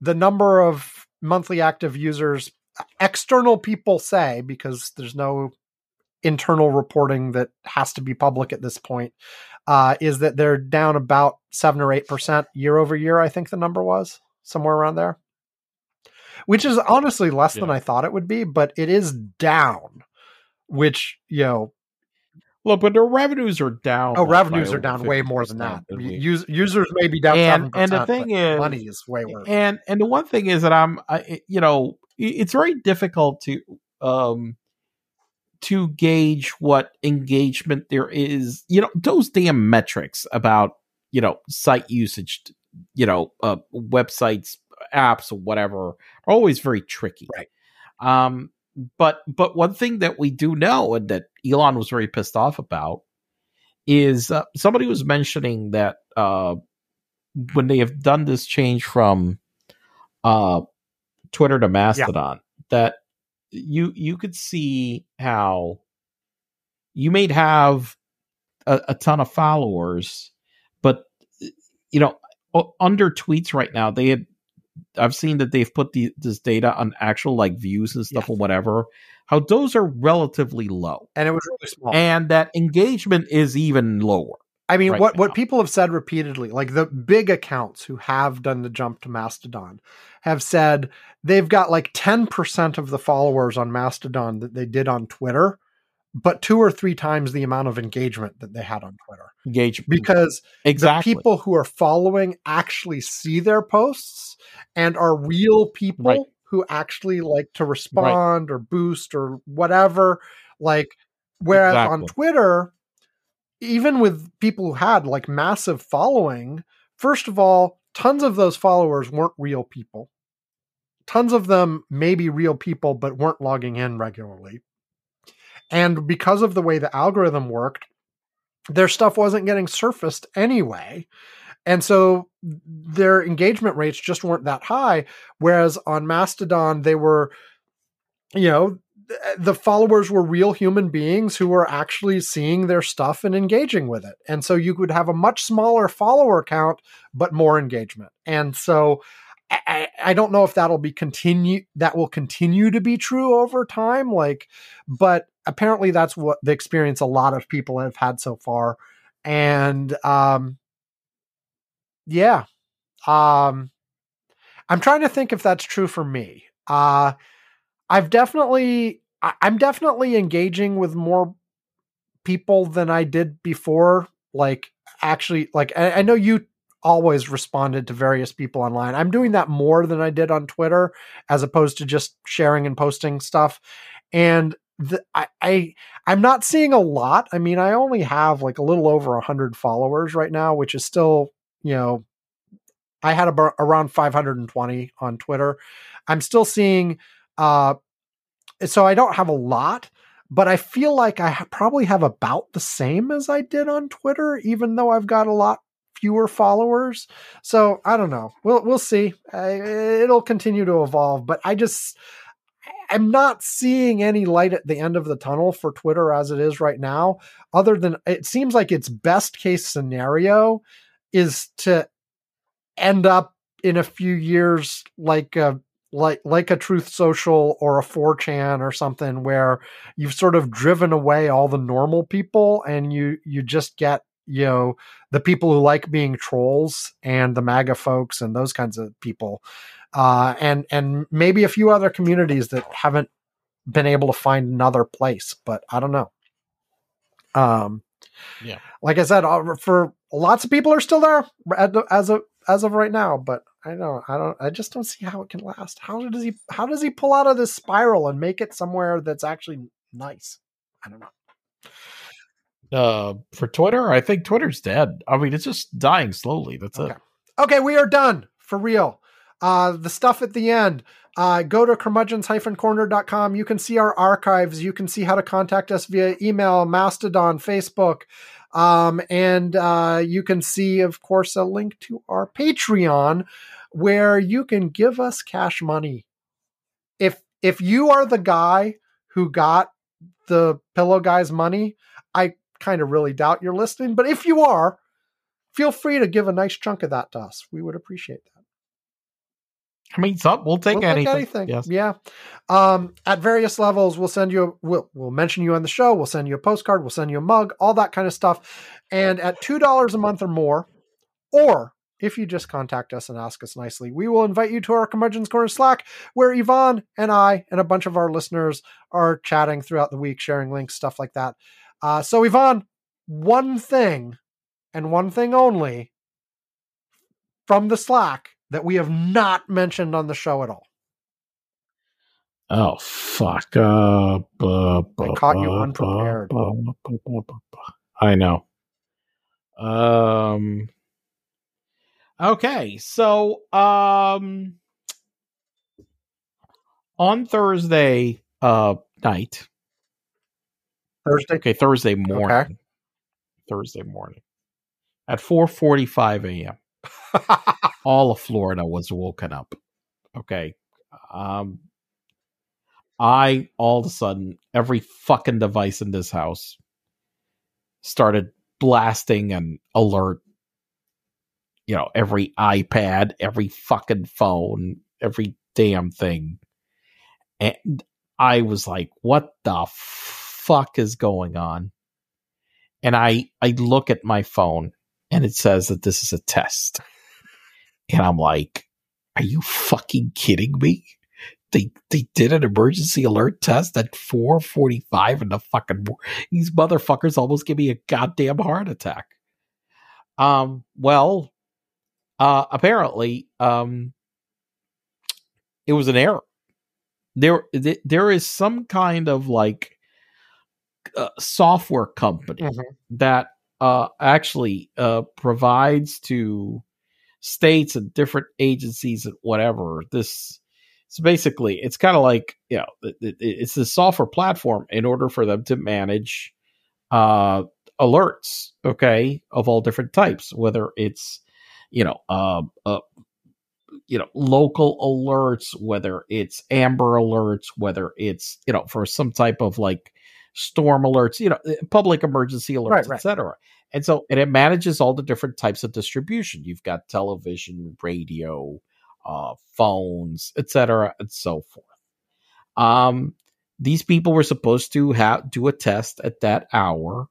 the number of monthly active users. External people say because there's no internal reporting that has to be public at this point. Uh, is that they're down about seven or eight percent year over year? I think the number was somewhere around there, which is honestly less than I thought it would be, but it is down. Which you know, Look, but their revenues are down. oh, revenues are down way more than that. Us- users may be down And- and the thing is- money is way worse. and and the one thing is that I'm, I, you know, it's very difficult to um to gauge what engagement there is. You know, those damn metrics about you know site usage, you know, uh, websites, apps, or whatever, are always very tricky. Right. Um, but but one thing that we do know and that Elon was very pissed off about is uh, somebody was mentioning that uh, when they have done this change from uh, Twitter to Mastodon, that you you could see how you may have a, a ton of followers, but you know under tweets right now they had I've seen that they've put the, this data on actual like views and stuff Yeah. or whatever. How those are relatively low, and it was really small. and that engagement is even lower. I mean, right what now. what people have said repeatedly, like the big accounts who have done the jump to Mastodon, have said they've got like ten percent of the followers on Mastodon that they did on Twitter, but two or three times the amount of engagement that they had on Twitter. Engagement Because exactly. the people who are following actually see their posts and are real people Right. who actually like to respond or boost or whatever. Like, whereas on Twitter, even with people who had like massive following, first of all, tons of those followers weren't real people. Tons of them may be real people, but weren't logging in regularly. And because of the way the algorithm worked, their stuff wasn't getting surfaced anyway. And so their engagement rates just weren't that high. Whereas on Mastodon, they were, you know, the followers were real human beings who were actually seeing their stuff and engaging with it. And so you could have a much smaller follower count, but more engagement. And so I, I don't know if that'll be continue that will continue to be true over time. Like, but apparently that's what the experience a lot of people have had so far. And um yeah. Um I'm trying to think if that's true for me. Uh I've definitely I, I'm definitely engaging with more people than I did before. Like actually like I, I know you always responded to various people online. I'm doing that more than I did on Twitter as opposed to just sharing and posting stuff. And the, I, I I'm not seeing a lot. I mean, I only have like a little over hundred followers right now, which is still, you know, I had about around 520 on Twitter. I'm still seeing, uh, so I don't have a lot, but I feel like I probably have about the same as I did on Twitter, even though I've got a lot fewer followers. So I don't know. We'll we'll see. I, it'll continue to evolve, but I just I'm not seeing any light at the end of the tunnel for Twitter as it is right now. Other than it seems like its best case scenario is to end up in a few years like a like like a Truth Social or a 4chan or something where you've sort of driven away all the normal people and you you just get you know the people who like being trolls and the MAGA folks and those kinds of people, uh, and and maybe a few other communities that haven't been able to find another place. But I don't know. Um, Yeah. like I said, uh, for lots of people are still there as of as of right now. But I don't, I don't, I just don't see how it can last. How does he, how does he pull out of this spiral and make it somewhere that's actually nice? I don't know. Uh, for Twitter, I think Twitter's dead. I mean, it's just dying slowly. That's Okay. it. Okay, we are done for real. Uh, the stuff at the end. Uh, go to curmudgeons-corner.com. You can see our archives. You can see how to contact us via email, Mastodon, Facebook. Um, and uh, you can see, of course, a link to our Patreon where you can give us cash money. If if you are the guy who got the pillow guy's money, I kind of really doubt you're listening, but if you are, feel free to give a nice chunk of that to us. We would appreciate that. I mean, some we'll take We'll anything. Yes. Yeah. Um, at various levels, we'll send you. A, we'll we'll mention you on the show. We'll send you a postcard. We'll send you a mug. All that kind of stuff. And at two dollars a month or more, or if you just contact us and ask us nicely, we will invite you to our Curmudgeon's Corner Slack, where Ivan and I and a bunch of our listeners are chatting throughout the week, sharing links, stuff like that. Uh, so, Ivan, one thing and one thing only from the Slack that we have not mentioned on the show at all. Oh fuck! Uh, bu- caught you unprepared. I know. Um. Okay, so um, on Thursday uh night, Thursday. okay, Thursday morning, Thursday morning, at four forty-five a.m. all of Florida was woken up. Okay. Um I all of a sudden every fucking device in this house started blasting an alert. You know, every iPad, every fucking phone, every damn thing. And I was like, what the fuck is going on? And I I look at my phone and it says that this is a test. And I'm like, are you fucking kidding me? They they did an emergency alert test at 4:45 in the fucking these motherfuckers almost give me a goddamn heart attack. Um well, uh apparently um it was an error. There th- there is some kind of like uh, software company Mhm. that uh, actually uh, provides to states and different agencies and whatever this so basically it's kind of like you know it, it- it's the software platform in order for them to manage uh alerts okay of all different types whether it's you know uh, uh you know local alerts whether it's amber alerts whether it's you know for some type of like storm alerts you know public emergency alerts Right, right. etc and so and it manages all the different types of distribution you've got television radio uh phones etc and so forth um these people were supposed to have do a test at that hour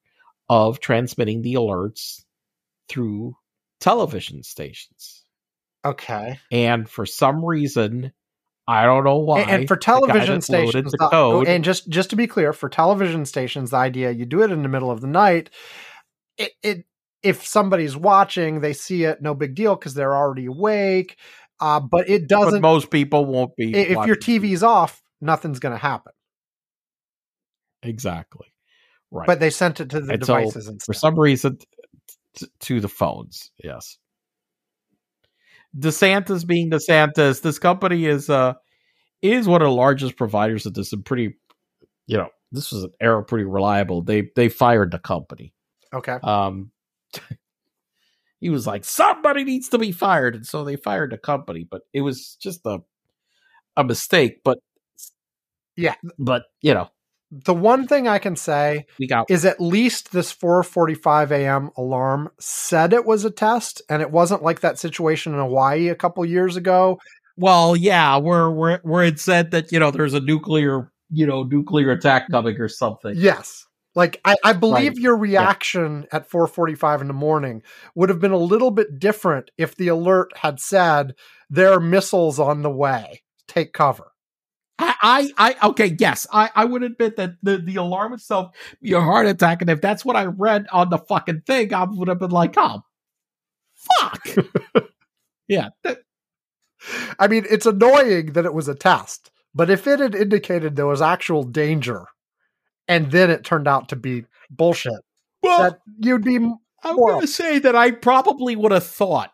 of transmitting the alerts through television stations Okay. and for some reason, I don't know why. And, and for television stations, the code, and just just to be clear, for television stations, the idea you do it in the middle of the night. It, it if somebody's watching, they see it, no big deal because they're already awake. Uh, but it doesn't. most people won't be. if your TV's off, nothing's going to happen. exactly right, But they sent it to the And so, devices and for some reason, t- to the phones, yes. DeSantis being DeSantis, this company is uh is one of the largest providers of this and pretty, you know, this was an error pretty reliable. They they fired the company. Okay. um he was like somebody needs to be fired and so they fired the company but it was just a a mistake but Yeah. but you know The one thing I can say we got is at least this 4:45 a.m. alarm said it was a test, and it wasn't like that situation in Hawaii a couple years ago. well yeah where where where it said that you know there's a nuclear you know nuclear attack coming or something Yes. Like I, I believe Right. your reaction at 4:45 in the morning would have been a little bit different if the alert had said there are missiles on the way. Take cover. I, I, I, okay, yes, I, I would admit that the, the alarm itself your heart attack, and if that's what I read on the fucking thing, I would have been like, oh, fuck, yeah, that, I mean, it's annoying that it was a test, but if it had indicated there was actual danger and then it turned out to be bullshit, well, that you'd be I'm going to say that I probably would have thought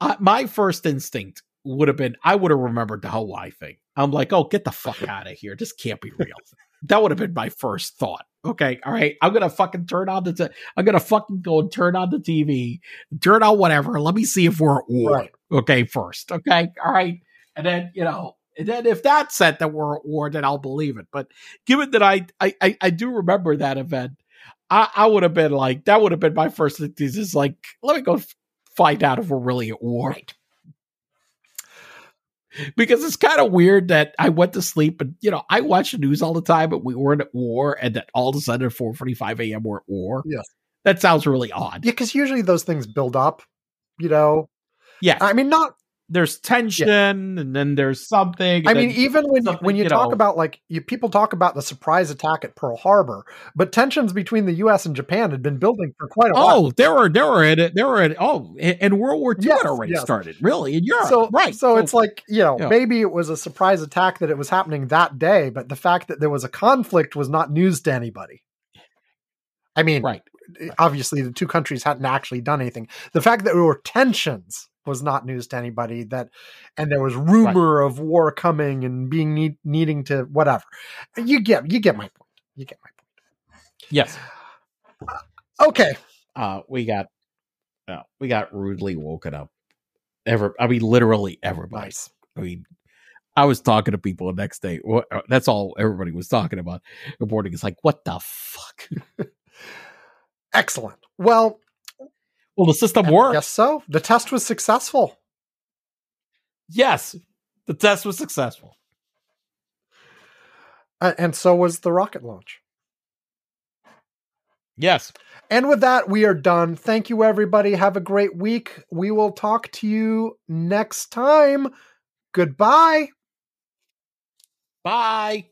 uh, my first instinct would have been I would have remembered the Hawaii thing. I'm like, oh, get the fuck out of here. This can't be real. that would have been my first thought. Okay, all right. I'm gonna fucking turn on the. T- I'm gonna fucking go and turn on the TV, turn on whatever. Let me see if we're at war. Right. Okay, first. Okay, all right, and then you know, and then if that said that we're at war, then I'll believe it. But given that I I I, I do remember that event, I, I would have been like, that would have been my first thing. Is like, let me go find out if we're really at war. Right. Because it's kind of weird that I went to sleep and you know I watch the news all the time, but we weren't at war, and that all of a sudden at four forty five a.m. we're at war. Yes. that sounds really odd. Yeah, because usually those things build up. You know, Yeah, I mean, not there's tension, and then there's something. I mean, even when when you, you talk know- about like you people talk about the surprise attack at Pearl Harbor, but tensions between the U.S. and Japan had been building for quite a while. oh, there were there were in there were in oh, and and World War II Yes, had already yes. started, really in Europe, So right? So it's like you know yeah. maybe it was a surprise attack that it was happening that day, but the fact that there was a conflict was not news to anybody. I mean, right. obviously the two countries hadn't actually done anything. The fact that there were tensions was not news to anybody. That and there was rumor of war coming and being need, needing to whatever. You get you get my point. You get my point. Yes, point. Okay. uh, we got uh, we got rudely woken up. Ever, I mean, literally everybody. Nice. I mean, I was talking to people the next day. What, uh, that's all everybody was talking about. Reporting is like, what the fuck? Excellent. Well, Well, the system worked. Yes, so. The test was successful. Yes, the test was successful. Uh, and so was the rocket launch. Yes. And with that, we are done. Thank you, everybody. Have a great week. We will talk to you next time. Goodbye. Bye.